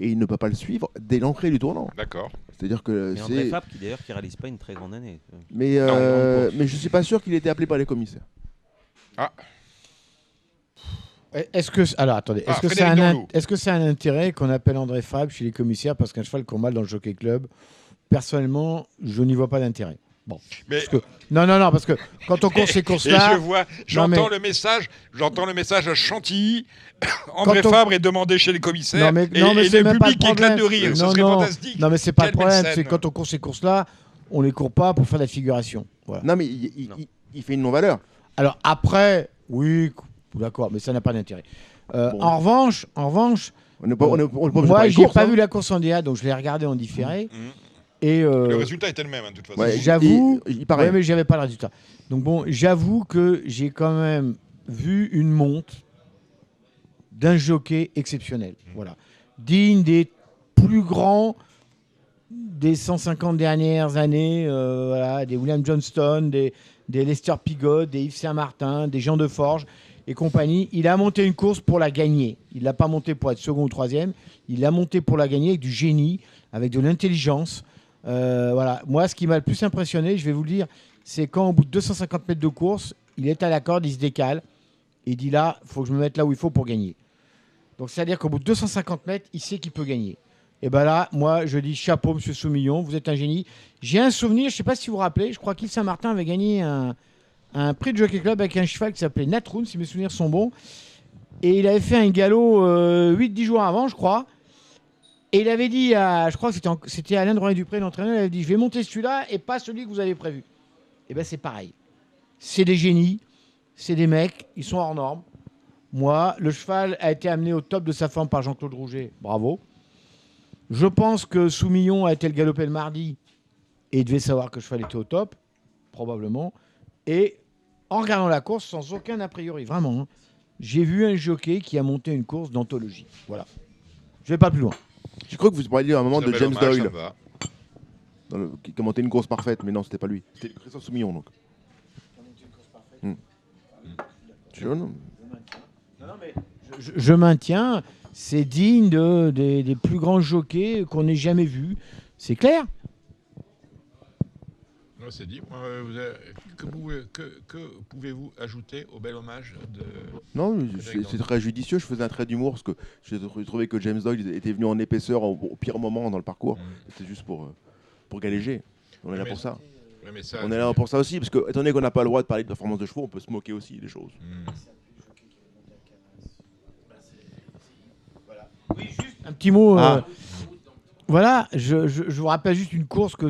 [SPEAKER 4] et il ne peut pas le suivre dès l'entrée du tournant.
[SPEAKER 3] D'accord.
[SPEAKER 4] C'est-à-dire que
[SPEAKER 14] Mais André
[SPEAKER 4] c'est.
[SPEAKER 14] Fab, qui d'ailleurs qui réalise pas une très grande année.
[SPEAKER 4] Mais,
[SPEAKER 14] Non,
[SPEAKER 4] euh, mais je suis pas sûr qu'il ait été appelé par les commissaires.
[SPEAKER 3] Ah,
[SPEAKER 11] Est-ce que alors attendez, est-ce
[SPEAKER 3] Ah,
[SPEAKER 11] que c'est un, in- est-ce que c'est un intérêt qu'on appelle André Fab chez les commissaires parce qu'un cheval court mal dans le Jockey Club Personnellement, je n'y vois pas d'intérêt. Bon,
[SPEAKER 3] mais
[SPEAKER 11] parce que non non non parce que quand on court ces
[SPEAKER 3] et
[SPEAKER 11] courses-là,
[SPEAKER 3] je vois, j'entends
[SPEAKER 11] mais-
[SPEAKER 3] le message, j'entends le message à Chantilly. André
[SPEAKER 11] on-
[SPEAKER 3] Fabre est demandé chez les commissaires
[SPEAKER 11] non mais,
[SPEAKER 3] et,
[SPEAKER 11] non, mais
[SPEAKER 3] et
[SPEAKER 11] c'est
[SPEAKER 3] le public
[SPEAKER 11] le
[SPEAKER 3] éclate de rire. Ce
[SPEAKER 11] Non,
[SPEAKER 3] serait
[SPEAKER 11] non.
[SPEAKER 3] fantastique.
[SPEAKER 11] Non mais c'est pas
[SPEAKER 3] Quelle
[SPEAKER 11] le problème, c'est quand on court ces courses-là, on les court pas pour faire la figuration. Voilà.
[SPEAKER 4] Non, mais il, il- il- il fait une non-valeur.
[SPEAKER 11] Alors après, oui, d'accord, mais ça n'a pas d'intérêt. Euh,
[SPEAKER 4] Bon.
[SPEAKER 11] En revanche, en revanche,
[SPEAKER 4] On n'est pas, on est- on est pas
[SPEAKER 11] moi j'ai
[SPEAKER 4] course,
[SPEAKER 11] pas
[SPEAKER 4] hein.
[SPEAKER 11] vu la course en DA, donc je l'ai regardé en différé.
[SPEAKER 3] Mhm.
[SPEAKER 11] Et euh,
[SPEAKER 3] Le résultat était le même, hein, de toute façon.
[SPEAKER 4] Ouais,
[SPEAKER 11] J'avoue,
[SPEAKER 4] il- il paraît.
[SPEAKER 11] Ouais, mais j'avais pas le résultat. Donc bon, j'avoue que j'ai quand même vu une monte d'un jockey exceptionnel. Voilà, digne des plus grands des 150 dernières années, euh, voilà, des William Johnston, des, des Lester Pigot, des Yves Saint-Martin, des Jean de Forge et compagnie. Il a monté une course pour la gagner. Il l'a pas monté pour être second ou troisième. Il l'a monté pour la gagner avec du génie, avec de l'intelligence. Euh, voilà. Moi, ce qui m'a le plus impressionné, je vais vous le dire, c'est quand au bout de 250 mètres de course, il est à la corde, il se décale et il dit là, il faut que je me mette là où il faut pour gagner. Donc c'est-à-dire qu'au bout de 250 mètres, il sait qu'il peut gagner. Et ben là, moi, je dis chapeau, Monsieur Soumillon, vous êtes un génie. J'ai un souvenir, je ne sais pas si vous vous rappelez, je crois qu'Yves Saint-Martin avait gagné un, un prix de Jockey Club avec un cheval qui s'appelait Natroun, si mes souvenirs sont bons. Et il avait fait un galop euh, 8-10 jours avant, je crois. Et il avait dit je crois que c'était Alain Drouin Dupré, l'entraîneur, il avait dit Je vais monter celui-là et pas celui que vous avez prévu. Et ben c'est pareil. C'est des génies, c'est des mecs, ils sont hors normes. Moi, le cheval a été amené au top de sa forme par Jean-Claude Rouget, bravo. Je pense que Soumillon a été le galopé le mardi et il devait savoir que le cheval était au top, probablement. Et en regardant la course, sans aucun a priori, vraiment, hein, j'ai vu un jockey qui a monté une course d'anthologie. Voilà. Je vais pas plus loin.
[SPEAKER 4] Je crois que vous parliez à un moment de James
[SPEAKER 3] hommage,
[SPEAKER 4] Doyle, dans le- qui monté une course parfaite, mais non, c'était pas lui. C'était Christophe Soumillon, donc. Hmm. Je- non.
[SPEAKER 11] Je, je maintiens, c'est digne de- des, des plus grands jockeys qu'on ait jamais vus. C'est clair
[SPEAKER 3] C'est dit. Euh, vous avez- que, vous- que- que pouvez-vous ajouter au bel hommage de.
[SPEAKER 4] Non, c'est très judicieux. Je faisais un trait d'humour parce que j'ai trou- trouvé que James Doyle était venu en épaisseur au, au pire moment dans le parcours. C'était juste pour, euh, pour galéger. On est là
[SPEAKER 3] Mais-
[SPEAKER 4] pour ça.
[SPEAKER 3] Ouais, mais ça,
[SPEAKER 4] On est là pour ça aussi, parce que, étant donné qu'on n'a pas le droit de parler de performance de chevaux, on peut se moquer aussi des choses.
[SPEAKER 3] Hmm.
[SPEAKER 11] Un petit mot. euh,
[SPEAKER 4] Ah.
[SPEAKER 11] Voilà, je, je- je vous rappelle juste une course que,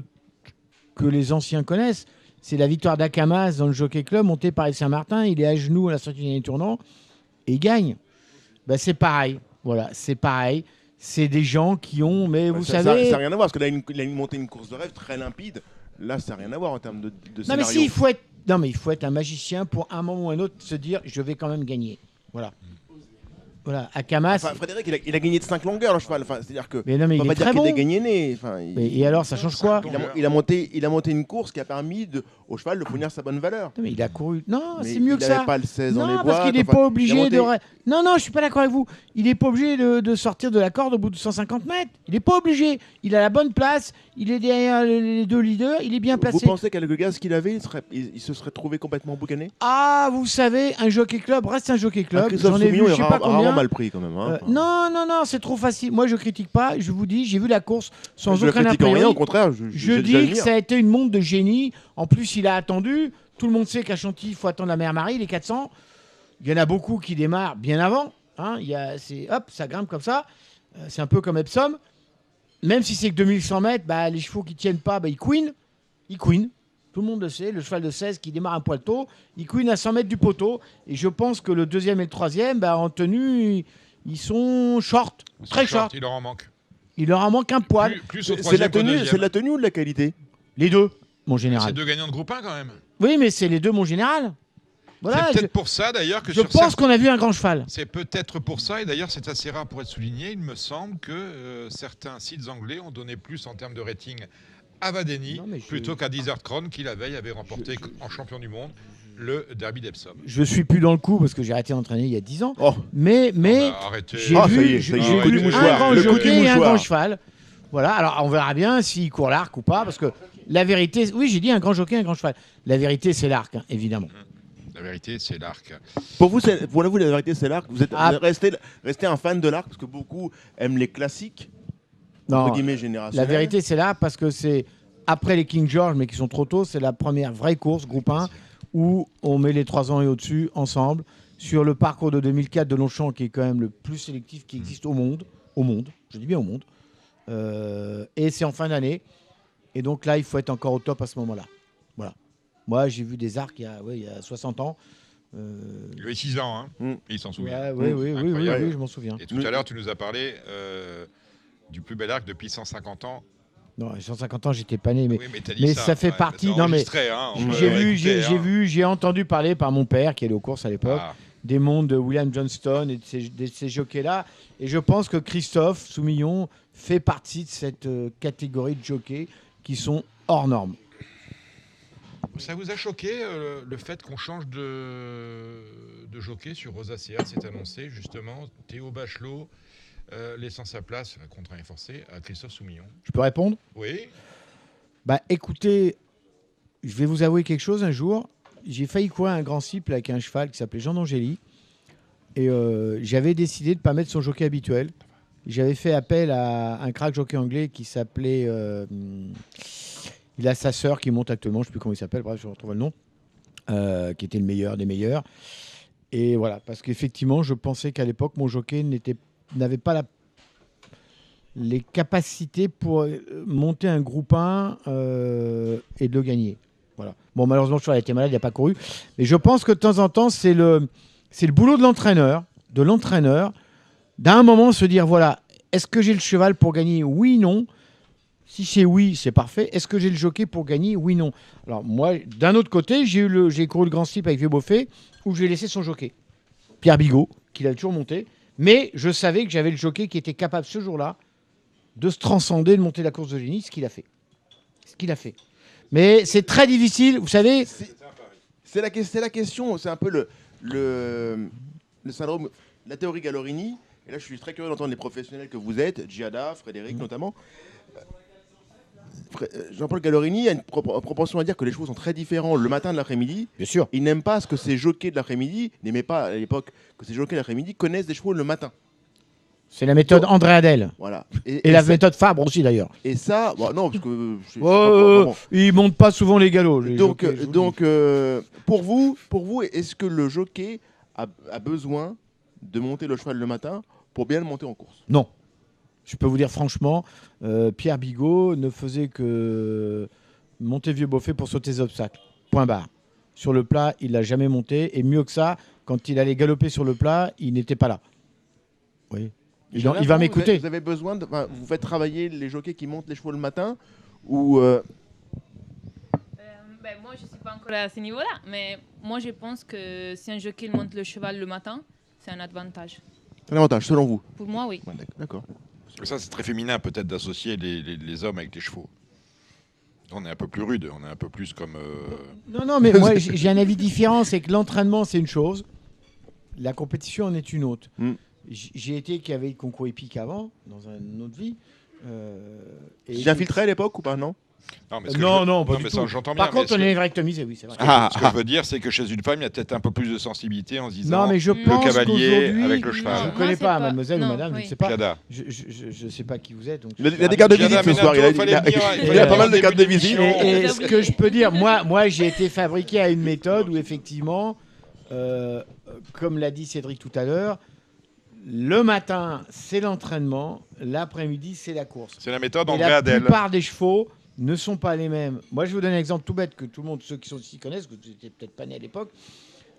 [SPEAKER 11] que les anciens connaissent. C'est la victoire d'Akamas dans le Jockey Club, montée par Saint-Martin. Il est à genoux à la sortie du dernier tournant et il gagne. Ben, c'est pareil. Voilà, c'est pareil. C'est des gens qui ont. Mais vous
[SPEAKER 4] ça,
[SPEAKER 11] savez.
[SPEAKER 4] Ça n'a rien à voir, parce que là, il a, il monté une course de rêve très limpide. Là, ça n'a rien à voir en termes de, de
[SPEAKER 11] non, mais
[SPEAKER 4] scénario.
[SPEAKER 11] si, il faut être. Non, mais il faut être un magicien pour un moment ou un autre se dire je vais quand même gagner. Voilà. Voilà, Akamas.
[SPEAKER 4] Enfin, Frédéric, il a, il a gagné de 5 longueurs le cheval. Enfin, c'est-à-dire que.
[SPEAKER 11] Mais non, mais
[SPEAKER 4] on
[SPEAKER 11] il
[SPEAKER 4] va
[SPEAKER 11] est
[SPEAKER 4] pas dire
[SPEAKER 11] très
[SPEAKER 4] qu'il a
[SPEAKER 11] bon.
[SPEAKER 4] gagné né. Enfin, il-
[SPEAKER 11] Mais- et alors, ça change quoi
[SPEAKER 4] il a, il a monté, il a monté une course qui a permis de, au cheval de fournir sa bonne valeur.
[SPEAKER 11] Non, mais il a couru. Non, c'est mieux
[SPEAKER 4] il
[SPEAKER 11] que ça.
[SPEAKER 4] pas le 16
[SPEAKER 11] non,
[SPEAKER 4] dans les
[SPEAKER 11] parce
[SPEAKER 4] boîtes,
[SPEAKER 11] qu'il n'est
[SPEAKER 4] enfin,
[SPEAKER 11] pas
[SPEAKER 4] il
[SPEAKER 11] obligé
[SPEAKER 4] monté-
[SPEAKER 11] de. Non, non, je suis pas d'accord avec vous. Il n'est pas obligé de, de sortir de la corde au bout de 150 mètres. Il n'est pas obligé. Il a la bonne place. Il est derrière les deux leaders. Il est bien
[SPEAKER 4] Vous
[SPEAKER 11] placé.
[SPEAKER 4] pensez qu'avec le gaz qu'il avait, il, serait- il- il se serait trouvé complètement boucané?
[SPEAKER 11] Ah, vous savez, un jockey club reste un jockey
[SPEAKER 4] Ah,
[SPEAKER 11] club.
[SPEAKER 4] Christophe
[SPEAKER 11] J'en ai vu, je sais pas combien.
[SPEAKER 4] Mal pris quand même. hein.
[SPEAKER 11] Euh, non, non, non, c'est trop facile. Moi, je critique pas. Je vous dis, j'ai vu la course sans
[SPEAKER 4] Je
[SPEAKER 11] aucun
[SPEAKER 4] critique en rien, au contraire, je- je-
[SPEAKER 11] Je
[SPEAKER 4] j'ai-
[SPEAKER 11] dis que ça a été une montre de génie. En plus, il a attendu. Tout le monde sait qu'à Chantilly, il faut attendre la mère Marie, les 400. Il y en a beaucoup qui démarrent bien avant. Hein. Il y a, c'est, hop, ça grimpe comme ça. Euh, c'est un peu comme Epsom. Même si c'est que 2100 mètres, bah, les chevaux qui tiennent pas, bah, ils queen. Ils queen. Tout le monde le sait. Le cheval de 16 qui démarre un poil tôt, il queen à 100 mètres du poteau. Et je pense que le deuxième et le troisième, bah, en tenue, ils sont short.
[SPEAKER 3] Ils sont
[SPEAKER 11] Très
[SPEAKER 3] short,
[SPEAKER 11] short.
[SPEAKER 3] Il leur en manque.
[SPEAKER 11] Il leur en manque un poil.
[SPEAKER 3] Plus- plus au
[SPEAKER 4] C'est la tenue, de la tenue ou de la qualité?
[SPEAKER 11] Les deux, mon général.
[SPEAKER 3] C'est deux gagnants de groupe 1 quand même.
[SPEAKER 11] Oui, mais c'est les deux, mon général. Voilà,
[SPEAKER 3] c'est peut-être pour ça d'ailleurs que
[SPEAKER 11] je
[SPEAKER 3] sur
[SPEAKER 11] pense
[SPEAKER 3] certains-
[SPEAKER 11] qu'on a vu un grand cheval.
[SPEAKER 3] C'est peut-être pour ça, et d'ailleurs c'est assez rare pour être souligné, il me semble que euh, certains sites anglais ont donné plus en termes de rating à Vadeni plutôt qu'à Desert Crown qui la veille avait remporté en champion du monde le derby d'Epsom.
[SPEAKER 11] Je suis plus dans le coup parce que j'ai arrêté d'entraîner il y a 10 ans. Mais, mais
[SPEAKER 3] bah, arrêtez.
[SPEAKER 11] j'ai
[SPEAKER 3] Ah,
[SPEAKER 11] vu,
[SPEAKER 3] est, est,
[SPEAKER 11] j'ai
[SPEAKER 3] le coup
[SPEAKER 11] vu
[SPEAKER 3] du
[SPEAKER 11] un
[SPEAKER 3] mouchoir,
[SPEAKER 11] grand
[SPEAKER 3] le coup du
[SPEAKER 11] jockey et un grand cheval. Voilà, alors on verra bien s'il court l'arc ou pas parce que la vérité, oui, j'ai dit un grand jockey, un grand cheval. La vérité, c'est l'arc, hein, évidemment.
[SPEAKER 3] La vérité, c'est l'arc.
[SPEAKER 4] Pour vous, pour vous, la vérité, c'est l'arc. Vous êtes
[SPEAKER 11] Ah.
[SPEAKER 4] vous êtes resté, resté un fan de l'arc parce que beaucoup aiment les classiques. Entre guillemets,
[SPEAKER 11] la vérité, c'est là parce que c'est après les King George, mais qui sont trop tôt, c'est la première vraie course, groupe 1, où on met les 3 ans et au-dessus ensemble sur le parcours de 2004 de Longchamp, qui est quand même le plus sélectif qui existe au monde. Au monde, je dis bien au monde. Euh, et c'est en fin d'année. Et donc là, il faut être encore au top à ce moment-là. Voilà. Moi, j'ai vu des arcs il y a, ouais, il y a 60 ans. Euh,
[SPEAKER 3] Il avait 6 ans, hein.
[SPEAKER 4] Mm.
[SPEAKER 3] il s'en souvient.
[SPEAKER 11] Ouais, oui, oui, oui, oui, je m'en souviens.
[SPEAKER 3] Et tout à l'heure, tu nous as parlé euh, du plus bel arc depuis 150 ans.
[SPEAKER 11] Non, à 150 ans, j'étais pas né, mais,
[SPEAKER 3] Oui, ça,
[SPEAKER 11] ça fait
[SPEAKER 3] ouais,
[SPEAKER 11] partie. Non, mais
[SPEAKER 3] hein,
[SPEAKER 11] j'ai vu,
[SPEAKER 3] hein.
[SPEAKER 11] vu, j'ai entendu parler par mon père qui allait aux courses à l'époque
[SPEAKER 3] Ah.
[SPEAKER 11] des mondes de William Johnston et de ces, de ces jockeys-là. Et je pense que Christophe Soumillon fait partie de cette euh, catégorie de jockeys qui sont hors normes.
[SPEAKER 3] Ça vous a choqué euh, le fait qu'on change de, de jockey sur Rosacea C'est annoncé justement. Théo Bachelot euh, laissant sa place, contraint et forcé, à Christophe Soumillon.
[SPEAKER 11] Je peux répondre?
[SPEAKER 3] Oui.
[SPEAKER 11] Bah écoutez, je vais vous avouer quelque chose un jour. J'ai failli courir un grand cible avec un cheval qui s'appelait Jean d'Angély. Et euh, j'avais décidé de ne pas mettre son jockey habituel. J'avais fait appel à un crack jockey anglais qui s'appelait. euh, il a sa sœur qui monte actuellement, je ne sais plus comment il s'appelle, bref, je retrouve le nom. euh, qui était le meilleur des meilleurs. Et voilà, parce qu'effectivement, je pensais qu'à l'époque, mon jockey n'était- n'avait pas les capacités pour euh, monter un groupe 1 euh, et de le gagner. Voilà. Bon, malheureusement, cheval a été malade, il n'a pas couru. Mais je pense que de temps en temps, c'est le, c'est le boulot de l'entraîneur, de l'entraîneur, d'un moment se dire voilà, est-ce que j'ai le cheval pour gagner Oui, non. Si c'est oui, c'est parfait. Est-ce que j'ai le jockey pour gagner Oui, non. Alors, moi, d'un autre côté, j'ai, eu le, j'ai couru le grand slip avec Vieux Beaufait où j'ai laissé son jockey, Pierre Bigot, qu'il a toujours monté. Mais je savais que j'avais le jockey qui était capable ce jour-là de se transcender, de monter la course de génie, ce qu'il a fait. Ce qu'il a fait. Mais c'est très difficile, vous savez.
[SPEAKER 4] C'est la, que- c'est la question, c'est un peu le, le, le syndrome, la théorie Gallorini. Et là, je suis très curieux d'entendre les professionnels que vous êtes, Giada, Frédéric notamment. Euh, Jean-Paul Gallorini a une pro- propension à dire que les chevaux sont très différents le matin de l'après-midi.
[SPEAKER 11] Bien sûr.
[SPEAKER 4] Il n'aime pas ce que ces jockeys de l'après-midi, n'aimait pas à l'époque que ces jockeys de l'après-midi connaissent des chevaux le matin.
[SPEAKER 11] C'est la méthode André Adel.
[SPEAKER 4] Voilà.
[SPEAKER 11] Et, la
[SPEAKER 4] ça-
[SPEAKER 11] méthode Fabre aussi d'ailleurs.
[SPEAKER 4] Et ça, bon, non, parce que. euh, je-
[SPEAKER 11] Oh,
[SPEAKER 4] pas
[SPEAKER 11] euh,
[SPEAKER 4] comment-
[SPEAKER 11] il monte pas souvent les galops. les
[SPEAKER 4] donc,
[SPEAKER 11] jockeys,
[SPEAKER 4] euh,
[SPEAKER 11] vous
[SPEAKER 4] donc euh, pour vous, pour vous, est-ce que le jockey a, a besoin de monter le cheval le matin pour bien le monter en course?
[SPEAKER 11] Non. Je peux vous dire franchement, euh, Pierre Bigot ne faisait que monter vieux Beaufait pour sauter les obstacles. Point barre. Sur le plat, il l'a jamais monté. Et mieux que ça, quand il allait galoper sur le plat, il n'était pas là. Oui. Il, va m'écouter.
[SPEAKER 4] Vous avez besoin, de, enfin, vous faites travailler les jockeys qui montent les chevaux le matin ou euh,
[SPEAKER 6] Ben, moi, je ne suis pas encore à ce niveau-là, mais moi, je pense que si un jockey monte le cheval le matin, c'est un avantage.
[SPEAKER 4] Un avantage, selon vous
[SPEAKER 6] Pour moi, oui.
[SPEAKER 4] D'accord.
[SPEAKER 3] Ça, c'est très féminin peut-être d'associer les, les- les hommes avec les chevaux. On est un peu plus rude, on est un peu plus comme. euh,
[SPEAKER 11] Non, non, mais moi j'ai un avis différent, c'est que l'entraînement c'est une chose, la compétition en est une autre.
[SPEAKER 4] Mm.
[SPEAKER 11] J'ai été qui avait le concours épique avant, dans une autre vie. euh, et
[SPEAKER 4] J'ai infiltré à l'époque ou pas, non?
[SPEAKER 3] Non, mais
[SPEAKER 11] non,
[SPEAKER 3] je-
[SPEAKER 11] non, pas
[SPEAKER 3] mais ça, j'entends bien.
[SPEAKER 11] Par contre, on est rectomisé, oui, c'est vrai.
[SPEAKER 3] Ce que,
[SPEAKER 4] Ah,
[SPEAKER 3] ce que
[SPEAKER 4] ah.
[SPEAKER 3] je veux dire, c'est que chez une femme, il y a peut-être un peu plus de sensibilité en se disant
[SPEAKER 11] Non, mais je
[SPEAKER 3] le
[SPEAKER 11] pense
[SPEAKER 3] cavalier
[SPEAKER 11] qu'aujourd'hui-
[SPEAKER 3] avec le
[SPEAKER 11] Je
[SPEAKER 3] cheval.
[SPEAKER 11] ne
[SPEAKER 6] Moi,
[SPEAKER 11] connais pas,
[SPEAKER 6] pas-
[SPEAKER 11] mademoiselle ou madame, je ne sais pas.
[SPEAKER 3] Piada.
[SPEAKER 11] Je, je, je- je sais pas qui vous êtes. Donc
[SPEAKER 4] Il
[SPEAKER 11] je
[SPEAKER 4] il a des cartes de visite ce soir. Il a, il a- il pas mal de cartes de visite.
[SPEAKER 3] en
[SPEAKER 11] Et, ce que je peux dire, moi, moi j'ai été fabriqué à une méthode où effectivement, euh, comme l'a dit Cédric tout à l'heure, le matin c'est l'entraînement, l'après-midi c'est la course.
[SPEAKER 3] C'est la méthode André
[SPEAKER 11] la plupart des chevaux ne sont pas les mêmes. Moi, je vais vous donner un exemple tout bête que tout le monde, ceux qui sont ici connaissent, que vous n'étiez peut-être pas né à l'époque.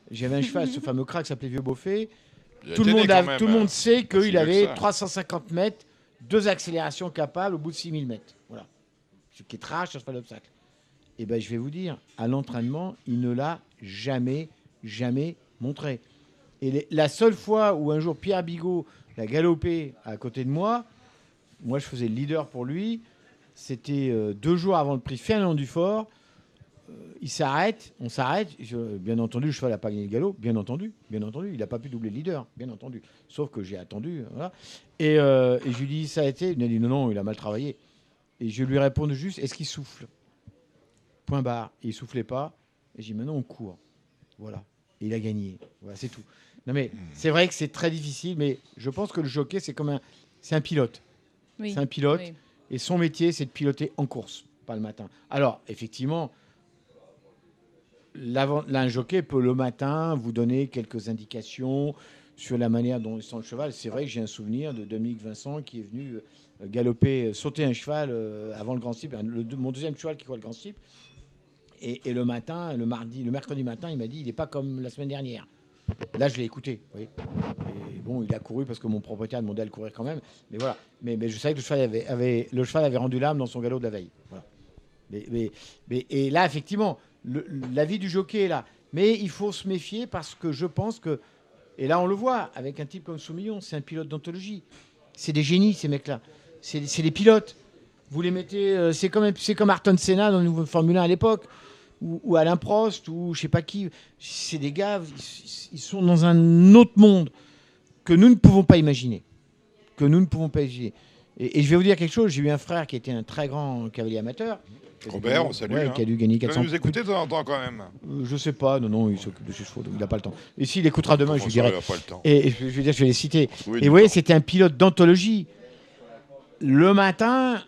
[SPEAKER 11] J'avais un cheval, ce fameux crack qui s'appelait Vieux
[SPEAKER 3] a
[SPEAKER 11] Tout le, monde
[SPEAKER 3] quand
[SPEAKER 11] a-
[SPEAKER 3] même,
[SPEAKER 11] tout le monde sait
[SPEAKER 3] Aussi
[SPEAKER 11] qu'il avait
[SPEAKER 3] ça.
[SPEAKER 11] 350 mètres, deux accélérations capables au bout de 6000 mètres. Voilà. Ce qui est rare sur cheval d'obstacle. Et ben, je vais vous dire, à l'entraînement, il ne l'a jamais, jamais montré. Et les- la seule fois où un jour Pierre Bigot l'a galopé à côté de moi, moi je faisais le leader pour lui, c'était euh, deux jours avant le prix Fernand Dufort. Euh, il s'arrête, on s'arrête. Je- Bien entendu, le cheval n'a pas gagné le galop, bien entendu, bien entendu. Il n'a pas pu doubler le leader, bien entendu. Sauf que j'ai attendu. voilà. Et, euh, et je lui dis, ça a été Il m'a dit, non, non, il a mal travaillé. Et je lui réponds juste, est-ce qu'il souffle? Point barre. Et il soufflait pas. Et j'ai dit, maintenant on court. Voilà. Et il a gagné. Voilà, c'est tout. Non mais c'est vrai que c'est très difficile, mais je pense que le jockey, c'est comme un, c'est un pilote.
[SPEAKER 6] Oui,
[SPEAKER 11] C'est un pilote.
[SPEAKER 6] oui.
[SPEAKER 11] Et son métier, c'est de piloter en course, pas le matin. Alors, effectivement, l'avant- un jockey peut le matin vous donner quelques indications sur la manière dont il sent le cheval. C'est vrai que j'ai un souvenir de Dominique Vincent qui est venu euh, galoper, euh, sauter un cheval euh, avant le grand steeple, un- le- mon deuxième cheval qui court le grand steeple. Et, et le matin, le mardi, le mercredi matin, il m'a dit, il n'est pas comme la semaine dernière. Là, je l'ai écouté. Et bon, il a couru parce que mon propriétaire demandait à le courir quand même. Mais voilà. Mais, mais je savais que le cheval avait, rendu l'âme dans son galop de la veille. Voilà. Et là, effectivement, le- la vie du jockey est là. Mais il faut se méfier parce que je pense que. Et là, on le voit avec un type comme Soumillon, c'est un pilote d'anthologie. C'est des génies, ces mecs-là. C'est des pilotes. Vous les mettez. euh, c'est comme, comme Senna dans le Formule 1 à l'époque. Ou, ou Alain Prost, ou je sais pas qui. C'est des gars, ils, ils sont dans un autre monde que nous ne pouvons pas imaginer. Que nous ne pouvons pas imaginer. Et, et je vais vous dire quelque chose, j'ai eu un frère qui était un très grand cavalier amateur.
[SPEAKER 3] Robert, on salue.
[SPEAKER 11] Ouais,
[SPEAKER 3] hein.
[SPEAKER 11] qui a dû gagner
[SPEAKER 3] Il va
[SPEAKER 11] 400
[SPEAKER 3] nous écouter de temps en temps quand même.
[SPEAKER 11] euh, Je sais pas, non, non, il s'occupe de ses chevaux, donc il n'a pas le temps. Et s'il écoutera demain, je lui dirai.
[SPEAKER 3] il a pas le temps
[SPEAKER 11] Et, et je vais dire, je vais les citer.
[SPEAKER 3] Oui,
[SPEAKER 11] et vous voyez, c'était un pilote d'anthologie. Le matin,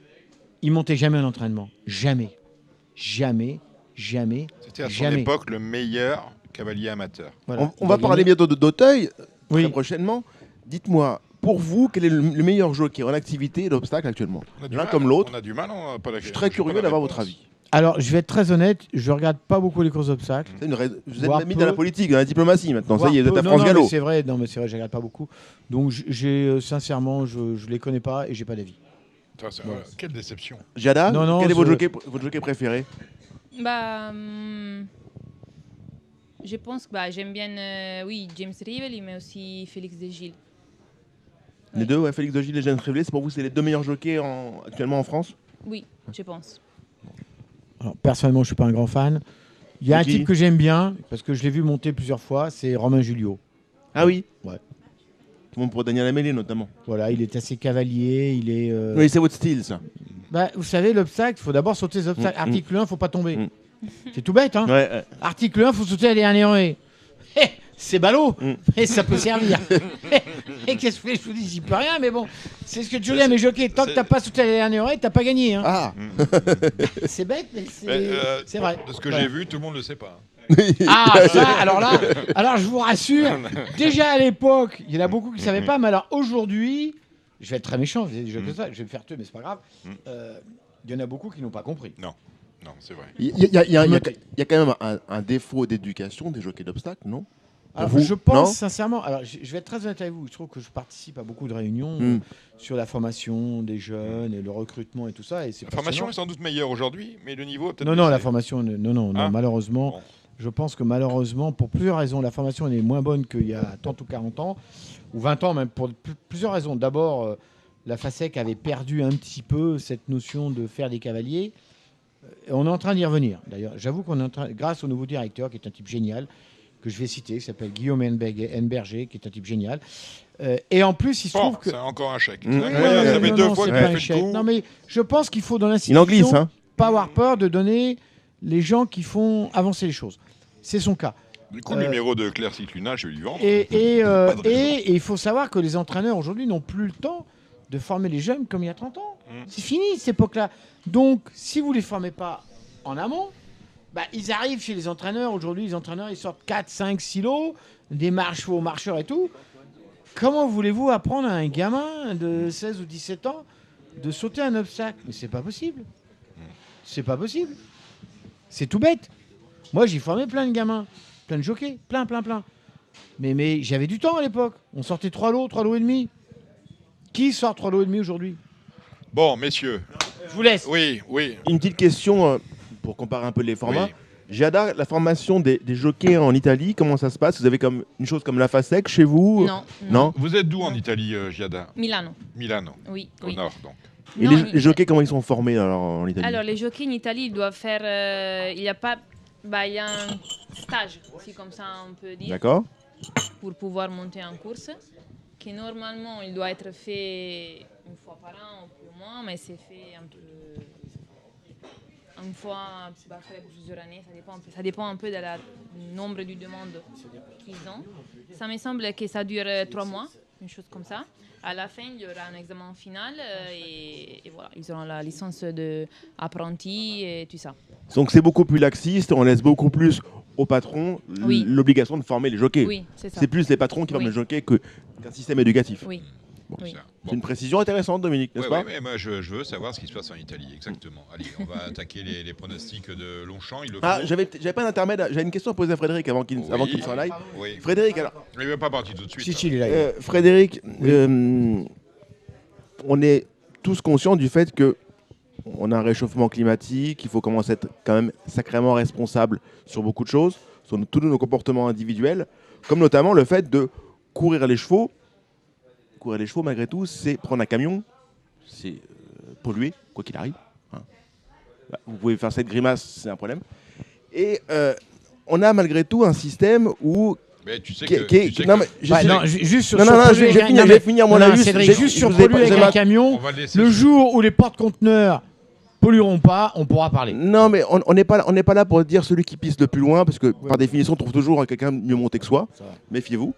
[SPEAKER 11] il montait jamais à l'entraînement. Jamais. Jamais. Jamais.
[SPEAKER 3] C'était à son
[SPEAKER 11] jamais.
[SPEAKER 3] époque le meilleur cavalier amateur.
[SPEAKER 11] Voilà.
[SPEAKER 4] On, va
[SPEAKER 11] a
[SPEAKER 4] parler bientôt de d'Auteuil,
[SPEAKER 11] Oui.
[SPEAKER 4] très prochainement. Dites-moi, pour vous, quel est le, le meilleur jockey en activité et d'obstacle actuellement
[SPEAKER 3] On a du
[SPEAKER 4] L'un
[SPEAKER 3] mal,
[SPEAKER 4] comme l'autre.
[SPEAKER 3] On a du mal, on n'a pas la
[SPEAKER 4] Je suis très curieux d'avoir votre avis.
[SPEAKER 11] Alors, je vais être très honnête, je regarde pas beaucoup les courses d'obstacles.
[SPEAKER 4] C'est une rais- Vous
[SPEAKER 11] Voire
[SPEAKER 4] êtes mis
[SPEAKER 11] peu.
[SPEAKER 4] dans la politique, dans la diplomatie maintenant. Ça
[SPEAKER 11] Voire
[SPEAKER 4] y est, vous êtes
[SPEAKER 11] peu.
[SPEAKER 4] à
[SPEAKER 11] Non,
[SPEAKER 4] France
[SPEAKER 11] non,
[SPEAKER 4] Gallo.
[SPEAKER 11] C'est vrai, non, mais c'est vrai, je regarde pas beaucoup. Donc, j- j'ai euh, sincèrement, je, ne les connais pas et j'ai pas d'avis.
[SPEAKER 3] Putain, c'est-
[SPEAKER 11] Voilà.
[SPEAKER 3] euh, Quelle déception.
[SPEAKER 4] Jada,
[SPEAKER 11] Non, non,
[SPEAKER 4] quel est votre
[SPEAKER 11] je-
[SPEAKER 4] jockey, votre jockey préféré?
[SPEAKER 6] Bah, hum, je pense que bah, j'aime bien, euh, oui, James Rivelli, mais aussi Félix de Gilles.
[SPEAKER 4] Les deux, ouais, Félix de Gilles et Jeanne Trévelé, c'est pour vous c'est les deux meilleurs jockeys en- actuellement en France?
[SPEAKER 6] Oui, je pense.
[SPEAKER 11] Alors, personnellement, je suis pas un grand fan. Il y a un
[SPEAKER 4] qui
[SPEAKER 11] type que j'aime bien, parce que je l'ai vu monter plusieurs fois, c'est Romain Julio.
[SPEAKER 4] Ah oui?
[SPEAKER 11] Ouais.
[SPEAKER 4] Tout le monde pour Daniel Amélé notamment.
[SPEAKER 11] Voilà, il est assez cavalier, il est... euh,
[SPEAKER 4] Oui, c'est votre style ça.
[SPEAKER 11] Bah, vous savez, l'obstacle, il faut d'abord sauter les obstacles.
[SPEAKER 4] Mm,
[SPEAKER 11] Article 1, faut pas tomber.
[SPEAKER 4] Mm.
[SPEAKER 11] C'est tout bête, hein
[SPEAKER 4] Ouais, ouais.
[SPEAKER 11] Article 1, faut sauter à la dernière rue. Eh, c'est ballot,
[SPEAKER 4] Mm.
[SPEAKER 11] mais ça peut servir. Et qu'est-ce que je vous dis J'y peux rien, mais bon, c'est ce que à mes jockeys. Tant que t'as pas sauté à la dernière rue, t'as pas gagné. Hein.
[SPEAKER 4] Ah
[SPEAKER 11] C'est bête, mais c'est
[SPEAKER 3] euh,
[SPEAKER 11] c'est vrai.
[SPEAKER 3] De ce que j'ai vu, tout le monde ne le sait pas.
[SPEAKER 11] Ah, ça, alors là, alors je vous rassure, déjà à l'époque, il y en a beaucoup qui ne savaient pas, mais alors aujourd'hui, je vais être très méchant, des jeux que ça, je vais me faire tuer, mais c'est pas grave. Euh, Il y en a beaucoup qui n'ont pas compris.
[SPEAKER 3] Non, non, c'est vrai.
[SPEAKER 4] Il y, a- il y a- il y a- il y a-
[SPEAKER 11] Me-
[SPEAKER 4] il y a quand même un, un défaut d'éducation des jockeys d'obstacles, non?
[SPEAKER 11] Alors,
[SPEAKER 4] vous,
[SPEAKER 11] je pense sincèrement, alors je, je vais être très honnête avec vous, je trouve que je participe à beaucoup de réunions
[SPEAKER 4] Mm.
[SPEAKER 11] euh, sur la formation des jeunes et le recrutement et tout ça. Et
[SPEAKER 3] La formation est sans doute meilleure aujourd'hui, mais le niveau a peut-être
[SPEAKER 11] Non, non, la formation, non, non,
[SPEAKER 3] Ah.
[SPEAKER 11] malheureusement. Je pense que malheureusement, pour plusieurs raisons, la formation elle est moins bonne qu'il y a 30 ou 40 ans, ou 20 ans même, pour pl- plusieurs raisons. D'abord, euh, la FASEC avait perdu un petit peu cette notion de faire des cavaliers. Et on est en train d'y revenir. D'ailleurs, j'avoue qu'on est en train, grâce au nouveau directeur, qui est un type génial, que je vais citer, qui s'appelle Guillaume Henberger, qui est un type génial. Euh, et en plus, il se
[SPEAKER 3] Bon,
[SPEAKER 11] trouve que.
[SPEAKER 3] c'est encore un chèque.
[SPEAKER 11] Ouais,
[SPEAKER 3] C'est
[SPEAKER 11] ouais,
[SPEAKER 3] ça
[SPEAKER 11] ouais,
[SPEAKER 3] fait
[SPEAKER 11] non,
[SPEAKER 3] deux
[SPEAKER 11] non,
[SPEAKER 3] fois
[SPEAKER 11] un
[SPEAKER 3] fait
[SPEAKER 11] chèque.
[SPEAKER 3] le coup.
[SPEAKER 11] Non, mais je pense qu'il faut dans l'institution
[SPEAKER 2] glisse, hein.
[SPEAKER 11] pas avoir peur de donner les gens qui font avancer les choses. C'est son cas.
[SPEAKER 3] Du coup, le numéro de Claire Cicluna, je vais lui vendre.
[SPEAKER 11] Et, et, euh, et- et il faut savoir que les entraîneurs aujourd'hui n'ont plus le temps de former les jeunes comme il y a 30 ans.
[SPEAKER 3] Mmh.
[SPEAKER 11] C'est fini cette époque-là. Donc, si vous ne les formez pas en amont, bah, ils arrivent chez les entraîneurs. Aujourd'hui, les entraîneurs, ils sortent 4, 5 silos, des marches aux marcheurs et tout. Comment voulez-vous apprendre à un gamin de 16 ou 17 ans de sauter un obstacle? Mais c'est pas possible. C'est pas possible. C'est tout bête. Moi, j'ai formé plein de gamins, plein de jockeys, plein, plein, plein. Mais, mais j'avais du temps à l'époque. On sortait 3 lots, 3 lots et demi. Qui sort 3 lots et demi aujourd'hui?
[SPEAKER 3] Bon, messieurs.
[SPEAKER 11] Je vous laisse.
[SPEAKER 3] Oui, oui.
[SPEAKER 4] Une petite question euh, pour comparer un peu les formats.
[SPEAKER 3] Oui.
[SPEAKER 4] Giada, la formation des, des jockeys en Italie, comment ça se passe? Vous avez comme une chose comme la FASEC chez vous?
[SPEAKER 6] Non,
[SPEAKER 4] Non
[SPEAKER 3] Vous êtes d'où en Italie, euh, Giada?
[SPEAKER 6] Milano.
[SPEAKER 3] Milano.
[SPEAKER 6] Oui,
[SPEAKER 3] Au
[SPEAKER 6] oui.
[SPEAKER 3] nord, donc.
[SPEAKER 4] Et
[SPEAKER 6] Non,
[SPEAKER 4] les, jockeys, comment ils sont formés alors, en Italie?
[SPEAKER 6] Alors, les jockeys en Italie, ils doivent faire. euh, il y a pas. Bah, il y a un stage, si comme ça on peut dire.
[SPEAKER 4] D'accord
[SPEAKER 6] Pour pouvoir monter en course. Qui normalement, il doit être fait une fois par an ou plus moins, mais c'est fait un peu. Une fois bah, après plusieurs années, ça dépend, un peu- ça dépend un peu du nombre de demandes qu'ils ont. Ça me semble que ça dure trois mois, une chose comme ça. À la fin, il y aura un examen final euh, et, et voilà, ils auront la licence d'apprenti et tout ça.
[SPEAKER 4] Donc c'est beaucoup plus laxiste, on laisse beaucoup plus au patron
[SPEAKER 6] Oui.
[SPEAKER 4] l'obligation de former les jockeys.
[SPEAKER 6] Oui, c'est
[SPEAKER 4] plus les patrons qui forment
[SPEAKER 6] Oui.
[SPEAKER 4] les jockeys qu'un système éducatif.
[SPEAKER 6] Oui.
[SPEAKER 4] Bon.
[SPEAKER 6] Oui.
[SPEAKER 4] C'est une précision intéressante, Dominique, n'est-ce
[SPEAKER 3] Ouais,
[SPEAKER 4] pas
[SPEAKER 3] ouais, ouais, moi, je, je veux savoir ce qui se passe en Italie, exactement. Allez, on va attaquer les, les pronostics de Longchamp. Il le
[SPEAKER 4] Ah, j'avais j'avais pas d'intermède, j'avais une question à poser à Frédéric avant qu'il avant qu'il s'en aille.
[SPEAKER 3] Oui.
[SPEAKER 4] Frédéric, alors.
[SPEAKER 3] Il n'est pas parti tout de suite.
[SPEAKER 11] Si,
[SPEAKER 3] hein.
[SPEAKER 11] si, il est là.
[SPEAKER 4] Euh, Frédéric, euh, on est tous conscients du fait que on a un réchauffement climatique, il faut commencer à être quand même sacrément responsable sur beaucoup de choses, sur tous nos comportements individuels, comme notamment le fait de courir les chevaux. Courir les chevaux, malgré tout, c'est prendre un camion, c'est euh, polluer, quoi qu'il arrive. hein. Bah, Vous pouvez faire cette grimace, c'est un problème. Et euh, on a malgré tout un système où
[SPEAKER 3] Mais tu sais que-
[SPEAKER 4] qui-
[SPEAKER 3] tu sais
[SPEAKER 4] non,
[SPEAKER 3] que-
[SPEAKER 4] mais je
[SPEAKER 11] Ouais,
[SPEAKER 4] sais-
[SPEAKER 11] non, ju- juste sur,
[SPEAKER 4] non, non, non, je vais, je vais
[SPEAKER 11] avec-
[SPEAKER 4] finir,
[SPEAKER 11] non,
[SPEAKER 4] je vais
[SPEAKER 11] mais-
[SPEAKER 4] finir mon
[SPEAKER 11] non,
[SPEAKER 4] laïus.
[SPEAKER 11] Cédric,
[SPEAKER 4] j'ai-
[SPEAKER 11] juste sur polluer avec un camion,
[SPEAKER 3] le
[SPEAKER 11] jour où les porte-conteneurs pollueront pas, on pourra parler.
[SPEAKER 4] Non, mais on n'est pas, on n'est pas là pour dire celui qui pisse le plus loin, parce que par définition, on trouve toujours quelqu'un mieux monté que soi. Méfiez-vous.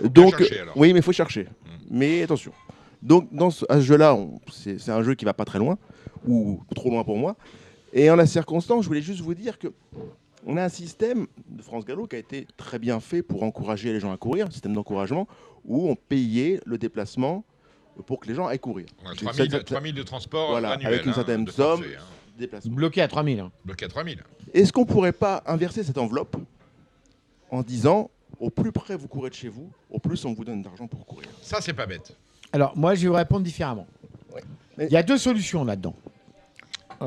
[SPEAKER 3] faut
[SPEAKER 4] Donc,
[SPEAKER 3] chercher, alors.
[SPEAKER 4] oui, mais il faut chercher. Mais attention. Donc, dans ce, à ce jeu-là, c'est un jeu qui va pas très loin, ou trop loin pour moi. Et en la circonstance, je voulais juste vous dire que on a un système de France Gallo qui a été très bien fait pour encourager les gens à courir, un système d'encouragement où on payait le déplacement pour que les gens aillent courir.
[SPEAKER 3] On a
[SPEAKER 4] C'est-
[SPEAKER 3] 3000
[SPEAKER 4] ça- ça-
[SPEAKER 3] 3000 de transport
[SPEAKER 4] voilà,
[SPEAKER 3] annuel,
[SPEAKER 4] avec une
[SPEAKER 3] hein,
[SPEAKER 4] certaine
[SPEAKER 3] de
[SPEAKER 4] somme,
[SPEAKER 3] hein.
[SPEAKER 4] déplacement.
[SPEAKER 11] Bloqué à 3000. hein.
[SPEAKER 3] Bloqué à 3000.
[SPEAKER 4] Est-ce qu'on pourrait pas inverser cette enveloppe en disant au plus près vous courez de chez vous, au plus on vous donne d'argent pour courir
[SPEAKER 3] Ça, c'est pas bête.
[SPEAKER 11] Alors, moi, je vais vous répondre différemment. Il y a deux solutions là-dedans.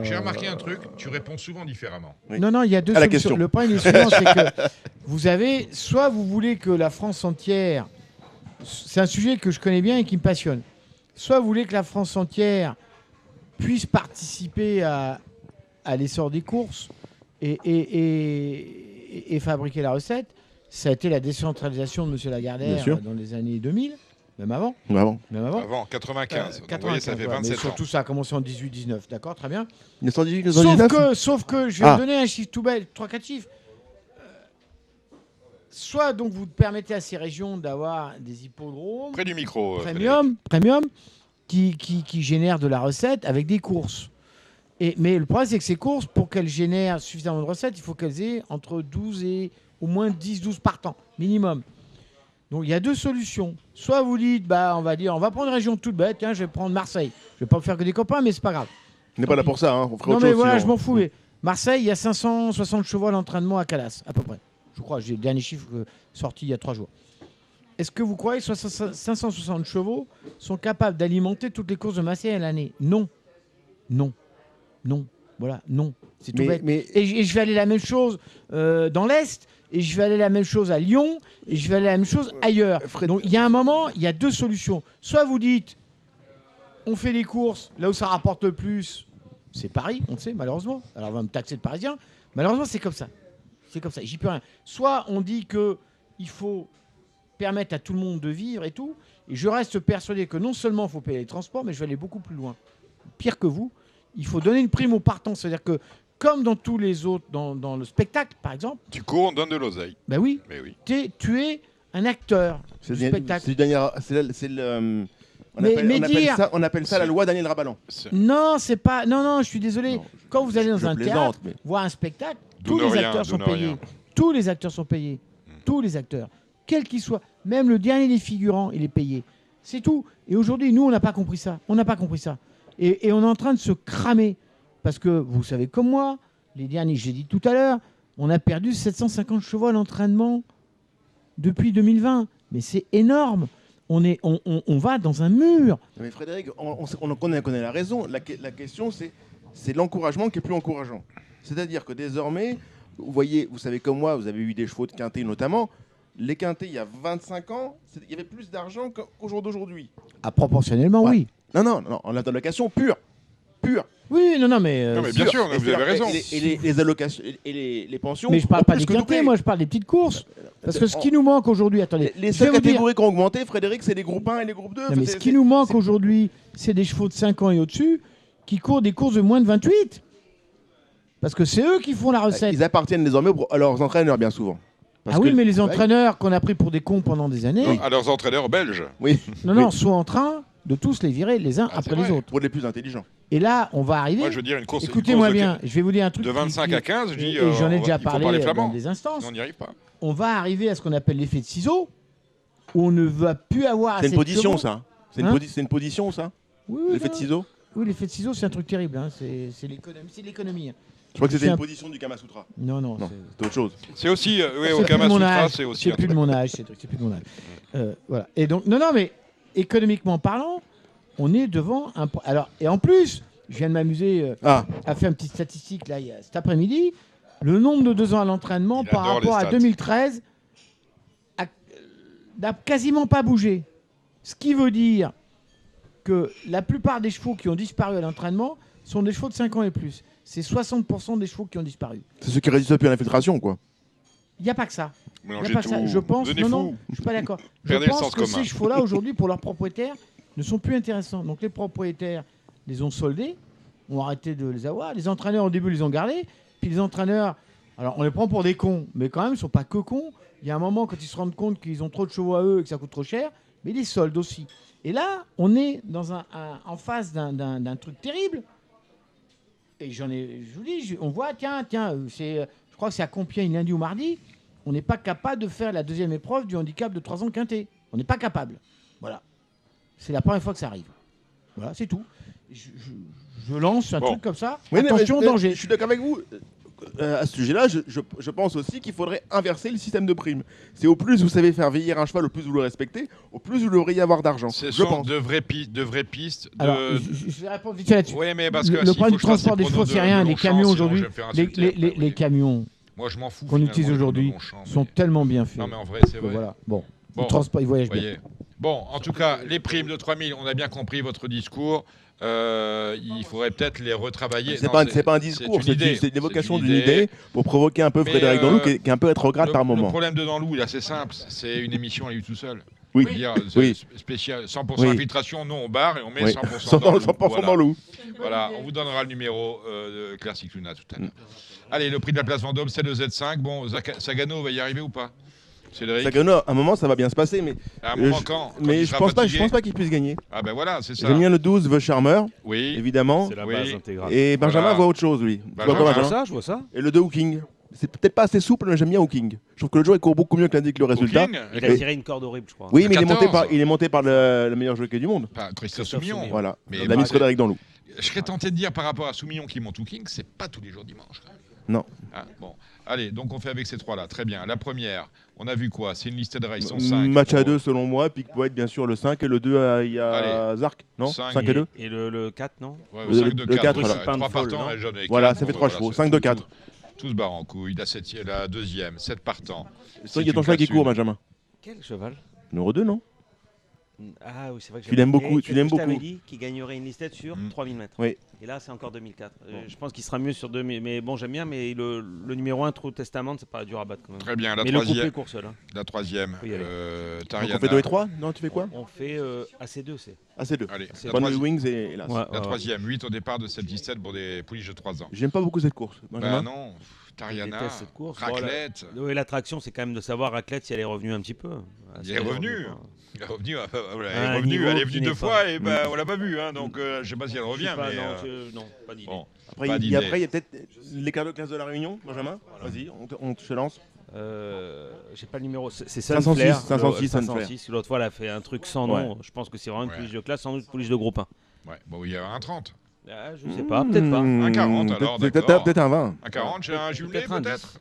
[SPEAKER 3] J'ai
[SPEAKER 11] Euh,
[SPEAKER 3] remarqué un truc, tu réponds souvent différemment.
[SPEAKER 11] Non, non, il y a deux
[SPEAKER 4] À la
[SPEAKER 11] solutions.
[SPEAKER 4] question.
[SPEAKER 11] Le problème est suivant, c'est que vous avez, soit vous voulez que la France entière, c'est un sujet que je connais bien et qui me passionne, soit vous voulez que la France entière puisse participer à, à l'essor des courses et, et- et- et fabriquer la recette. Ça a été la décentralisation de M. Lagardère
[SPEAKER 4] sûr.
[SPEAKER 11] dans les années 2000, même avant.
[SPEAKER 4] Même avant.
[SPEAKER 11] Même avant.
[SPEAKER 3] Avant, 95.
[SPEAKER 11] Euh,
[SPEAKER 3] Donc, vous voyez, ça
[SPEAKER 11] 95,
[SPEAKER 3] fait
[SPEAKER 11] voilà. Mais
[SPEAKER 3] 27 ans.
[SPEAKER 11] surtout, ça a commencé en 18-19, d'accord, très bien.
[SPEAKER 4] 1918,
[SPEAKER 11] Sauf
[SPEAKER 4] 1919
[SPEAKER 11] que, sauf que, je vais
[SPEAKER 4] Ah.
[SPEAKER 11] vous donner un chiffre tout bête, 3-4 chiffres. Euh, Soit donc vous permettez à ces régions d'avoir des hippodromes
[SPEAKER 3] Près du micro. euh,
[SPEAKER 11] premium, premium qui, qui, qui génèrent de la recette avec des courses. Et, mais le problème, c'est que ces courses, pour qu'elles génèrent suffisamment de recettes, il faut qu'elles aient entre 12 et au moins 10-12 partants, minimum. Donc il y a deux solutions. Soit vous dites, bah, on va dire, on va prendre une région toute bête, tiens, je vais prendre Marseille. Je vais pas me faire que des copains, mais c'est pas grave.
[SPEAKER 4] On n'est pas là pour ça, hein. on ferait
[SPEAKER 11] Non
[SPEAKER 4] autre
[SPEAKER 11] mais
[SPEAKER 4] chose.
[SPEAKER 11] voilà,
[SPEAKER 4] sinon.
[SPEAKER 11] je m'en fous. mais Marseille, il y a 560 chevaux à l'entraînement à Calas, à peu près. Je crois, j'ai le dernier chiffre euh, sorti il y a trois jours. Est-ce que vous croyez que 60 560 chevaux sont capables d'alimenter toutes les courses de Marseille à l'année? Non. Non. Non. Voilà, non. C'est tout
[SPEAKER 4] Mais-
[SPEAKER 11] bête.
[SPEAKER 4] mais-
[SPEAKER 11] et je vais aller la même chose euh, dans l'Est, et je vais aller la même chose à Lyon, et je vais aller la même chose ailleurs. Donc il y a un moment, il y a deux solutions. Soit vous dites, on fait les courses là où ça rapporte le plus, c'est Paris, on le sait, malheureusement. Alors on va me taxer de parisien. Malheureusement, c'est comme ça. C'est comme ça, j'y peux rien. Soit on dit que il faut permettre à tout le monde de vivre et tout, et je reste persuadé que non seulement il faut payer les transports, mais je vais aller beaucoup plus loin. Pire que vous, il faut donner une prime aux partants. C'est-à-dire que, comme dans tous les autres, dans, dans le spectacle par exemple,
[SPEAKER 3] Tu cours, on donne de l'oseille.
[SPEAKER 11] ben oui,
[SPEAKER 3] Mais oui.
[SPEAKER 11] t'es- tu es un acteur
[SPEAKER 4] C'est
[SPEAKER 11] du
[SPEAKER 4] le-
[SPEAKER 11] spectacle.
[SPEAKER 4] c'est le dernier- c'est le- c'est le, euh, on,
[SPEAKER 11] Mais-
[SPEAKER 4] appelle,
[SPEAKER 11] mais
[SPEAKER 4] on appelle
[SPEAKER 11] dire-
[SPEAKER 4] ça, on appelle ça la loi Daniel Rabalan.
[SPEAKER 11] Non, c'est pas. Non, non, je suis désolé. Quand vous allez dans un théâtre,
[SPEAKER 4] mais-
[SPEAKER 11] voir un spectacle, tous les
[SPEAKER 3] rien,
[SPEAKER 11] acteurs sont payés.
[SPEAKER 3] rien.
[SPEAKER 11] Tous les acteurs sont payés. Tous les acteurs, quels qu'ils soient. Même le dernier des figurants, il est payé. C'est tout. Et aujourd'hui, nous, on n'a pas compris ça. On n'a pas compris ça. Et, et on est en train de se cramer. Parce que vous savez comme moi, les derniers, j'ai dit tout à l'heure, on a perdu 750 chevaux à l'entraînement depuis 2020. Mais c'est énorme. On, est, on, on- on va dans un mur.
[SPEAKER 4] Mais Frédéric, on, on connaît, connaît la raison. La, que- la question, c'est c'est l'encouragement qui est plus encourageant. C'est-à-dire que désormais, vous voyez, vous savez comme moi, vous avez eu des chevaux de quintet notamment. Les quintés, il y a 25 ans, il y avait plus d'argent qu'au jour d'aujourd'hui.
[SPEAKER 11] Ah, proportionnellement,
[SPEAKER 4] Ouais.
[SPEAKER 11] oui.
[SPEAKER 4] Non, non, non, en location pure. Pure.
[SPEAKER 11] Oui, non, non, mais. euh,
[SPEAKER 3] Non, mais bien sûr, vous avez raison.
[SPEAKER 4] Et les, et les- les allocations et les, les pensions.
[SPEAKER 11] Mais je parle
[SPEAKER 4] ont
[SPEAKER 11] pas
[SPEAKER 4] plus
[SPEAKER 11] des
[SPEAKER 4] que
[SPEAKER 11] quintés,
[SPEAKER 4] doublé.
[SPEAKER 11] moi je parle des petites courses. Parce que ce qui nous manque aujourd'hui, attendez.
[SPEAKER 4] Les
[SPEAKER 11] je vais
[SPEAKER 4] seules
[SPEAKER 11] vous dire-
[SPEAKER 4] catégories qui ont augmenté, Frédéric, c'est les groupes 1 et les groupes 2.
[SPEAKER 11] Non, mais ce qui nous manque aujourd'hui, c'est des chevaux de 5 ans et au-dessus qui courent des courses de moins de 28. Parce que c'est eux qui font la recette.
[SPEAKER 4] Ils appartiennent désormais aux- à leurs entraîneurs, bien souvent. Parce
[SPEAKER 11] ah oui,
[SPEAKER 4] que-
[SPEAKER 11] mais les
[SPEAKER 4] Ouais.
[SPEAKER 11] entraîneurs qu'on a pris pour des cons pendant des années,
[SPEAKER 3] Non, À leurs entraîneurs belges.
[SPEAKER 4] Oui.
[SPEAKER 11] non, non, sont en train de tous les virer les uns
[SPEAKER 3] Ah,
[SPEAKER 11] après les
[SPEAKER 3] vrai.
[SPEAKER 11] autres.
[SPEAKER 4] Pour les plus intelligents.
[SPEAKER 11] Et là, on va arriver.
[SPEAKER 3] Moi, je veux dire, une course.
[SPEAKER 11] Écoutez-moi bien, je vais vous dire un truc.
[SPEAKER 3] De
[SPEAKER 11] qui-
[SPEAKER 3] 25
[SPEAKER 11] qui-
[SPEAKER 3] à 15, je dis. euh,
[SPEAKER 11] j'en ai
[SPEAKER 3] on va-
[SPEAKER 11] déjà parlé
[SPEAKER 3] parler
[SPEAKER 11] dans des instances.
[SPEAKER 3] On n'y arrive pas.
[SPEAKER 11] On va arriver à ce qu'on appelle l'effet de ciseau, où on ne va plus avoir
[SPEAKER 4] C'est une position, ça. C'est une,
[SPEAKER 11] Hein
[SPEAKER 4] posi- c'est une position, ça
[SPEAKER 11] Oui, oui,
[SPEAKER 4] L'effet de ciseau
[SPEAKER 11] Oui, l'effet de ciseau, c'est un truc terrible. hein. C'est l'économie. C'est de l'économie. hein.
[SPEAKER 4] Je crois que c'était une
[SPEAKER 11] un-
[SPEAKER 4] position du Kama Sutra.
[SPEAKER 11] Non, non.
[SPEAKER 4] Non,
[SPEAKER 11] c'est-
[SPEAKER 4] autre chose.
[SPEAKER 3] C'est aussi. euh, oui,
[SPEAKER 11] C'est
[SPEAKER 3] au
[SPEAKER 11] plus de
[SPEAKER 3] Kama
[SPEAKER 11] mon
[SPEAKER 3] Sutra,
[SPEAKER 11] âge,
[SPEAKER 3] c'est aussi.
[SPEAKER 11] C'est plus de mon âge, c'est c'est plus de mon âge. Euh, voilà. Et donc, non, non, mais économiquement parlant, on est devant un. Alors, et en plus, je viens de m'amuser euh,
[SPEAKER 4] Ah.
[SPEAKER 11] à faire une petite statistique là, il y a- cet après-midi. Le nombre de deux ans à l'entraînement
[SPEAKER 3] Il
[SPEAKER 11] par
[SPEAKER 3] adore les
[SPEAKER 11] rapport à
[SPEAKER 3] stats.
[SPEAKER 11] 2013 a- n'a quasiment pas bougé. Ce qui veut dire que la plupart des chevaux qui ont disparu à l'entraînement sont des chevaux de 5 ans et plus. C'est 60% des chevaux qui ont disparu.
[SPEAKER 4] C'est ceux qui résistent plus à l'infiltration, quoi.
[SPEAKER 11] Il n'y a pas que ça. Y a pas que ça. Je pense, non,
[SPEAKER 3] fou.
[SPEAKER 11] je suis pas d'accord. Je
[SPEAKER 3] Perdez
[SPEAKER 11] pense que
[SPEAKER 3] commun.
[SPEAKER 11] ces chevaux-là, aujourd'hui, pour leurs propriétaires, ne sont plus intéressants. Donc les propriétaires les ont soldés, ont arrêté de les avoir. Les entraîneurs, au début, les ont gardés. Puis les entraîneurs, alors on les prend pour des cons, mais quand même, ils sont pas que cons. Il y a un moment, quand ils se rendent compte qu'ils ont trop de chevaux à eux et que ça coûte trop cher, mais ils les soldent aussi. Et là, on est dans un, un- en face d'un- truc terrible. Et j'en ai, je vous dis, on voit, tiens, tiens, euh, c'est, euh, je crois que c'est à Compiègne lundi ou mardi, on n'est pas capable de faire la deuxième épreuve du handicap de 3 ans quintet. On n'est pas capable. Voilà. C'est la première fois que ça arrive. Voilà, c'est tout. Je, je- je lance un
[SPEAKER 4] Bon.
[SPEAKER 11] truc comme ça.
[SPEAKER 4] Oui, mais-
[SPEAKER 11] Attention,
[SPEAKER 4] mais-
[SPEAKER 11] danger.
[SPEAKER 4] Je suis d'accord avec vous. Euh, à ce sujet-là, je, je- je pense aussi qu'il faudrait inverser le système de primes. C'est au plus vous savez faire vieillir un cheval, au plus vous le respectez, au plus vous devriez avoir d'argent.
[SPEAKER 3] Ce
[SPEAKER 4] Je
[SPEAKER 3] sont
[SPEAKER 4] pense.
[SPEAKER 3] de vraies pistes. De vraies pistes de...
[SPEAKER 11] Alors, je, vais répondre vite fait là-dessus.
[SPEAKER 3] Oui, mais parce que
[SPEAKER 11] le, problème du transport des chevaux, c'est rien. Les camions aujourd'hui, les, les- les- les camions
[SPEAKER 3] Moi, je m'en fous,
[SPEAKER 11] qu'on utilise aujourd'hui
[SPEAKER 3] Longchamp,
[SPEAKER 11] sont
[SPEAKER 3] mais-
[SPEAKER 11] tellement bien faits.
[SPEAKER 3] Non, mais en vrai, c'est vrai.
[SPEAKER 11] Voilà. Bon,
[SPEAKER 3] Bon.
[SPEAKER 11] le transport, ils voyagent bien.
[SPEAKER 3] Bon, en tout cas, les primes de 3000, on a bien compris votre discours. Euh, il faudrait peut-être les retravailler.
[SPEAKER 4] C'est pas, pas un discours, c'est l'évocation d'une idée pour provoquer un peu
[SPEAKER 3] Mais,
[SPEAKER 4] Frédéric Danlou, qui, est- un peu rétrograde
[SPEAKER 3] le,
[SPEAKER 4] par
[SPEAKER 3] Le
[SPEAKER 4] moment.
[SPEAKER 3] problème de Danlou, il est assez simple. C'est une émission à lui tout seul.
[SPEAKER 4] Oui.
[SPEAKER 3] Dire,
[SPEAKER 4] Oui.
[SPEAKER 3] spécial, 100%
[SPEAKER 4] Oui.
[SPEAKER 3] infiltration, non, on barre et on met
[SPEAKER 4] Oui.
[SPEAKER 3] 100%
[SPEAKER 4] 100%
[SPEAKER 3] dans,
[SPEAKER 4] dans- 100% dans loup.
[SPEAKER 3] Voilà, on vous donnera le numéro euh, de Claire Cicluna tout à l'heure. Allez, le prix de la place Vendôme, c'est le Z5. Bon, Zaka- Sagano va y arriver ou pas? Cédric
[SPEAKER 4] Sagano, à un moment, ça va bien se passer, mais.
[SPEAKER 3] À un moment
[SPEAKER 4] je-
[SPEAKER 3] quand Quand
[SPEAKER 4] Mais je pense, pas, je pense pas qu'il puisse gagner.
[SPEAKER 3] Ah ben voilà, c'est ça.
[SPEAKER 4] J'aime bien le 12, The Charmer.
[SPEAKER 3] Oui.
[SPEAKER 4] Évidemment.
[SPEAKER 3] C'est la base Oui. intégrale.
[SPEAKER 4] Et Benjamin
[SPEAKER 3] Voilà.
[SPEAKER 4] voit autre chose, lui.
[SPEAKER 3] Benjamin, je vois
[SPEAKER 4] Benjamin
[SPEAKER 3] ça, je vois ça.
[SPEAKER 4] Et le 2 Hooking. C'est peut-être pas assez souple, mais j'aime bien Hooking. Je trouve que le jour il court beaucoup mieux que l'indique le résultat.
[SPEAKER 14] Hooking Il a tiré une corde horrible, je crois.
[SPEAKER 4] Oui, mais il est, monté
[SPEAKER 3] 14.
[SPEAKER 4] par, il est monté par le, le meilleur jockey du monde.
[SPEAKER 3] Pas Christophe Soumillon.
[SPEAKER 4] Voilà.
[SPEAKER 3] Mais
[SPEAKER 4] L'ami de
[SPEAKER 3] c'est-
[SPEAKER 4] Frédéric Danlou.
[SPEAKER 3] Je serais tenté de dire par rapport à Soumillon qui monte au King, c'est pas tous les jours dimanche.
[SPEAKER 4] Non.
[SPEAKER 3] Ah, bon. Allez, donc on fait avec ces trois-là. Très bien. La première, on a vu quoi? C'est une liste de races. Ils sont.
[SPEAKER 4] Match à 2 selon moi, Pickpoint bien sûr le 5 et le 2 euh, il y a. Zark, non?
[SPEAKER 3] Cinq
[SPEAKER 4] 5 et 2
[SPEAKER 14] Et le, le 4, non?
[SPEAKER 3] Ouais,
[SPEAKER 4] Le-
[SPEAKER 3] 5 de
[SPEAKER 4] le
[SPEAKER 3] 4.
[SPEAKER 4] quatre,
[SPEAKER 3] voilà.
[SPEAKER 4] alors.
[SPEAKER 3] Trois
[SPEAKER 14] Fold,
[SPEAKER 3] partants,
[SPEAKER 4] Voilà, ça fait
[SPEAKER 3] Bon,
[SPEAKER 4] 3
[SPEAKER 3] voilà,
[SPEAKER 4] chevaux,
[SPEAKER 3] c'est
[SPEAKER 4] 5 de
[SPEAKER 3] tout-
[SPEAKER 4] 4.
[SPEAKER 3] Tous barres en couille. La, septième, la deuxième, 7 partants.
[SPEAKER 4] C'est vrai qu'il y a ton cheval qui court, Benjamin.
[SPEAKER 14] Quel cheval?
[SPEAKER 4] Numéro 2, non?
[SPEAKER 14] Ah oui, c'est vrai que
[SPEAKER 4] Tu l'aimes beaucoup, tu l'aimes beaucoup.
[SPEAKER 14] dit qu'il gagnerait une listette sur
[SPEAKER 3] Mm.
[SPEAKER 14] 3000 mètres.
[SPEAKER 4] Oui.
[SPEAKER 14] Et là, c'est encore 2004. Euh, je pense qu'il sera mieux sur 2000. Mais bon, j'aime bien, mais le, le numéro 1, True Testament, c'est pas dur à battre quand même.
[SPEAKER 3] Très bien. La
[SPEAKER 14] mais le
[SPEAKER 3] troisième.
[SPEAKER 14] couplet court seul. hein.
[SPEAKER 3] La troisième.
[SPEAKER 14] Aller.
[SPEAKER 3] euh,
[SPEAKER 4] Donc
[SPEAKER 3] Tariana.
[SPEAKER 4] on fait 2 et 3 Non, tu fais quoi
[SPEAKER 14] On fait euh, AC2, c'est.
[SPEAKER 4] Ah, c'est 2.
[SPEAKER 3] Allez,
[SPEAKER 14] C'est
[SPEAKER 3] la
[SPEAKER 4] Bonne
[SPEAKER 3] troisième-
[SPEAKER 4] Wings et Hélas.
[SPEAKER 14] Ouais,
[SPEAKER 3] La troisième, 8 au départ de cette 17 pour des pouliches de 3 ans.
[SPEAKER 4] J'aime pas beaucoup cette course.
[SPEAKER 3] Bah
[SPEAKER 4] Benjamin.
[SPEAKER 3] non, pff,
[SPEAKER 14] Je
[SPEAKER 3] Tariana,
[SPEAKER 14] cette course.
[SPEAKER 3] raclette.
[SPEAKER 14] Bon, la- oui, l'attraction, c'est quand même de savoir raclette si elle est revenue un petit peu. Ah,
[SPEAKER 3] Il est
[SPEAKER 14] elle
[SPEAKER 3] revenu. Elle est revenue, euh, elle
[SPEAKER 14] un
[SPEAKER 3] est revenue, elle est venue deux
[SPEAKER 14] pas-
[SPEAKER 3] fois et ben,
[SPEAKER 4] Mm.
[SPEAKER 3] on l'a pas vue. Hein, donc euh, je sais pas si elle revient.
[SPEAKER 14] pas,
[SPEAKER 3] mais,
[SPEAKER 14] non,
[SPEAKER 3] euh,
[SPEAKER 14] non, pas d'idée.
[SPEAKER 3] bon,
[SPEAKER 4] Après, il y a, il peut-être l'écart de classe de la Réunion, Benjamin. Vas-y, on, te lance.
[SPEAKER 14] Euh, J'ai pas le numéro. C'est c'est
[SPEAKER 4] 506,
[SPEAKER 14] Sunflare.
[SPEAKER 4] 506,
[SPEAKER 14] Le-
[SPEAKER 4] Sunflare.
[SPEAKER 14] 506. L'autre fois, elle a fait un truc sans nom. Je pense que c'est vraiment une
[SPEAKER 3] Ouais.
[SPEAKER 14] pouliche de classe, sans doute pouliche de groupe 1.
[SPEAKER 3] Ouais, bon, il y a un 30.
[SPEAKER 14] Ah, je sais pas, peut-être pas.
[SPEAKER 3] Un 40 alors,
[SPEAKER 4] peut-être-
[SPEAKER 3] d'accord.
[SPEAKER 4] Peut-être peut-être un 20.
[SPEAKER 3] Un 40, j'ai un jumelé
[SPEAKER 14] peut-être?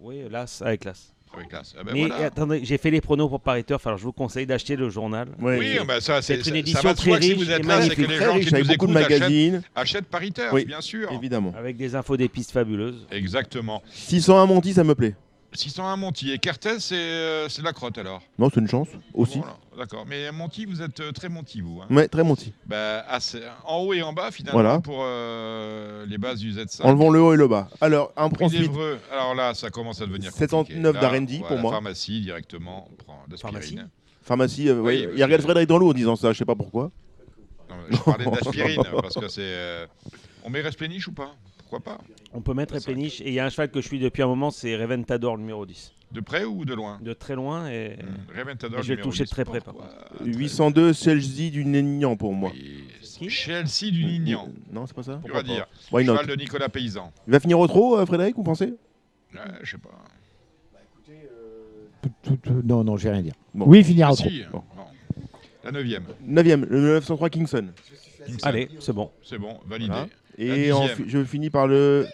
[SPEAKER 14] Oui, l'as avec l'as.
[SPEAKER 3] Classe. Ah ben
[SPEAKER 14] Mais
[SPEAKER 3] voilà.
[SPEAKER 14] attendez, j'ai fait les pronos pour Paris Turf, alors je vous conseille d'acheter le journal.
[SPEAKER 3] Oui, bah ça, c'est
[SPEAKER 14] une
[SPEAKER 3] ça
[SPEAKER 14] édition
[SPEAKER 3] va de
[SPEAKER 14] très
[SPEAKER 3] que si
[SPEAKER 14] riche
[SPEAKER 3] vous êtes
[SPEAKER 14] et
[SPEAKER 3] là, c'est que les gens
[SPEAKER 4] riche,
[SPEAKER 3] qui
[SPEAKER 4] avec
[SPEAKER 3] nous
[SPEAKER 4] beaucoup de
[SPEAKER 3] écoutent achètent,
[SPEAKER 4] magazines.
[SPEAKER 3] achètent Paris Turf,
[SPEAKER 4] Oui.
[SPEAKER 3] bien sûr.
[SPEAKER 4] Évidemment.
[SPEAKER 14] Avec des infos des pistes fabuleuses.
[SPEAKER 3] Exactement.
[SPEAKER 4] 601 Monty, ça me plaît.
[SPEAKER 3] 601 Monty. Et Cartel, c'est euh, c'est de la crotte alors?
[SPEAKER 4] Non, c'est une chance aussi.
[SPEAKER 3] Voilà, D'accord. Mais Monty, vous êtes euh, très Monty, vous. hein.
[SPEAKER 4] Ouais, très Monty.
[SPEAKER 3] Bah, assez- en haut et en bas, finalement,
[SPEAKER 4] Voilà.
[SPEAKER 3] pour euh, les bases du Z5.
[SPEAKER 4] Enlevons le haut et le bas. Alors, un
[SPEAKER 3] Prix
[SPEAKER 4] ensuite,
[SPEAKER 3] d'Evreux. Alors là, ça commence à devenir
[SPEAKER 4] 709
[SPEAKER 3] compliqué. Là,
[SPEAKER 4] d'R&D
[SPEAKER 3] on va
[SPEAKER 4] pour moi.
[SPEAKER 3] pharmacie directement, on prend
[SPEAKER 14] Pharmacie
[SPEAKER 3] l'aspirine.
[SPEAKER 4] pharmacie. euh, ouais,
[SPEAKER 3] parce
[SPEAKER 4] il y a
[SPEAKER 3] que-
[SPEAKER 4] Frédéric dans l'eau en disant ça, je sais pas pourquoi.
[SPEAKER 3] Non, mais je parlais d'aspirine parce que c'est. euh, On met Respléniche ou pas? Pourquoi pas
[SPEAKER 14] On peut mettre Replénish. Et il y a un cheval que je suis depuis un moment, c'est Reventador numéro 10.
[SPEAKER 3] De près ou de loin
[SPEAKER 14] De très loin et.
[SPEAKER 3] Mmh. Reventador
[SPEAKER 14] et je vais le toucher de
[SPEAKER 3] 10,
[SPEAKER 14] très près par
[SPEAKER 3] pourquoi
[SPEAKER 14] contre.
[SPEAKER 4] 802 Chelsea du Néignan pour moi.
[SPEAKER 3] Chelsea du Nignan.
[SPEAKER 4] Non, c'est pas ça
[SPEAKER 3] Tu vas dire.
[SPEAKER 4] Why not
[SPEAKER 3] Cheval de Nicolas Paysan.
[SPEAKER 4] Il va finir au trot, euh, Frédéric, vous pensez?
[SPEAKER 3] Ouais, je sais pas.
[SPEAKER 11] Tout- Non, non, je vais rien dire.
[SPEAKER 4] Bon.
[SPEAKER 11] Oui, il finira au trot.
[SPEAKER 3] si, bon. La neuvième.
[SPEAKER 4] 9ème, le 903 Kingston.
[SPEAKER 3] Kingston.
[SPEAKER 14] Allez, c'est bon.
[SPEAKER 3] C'est bon, validé.
[SPEAKER 4] Voilà. Et fi- je finis par le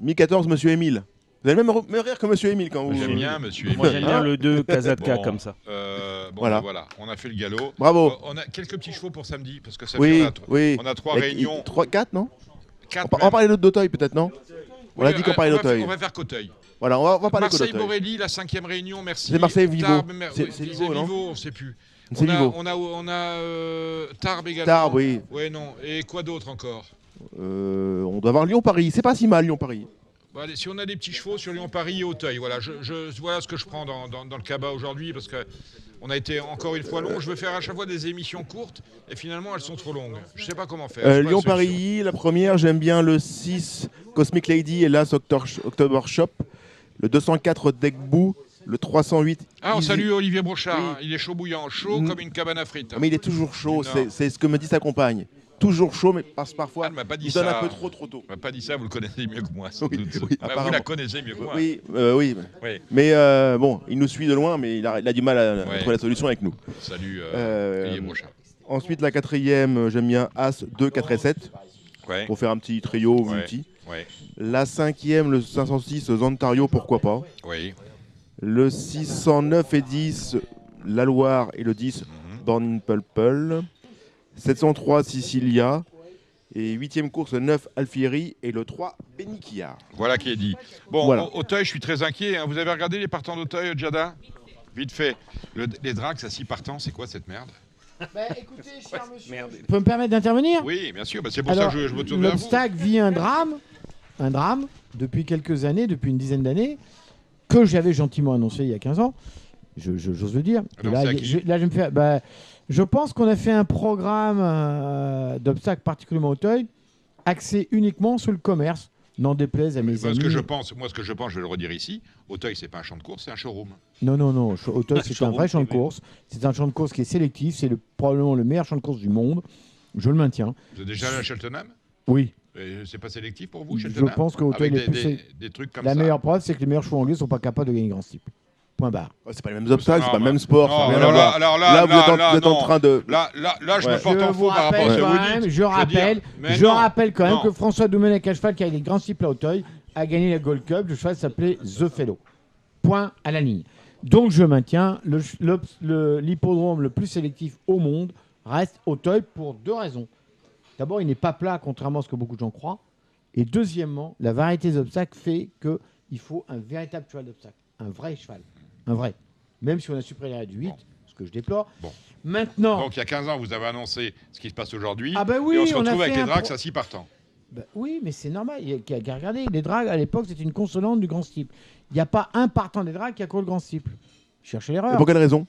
[SPEAKER 4] 1014, Monsieur Émile. Vous allez même, re- même rire que Monsieur Émile quand vous.
[SPEAKER 3] J'aime bien, monsieur.
[SPEAKER 14] Moi,
[SPEAKER 3] Émile.
[SPEAKER 14] j'aime bien le 2 Kazatka
[SPEAKER 3] Bon,
[SPEAKER 14] comme ça.
[SPEAKER 3] euh, bon,
[SPEAKER 4] Voilà.
[SPEAKER 3] voilà, on a fait le galop.
[SPEAKER 4] Bravo.
[SPEAKER 3] Euh, On a quelques petits chevaux pour samedi parce que ça
[SPEAKER 4] Oui,
[SPEAKER 3] fait, on a,
[SPEAKER 4] oui.
[SPEAKER 3] on a trois réunions.
[SPEAKER 4] et- Trois, quatre, non
[SPEAKER 3] Quatre
[SPEAKER 4] On, pa- on
[SPEAKER 3] même.
[SPEAKER 4] va parler d'Auteuil peut-être, non On a
[SPEAKER 3] Oui,
[SPEAKER 4] dit qu'on
[SPEAKER 3] euh,
[SPEAKER 4] parlait
[SPEAKER 3] on va faire-
[SPEAKER 4] d'Auteuil.
[SPEAKER 3] On va faire Coteuil.
[SPEAKER 4] Voilà, on va, on va parler
[SPEAKER 3] Marseille
[SPEAKER 4] d'Auteuil.
[SPEAKER 3] Borelli, la cinquième réunion, merci.
[SPEAKER 4] C'est Marseille Vivo.
[SPEAKER 3] Tarbes, mer-
[SPEAKER 4] C'est-
[SPEAKER 3] oui,
[SPEAKER 4] c'est
[SPEAKER 3] c'est
[SPEAKER 4] Vivo, non
[SPEAKER 3] on sait plus. On, a, on a, on a euh, Tarbes également.
[SPEAKER 4] Tarbes, oui.
[SPEAKER 3] Ouais, non. Et quoi d'autre encore?
[SPEAKER 4] Euh, on doit avoir Lyon-Paris. C'est pas si mal, Lyon-Paris.
[SPEAKER 3] Allez, Si on a des petits chevaux sur Lyon-Paris et Auteuil, voilà, je, je- voilà ce que je prends dans, dans- dans le cabas aujourd'hui parce que on a été encore une fois long. Je veux faire à chaque fois des émissions courtes et finalement elles sont trop longues. Je sais pas comment faire.
[SPEAKER 4] Euh. Lyon-Paris, la première, j'aime bien le 6 Cosmic Lady et l'As October Shop. Le 204 Deckboo. Le 308.
[SPEAKER 3] Ah, on
[SPEAKER 4] Easy-
[SPEAKER 3] salue Olivier Brochard.
[SPEAKER 4] Oui.
[SPEAKER 3] hein. Il est chaud bouillant, chaud
[SPEAKER 4] Mm.
[SPEAKER 3] comme une cabane à frites.
[SPEAKER 4] Mais il est toujours chaud, c'est ce que me dit sa compagne. Toujours chaud, mais passe parfois.
[SPEAKER 3] Elle m'a pas dit
[SPEAKER 4] il donne
[SPEAKER 3] ça.
[SPEAKER 4] un peu trop trop tôt.
[SPEAKER 3] Elle m'a pas dit ça, vous le connaissez mieux que moi. sans
[SPEAKER 4] Oui,
[SPEAKER 3] doute.
[SPEAKER 4] oui,
[SPEAKER 3] Ah, vous
[SPEAKER 4] apparemment.
[SPEAKER 3] la connaissez mieux que moi.
[SPEAKER 4] Oui, euh, oui.
[SPEAKER 3] Oui.
[SPEAKER 4] Mais euh, bon, il nous suit de loin, mais il a, il a du mal à, à
[SPEAKER 3] Ouais.
[SPEAKER 4] trouver la solution avec nous.
[SPEAKER 3] Salut euh,
[SPEAKER 4] Euh,
[SPEAKER 3] Olivier Brochard.
[SPEAKER 4] ensuite, la quatrième, euh, j'aime bien As 2, 4 et 7.
[SPEAKER 3] Ouais.
[SPEAKER 4] Pour faire un petit trio multi.
[SPEAKER 3] Ouais.
[SPEAKER 4] La cinquième, le 506 Zantario, pourquoi pas.
[SPEAKER 3] Oui.
[SPEAKER 4] Le 609 et 10, la Loire et le 10,
[SPEAKER 3] Mhm.
[SPEAKER 4] Born in Pulple. 703 Sicilia. Et huitième course, 9 Alfieri et le 3 Benikia.
[SPEAKER 3] Voilà qui est dit. Bon,
[SPEAKER 4] Voilà.
[SPEAKER 3] au- Auteuil, je suis très inquiet. hein. Vous avez regardé les partants d'Auteuil, Jada? Vite fait. Le- les Drax à 6 partants, c'est quoi cette merde?
[SPEAKER 11] Écoutez, cher monsieur.
[SPEAKER 14] Merde.
[SPEAKER 11] Tu peux me permettre d'intervenir?
[SPEAKER 3] Oui, bien sûr. bah, c'est pour
[SPEAKER 11] Alors,
[SPEAKER 3] ça que je, je me tourne vers vous.
[SPEAKER 11] l'obstacle vit un drame, un drame, depuis quelques années, depuis une dizaine d'années, que j'avais gentiment annoncé il y a 15 ans. Je- je- J'ose le dire. Là, je, là, je me fais. bah, je pense qu'on a fait un programme euh, d'obstacles particulièrement Auteuil, axé uniquement sur le commerce, n'en déplaise à mes
[SPEAKER 3] Moi,
[SPEAKER 11] amis.
[SPEAKER 3] ce que je pense, moi, ce que je pense, je vais le redire ici. Auteuil, c'est pas un champ de course, c'est un showroom.
[SPEAKER 11] Non, non, non. Auteuil, c'est un vrai champ de course. C'est un champ de course qui est sélectif. C'est le- probablement le meilleur champ de course du monde. Je le maintiens.
[SPEAKER 3] Vous êtes déjà allé à Cheltenham?
[SPEAKER 11] Oui.
[SPEAKER 3] C'est pas sélectif pour vous,
[SPEAKER 11] Je pense qu'Auteuil
[SPEAKER 3] Avec
[SPEAKER 11] est
[SPEAKER 3] des,
[SPEAKER 11] plus
[SPEAKER 3] des,
[SPEAKER 11] sé-
[SPEAKER 3] des trucs comme
[SPEAKER 11] La
[SPEAKER 3] ça.
[SPEAKER 11] meilleure preuve, c'est que les meilleurs chevaux anglais ne sont pas capables de gagner grand steeple. Point barre.
[SPEAKER 4] c'est pas les mêmes obstacles, c'est pas le même sport.
[SPEAKER 3] Non,
[SPEAKER 4] ça n'a rien
[SPEAKER 3] alors
[SPEAKER 4] à
[SPEAKER 3] là, alors là,
[SPEAKER 4] vous êtes en,
[SPEAKER 3] là,
[SPEAKER 4] vous êtes en
[SPEAKER 3] non.
[SPEAKER 4] train de.
[SPEAKER 3] Là, là, là, je
[SPEAKER 4] Ouais.
[SPEAKER 3] me porte
[SPEAKER 11] Je
[SPEAKER 3] en faux par rapport à
[SPEAKER 11] rappelle
[SPEAKER 3] ce que
[SPEAKER 11] même, je rappelle, je rappelle quand même
[SPEAKER 3] non.
[SPEAKER 11] que François Domenech, cheval qui a des grands cycles à Auteuil, a gagné la Gold Cup. Le cheval s'appelait The Fellow. Point à la ligne. Donc je maintiens le ch- l'obs- le- l'hippodrome le, plus sélectif au monde reste Auteuil pour deux raisons. D'abord, il n'est pas plat, contrairement à ce que beaucoup de gens croient. Et deuxièmement, la variété des obstacles fait qu'il faut un véritable cheval d'obstacle. Un vrai cheval. Un vrai. Même si on a supprimé la du 8, ce que je déplore.
[SPEAKER 3] Bon.
[SPEAKER 11] Maintenant.
[SPEAKER 3] Donc il y a 15 ans, vous avez annoncé ce qui se passe aujourd'hui.
[SPEAKER 11] Ah bah oui,
[SPEAKER 3] et on se
[SPEAKER 11] on a
[SPEAKER 3] retrouve avec les Drax
[SPEAKER 11] pro-
[SPEAKER 3] à 6 partants.
[SPEAKER 11] Bah oui, mais c'est normal. Il y a regarder. Les dragues, à l'époque, c'était une consonante du grand steeple. Il n'y a pas un partant des dragues qui a couru le grand steeple. Cherchez l'erreur.
[SPEAKER 4] Et pour quelle raison?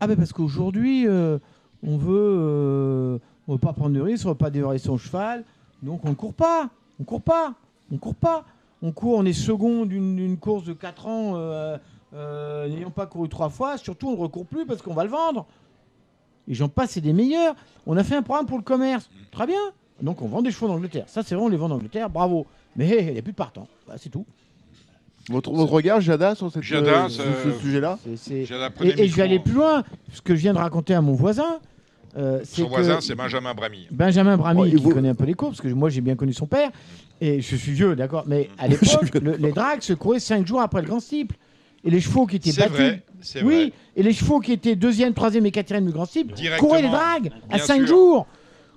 [SPEAKER 11] Ah ben parce qu'aujourd'hui, euh, on veut, euh, on veut pas prendre de risque, on veut pas dévorer son cheval, donc on ne court pas, on court pas, on court pas, on court, on est second d'une course de 4 ans, euh, euh, n'ayant pas couru trois fois, surtout on ne recourt plus parce qu'on va le vendre. Et j'en passe, c'est des meilleurs. On a fait un programme pour le commerce, très bien. Donc on vend des chevaux d'Angleterre. Ça c'est vrai, on les vend d'Angleterre, bravo. Mais il n'y a plus de partant, Voilà, c'est tout.
[SPEAKER 4] Votre, votre regard, Jada, sur, cette,
[SPEAKER 3] Jada,
[SPEAKER 4] euh, sur ce sujet-là?
[SPEAKER 11] Et, je vais aller plus loin. Ce que je viens de raconter à mon voisin, euh,
[SPEAKER 3] Son
[SPEAKER 11] que
[SPEAKER 3] voisin, c'est Benjamin Bramy.
[SPEAKER 11] Benjamin Bramy,
[SPEAKER 4] Oh,
[SPEAKER 11] qui
[SPEAKER 4] vous-
[SPEAKER 11] connaît un peu les cours, parce que moi j'ai bien connu son père, et je suis vieux, d'accord, mais à l'époque, le- les dragues se couraient 5 jours après le grand steeple. Et les chevaux qui étaient
[SPEAKER 3] C'est
[SPEAKER 11] battus.
[SPEAKER 3] vrai,
[SPEAKER 11] oui,
[SPEAKER 3] vrai.
[SPEAKER 11] et les chevaux qui étaient deuxième, troisième et quatrième du grand steeple couraient les dragues à
[SPEAKER 3] bien
[SPEAKER 11] 5
[SPEAKER 3] sûr.
[SPEAKER 11] jours.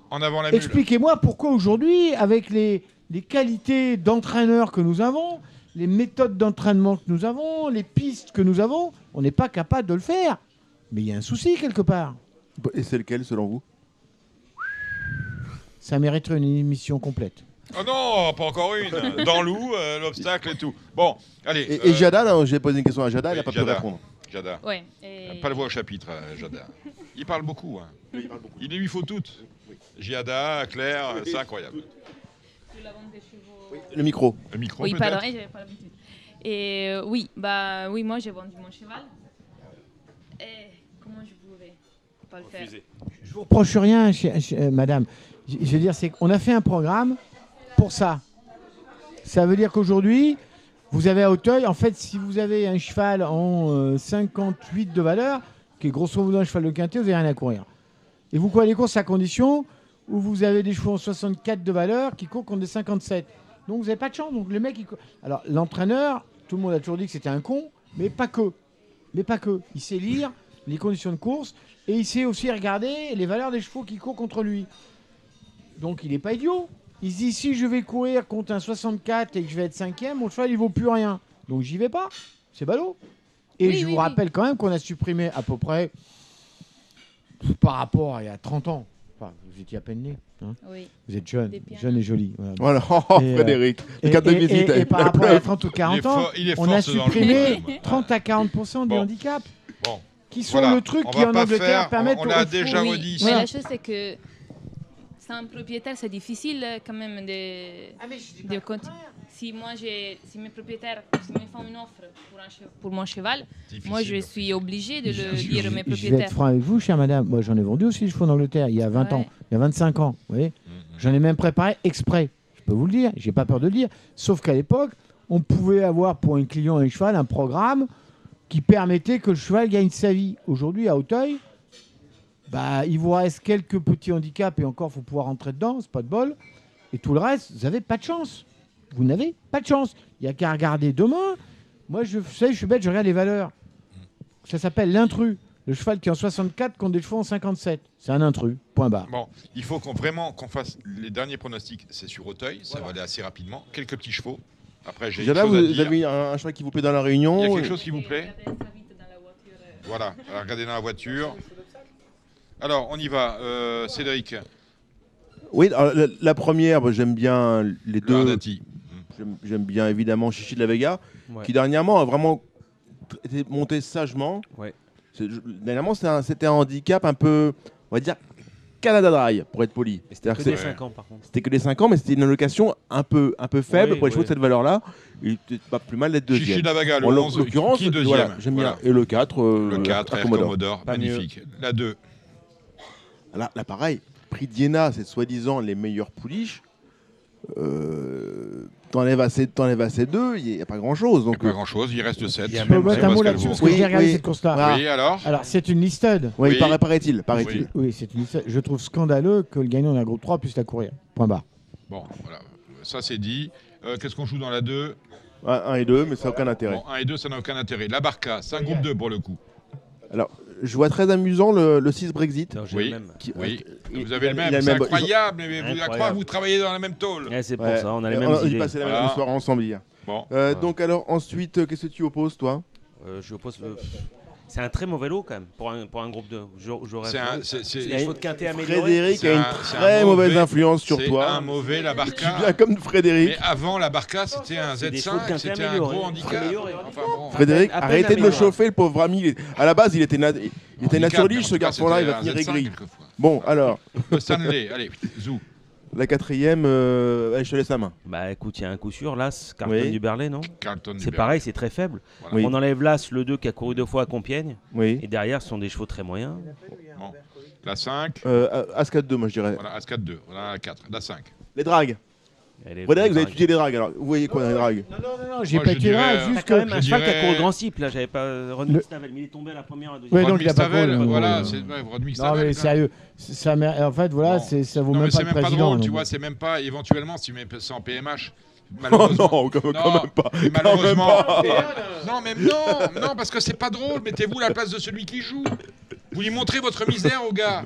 [SPEAKER 3] En avant la mule.
[SPEAKER 11] Expliquez-moi pourquoi aujourd'hui, avec les, les qualités d'entraîneur que nous avons, les méthodes d'entraînement que nous avons, les pistes que nous avons, on n'est pas capable de le faire. Mais il y a un souci quelque part.
[SPEAKER 4] Et c'est lequel, selon vous?
[SPEAKER 11] Ça mériterait une émission complète.
[SPEAKER 3] Oh non, pas encore une. Dans l'eau, euh, l'obstacle et tout. Bon, allez.
[SPEAKER 4] Et, et
[SPEAKER 3] euh,
[SPEAKER 4] Jada, là, j'ai posé une question à Jada, elle n'a
[SPEAKER 3] oui,
[SPEAKER 4] pas pu
[SPEAKER 3] Jada.
[SPEAKER 4] répondre.
[SPEAKER 3] Jada.
[SPEAKER 6] Ouais, et-
[SPEAKER 3] Pas le voix au chapitre, euh, Jada. Il parle beaucoup. Hein. il, lui faut toutes. Jada, Claire, c'est incroyable.
[SPEAKER 4] Le micro.
[SPEAKER 3] Le micro,
[SPEAKER 6] Oui, pardon, j'avais pas l'habitude. Et euh, oui, bah oui, moi j'ai vendu mon cheval. Et comment je pas le faire
[SPEAKER 11] Je vous reproche rien, euh, madame. Je je veux dire, c'est qu'on a fait un programme pour ça. Ça veut dire qu'aujourd'hui, vous avez à Auteuil, en fait, si vous avez un cheval en euh, 58 de valeur, qui est grosso modo un cheval de quintet, vous n'avez rien à courir. Et vous courez les courses à condition où vous avez des chevaux en 64 de valeur qui courent contre des 57. Donc vous n'avez pas de chance. Donc le mec, il alors l'entraîneur, tout le monde a toujours dit que c'était un con, mais pas que. Mais pas que. Il sait lire les conditions de course et il sait aussi regarder les valeurs des chevaux qui courent contre lui. Donc il n'est pas idiot. Il se dit si je vais courir contre un 64 et que je vais être cinquième, mon cheval il vaut plus rien. Donc j'y vais pas. C'est ballot. Et
[SPEAKER 6] Oui,
[SPEAKER 11] je
[SPEAKER 6] oui,
[SPEAKER 11] vous
[SPEAKER 6] oui.
[SPEAKER 11] rappelle quand même qu'on a supprimé à peu près par rapport à il y a 30 ans. Enfin, vous étiez à peine né. hein.
[SPEAKER 6] Oui.
[SPEAKER 11] Vous êtes jeune, jeune et joli.
[SPEAKER 4] Voilà. Oh,
[SPEAKER 11] Et, euh,
[SPEAKER 4] Frédéric, le
[SPEAKER 11] et-
[SPEAKER 4] visite,
[SPEAKER 11] par rapport à
[SPEAKER 4] pleure.
[SPEAKER 11] 30 ou
[SPEAKER 3] Il est
[SPEAKER 11] 40 ans, on a supprimé
[SPEAKER 3] coup, quand même.
[SPEAKER 11] 30 à 40% des
[SPEAKER 3] Bon.
[SPEAKER 11] handicaps.
[SPEAKER 3] Bon.
[SPEAKER 11] Qui sont
[SPEAKER 3] Voilà.
[SPEAKER 11] le truc
[SPEAKER 3] On
[SPEAKER 11] qui en Angleterre
[SPEAKER 3] faire-
[SPEAKER 11] permettent
[SPEAKER 3] on
[SPEAKER 11] chevaux-
[SPEAKER 3] déjà
[SPEAKER 6] Oui,
[SPEAKER 3] redit
[SPEAKER 6] mais la chose c'est que sans propriétaire, c'est difficile euh, quand même de,
[SPEAKER 11] Ah,
[SPEAKER 6] de continuer. Si moi j'ai, si mes propriétaires, si me font une offre pour, un che- pour mon cheval, moi je suis obligée de le
[SPEAKER 11] Je-
[SPEAKER 6] dire à mes
[SPEAKER 11] je- Je vais
[SPEAKER 6] propriétaires.
[SPEAKER 11] être franc avec vous, chère madame. Moi, j'en ai vendu aussi des chevaux en Angleterre il y a 20
[SPEAKER 6] Ouais.
[SPEAKER 11] ans, il y a 25 ans. Vous voyez
[SPEAKER 3] Mm,
[SPEAKER 11] J'en ai même préparé exprès. Je peux vous le dire, j'ai pas peur de le dire. Sauf qu'à l'époque, on pouvait avoir pour un client et un cheval un programme qui permettait que le cheval gagne sa vie. Aujourd'hui, à Auteuil, bah, il vous reste quelques petits handicaps et encore, faut pouvoir rentrer dedans, c'est pas de bol. Et tout le reste, vous n'avez pas de chance. Vous n'avez pas de chance. Il n'y a qu'à regarder demain. Moi, je, savez, je suis bête, je regarde les valeurs. Ça s'appelle l'intrus. Le cheval qui est en 64 contre des chevaux en 57. C'est un intrus. Point barre.
[SPEAKER 3] Bon, il faut qu'on vraiment qu'on fasse les derniers pronostics. C'est sur Auteuil, ça va aller assez rapidement. Quelques petits chevaux. Après, j'ai
[SPEAKER 4] Jada,
[SPEAKER 3] une
[SPEAKER 4] vous,
[SPEAKER 3] chose à
[SPEAKER 4] vous
[SPEAKER 3] dire.
[SPEAKER 4] avez un, un cheval qui vous plaît dans la réunion
[SPEAKER 3] Il y a
[SPEAKER 4] et-
[SPEAKER 3] quelque chose qui vous plaît Voilà, alors regardez dans la voiture. Alors, on y va. Euh, Cédric,
[SPEAKER 4] Oui, alors, la, la première, j'aime bien les deux. J'aime- J'aime bien évidemment Chichi de la Vega,
[SPEAKER 14] Ouais.
[SPEAKER 4] qui dernièrement a vraiment été monté sagement.
[SPEAKER 14] Ouais.
[SPEAKER 4] Dernièrement, c'était un, c'était un handicap un peu, on va dire, Canada Dry, pour être poli.
[SPEAKER 14] C'était que
[SPEAKER 4] que
[SPEAKER 14] des
[SPEAKER 4] c'est-
[SPEAKER 14] 5 ans par contre.
[SPEAKER 4] C'était que les 5 ans, mais c'était une allocation un peu, un peu faible
[SPEAKER 14] Oui,
[SPEAKER 4] pour les chevaux
[SPEAKER 14] oui.
[SPEAKER 4] de cette valeur-là. Il était pas plus mal d'être
[SPEAKER 3] Chichi
[SPEAKER 4] deuxième.
[SPEAKER 3] Davaga, le
[SPEAKER 4] En l'oc-
[SPEAKER 3] 11,
[SPEAKER 4] l'occurrence,
[SPEAKER 3] qui est deuxième
[SPEAKER 4] voilà, j'aime
[SPEAKER 3] Voilà.
[SPEAKER 4] bien. Et le 4, euh,
[SPEAKER 3] le 4,
[SPEAKER 4] à
[SPEAKER 3] Air
[SPEAKER 4] Commodore.
[SPEAKER 3] Commodore,
[SPEAKER 14] Pas mieux.
[SPEAKER 3] magnifique. La 2,
[SPEAKER 4] Là, là, pareil, prix d'Iéna, c'est soi-disant les meilleurs pouliches. Euh, t'enlèves à ces, t'enlèves ces deux, il n'y a pas grand-chose. Donc,
[SPEAKER 3] Pas
[SPEAKER 4] euh,
[SPEAKER 3] grand chose, il reste 7.
[SPEAKER 11] Je peux mettre un mot là-dessus parce que j'ai regardé cette course-là.
[SPEAKER 3] Oui, alors?
[SPEAKER 11] Alors, c'est une listed.
[SPEAKER 4] Oui, Oui. paraît- paraît-il, paraît-il.
[SPEAKER 11] Oui, c'est une listed. Je trouve scandaleux que le gagnant d'un groupe 3 puisse la courir. Point barre.
[SPEAKER 3] Bon, voilà, ça c'est dit. Euh, Qu'est-ce qu'on joue dans la 2
[SPEAKER 4] 1 et 2, mais ça n'a aucun intérêt.
[SPEAKER 3] Bon, 1 et 2, ça n'a aucun intérêt. La Barca, c'est un groupe 2 pour le coup.
[SPEAKER 4] Alors, je vois très amusant le, le 6 Brexit.
[SPEAKER 3] Oui,
[SPEAKER 4] Qui-
[SPEAKER 3] oui.
[SPEAKER 4] il-
[SPEAKER 3] vous avez le
[SPEAKER 4] il
[SPEAKER 3] même, c'est incroyable. Mais vous,
[SPEAKER 14] Incroyable.
[SPEAKER 3] croire, vous travaillez dans la même tôle.
[SPEAKER 14] c'est pour
[SPEAKER 4] Ouais.
[SPEAKER 14] ça, on a les
[SPEAKER 4] Et
[SPEAKER 14] mêmes
[SPEAKER 4] on
[SPEAKER 14] idées.
[SPEAKER 4] passé la même soirée ensemble hier.
[SPEAKER 3] Bon.
[SPEAKER 4] Euh, Donc alors ensuite, euh, qu'est-ce que tu opposes toi?
[SPEAKER 14] Euh, je oppose le- C'est un très mauvais lot quand même pour un, pour un groupe de. J'aurais.
[SPEAKER 3] C'est c'est- c'est-.
[SPEAKER 4] Frédéric
[SPEAKER 3] C'est
[SPEAKER 4] a une
[SPEAKER 3] un- c'est un
[SPEAKER 4] très
[SPEAKER 3] mauvais-
[SPEAKER 4] mauvaise influence sur
[SPEAKER 3] c'est
[SPEAKER 4] toi.
[SPEAKER 3] un mauvais, la Barca.
[SPEAKER 4] Comme Frédéric.
[SPEAKER 3] Mais avant, la Barca, c'était un
[SPEAKER 14] C'est des chevaux de
[SPEAKER 3] Z5,
[SPEAKER 14] quintet
[SPEAKER 3] c'était un gros handicap.
[SPEAKER 14] Améliorés.
[SPEAKER 3] Enfin, bon.
[SPEAKER 4] Frédéric,
[SPEAKER 14] à peine
[SPEAKER 4] arrêtez de le chauffer, le pauvre ami. À la base, il était, na- il était
[SPEAKER 3] en
[SPEAKER 4] ce garçon-là, il va finir
[SPEAKER 3] un Z5
[SPEAKER 4] aigri. Bon, alors,
[SPEAKER 3] Le Stanley, allez, zou.
[SPEAKER 4] La quatrième, euh, allez, je te laisse la main.
[SPEAKER 14] Bah écoute, il y a un coup sûr, l'As, Carlton
[SPEAKER 4] Oui.
[SPEAKER 14] du Berlay, non
[SPEAKER 3] Carlton du
[SPEAKER 14] C'est pareil, c'est très faible.
[SPEAKER 3] Voilà.
[SPEAKER 4] Oui.
[SPEAKER 14] On enlève l'As, le 2 qui a couru deux fois à Compiègne.
[SPEAKER 4] Oui.
[SPEAKER 14] Et derrière, ce sont des chevaux très moyens.
[SPEAKER 3] Bon. La 5,
[SPEAKER 4] Euh, As 4-2, moi je dirais.
[SPEAKER 3] voilà, As 4-2, voilà la 4, la 5.
[SPEAKER 4] Les dragues. Vous avez
[SPEAKER 14] drague.
[SPEAKER 4] étudié les dragues. Alors, vous voyez quoi dans les dragues
[SPEAKER 11] Non, non, non, j'ai
[SPEAKER 3] Moi,
[SPEAKER 11] pas
[SPEAKER 3] je
[SPEAKER 11] été
[SPEAKER 3] dirais,
[SPEAKER 11] juste
[SPEAKER 14] quand
[SPEAKER 11] que.
[SPEAKER 14] même un
[SPEAKER 3] je
[SPEAKER 14] cheval qui a
[SPEAKER 3] dirais-
[SPEAKER 14] couru grand cible, là, j'avais pas. Ron
[SPEAKER 11] Le-
[SPEAKER 14] Stavel, mais il est tombé à la première, à la deuxième.
[SPEAKER 11] Ouais, donc il a pas
[SPEAKER 3] Stavel,
[SPEAKER 11] couru,
[SPEAKER 3] voilà,
[SPEAKER 11] euh,
[SPEAKER 3] c'est ouais, Rodney
[SPEAKER 11] Non, mais
[SPEAKER 3] quoi.
[SPEAKER 11] sérieux. c'est- Ça, m'a- en fait, voilà,
[SPEAKER 3] Bon.
[SPEAKER 11] c'est- ça vaut
[SPEAKER 3] Non,
[SPEAKER 11] même
[SPEAKER 3] mais
[SPEAKER 11] pas
[SPEAKER 3] c'est
[SPEAKER 11] le
[SPEAKER 3] même pas
[SPEAKER 11] président.
[SPEAKER 3] drôle, tu
[SPEAKER 11] donc.
[SPEAKER 3] vois, c'est même pas, éventuellement, si tu mets ça en PMH.
[SPEAKER 4] Oh
[SPEAKER 3] malheureusement-
[SPEAKER 4] non, quand, quand
[SPEAKER 3] Non,
[SPEAKER 4] même pas. Quand
[SPEAKER 3] malheureusement.
[SPEAKER 4] même pas.
[SPEAKER 3] mais- non, mais non, non, parce que c'est pas drôle. Mettez-vous à la place de celui qui joue. Vous lui montrez votre misère au gars.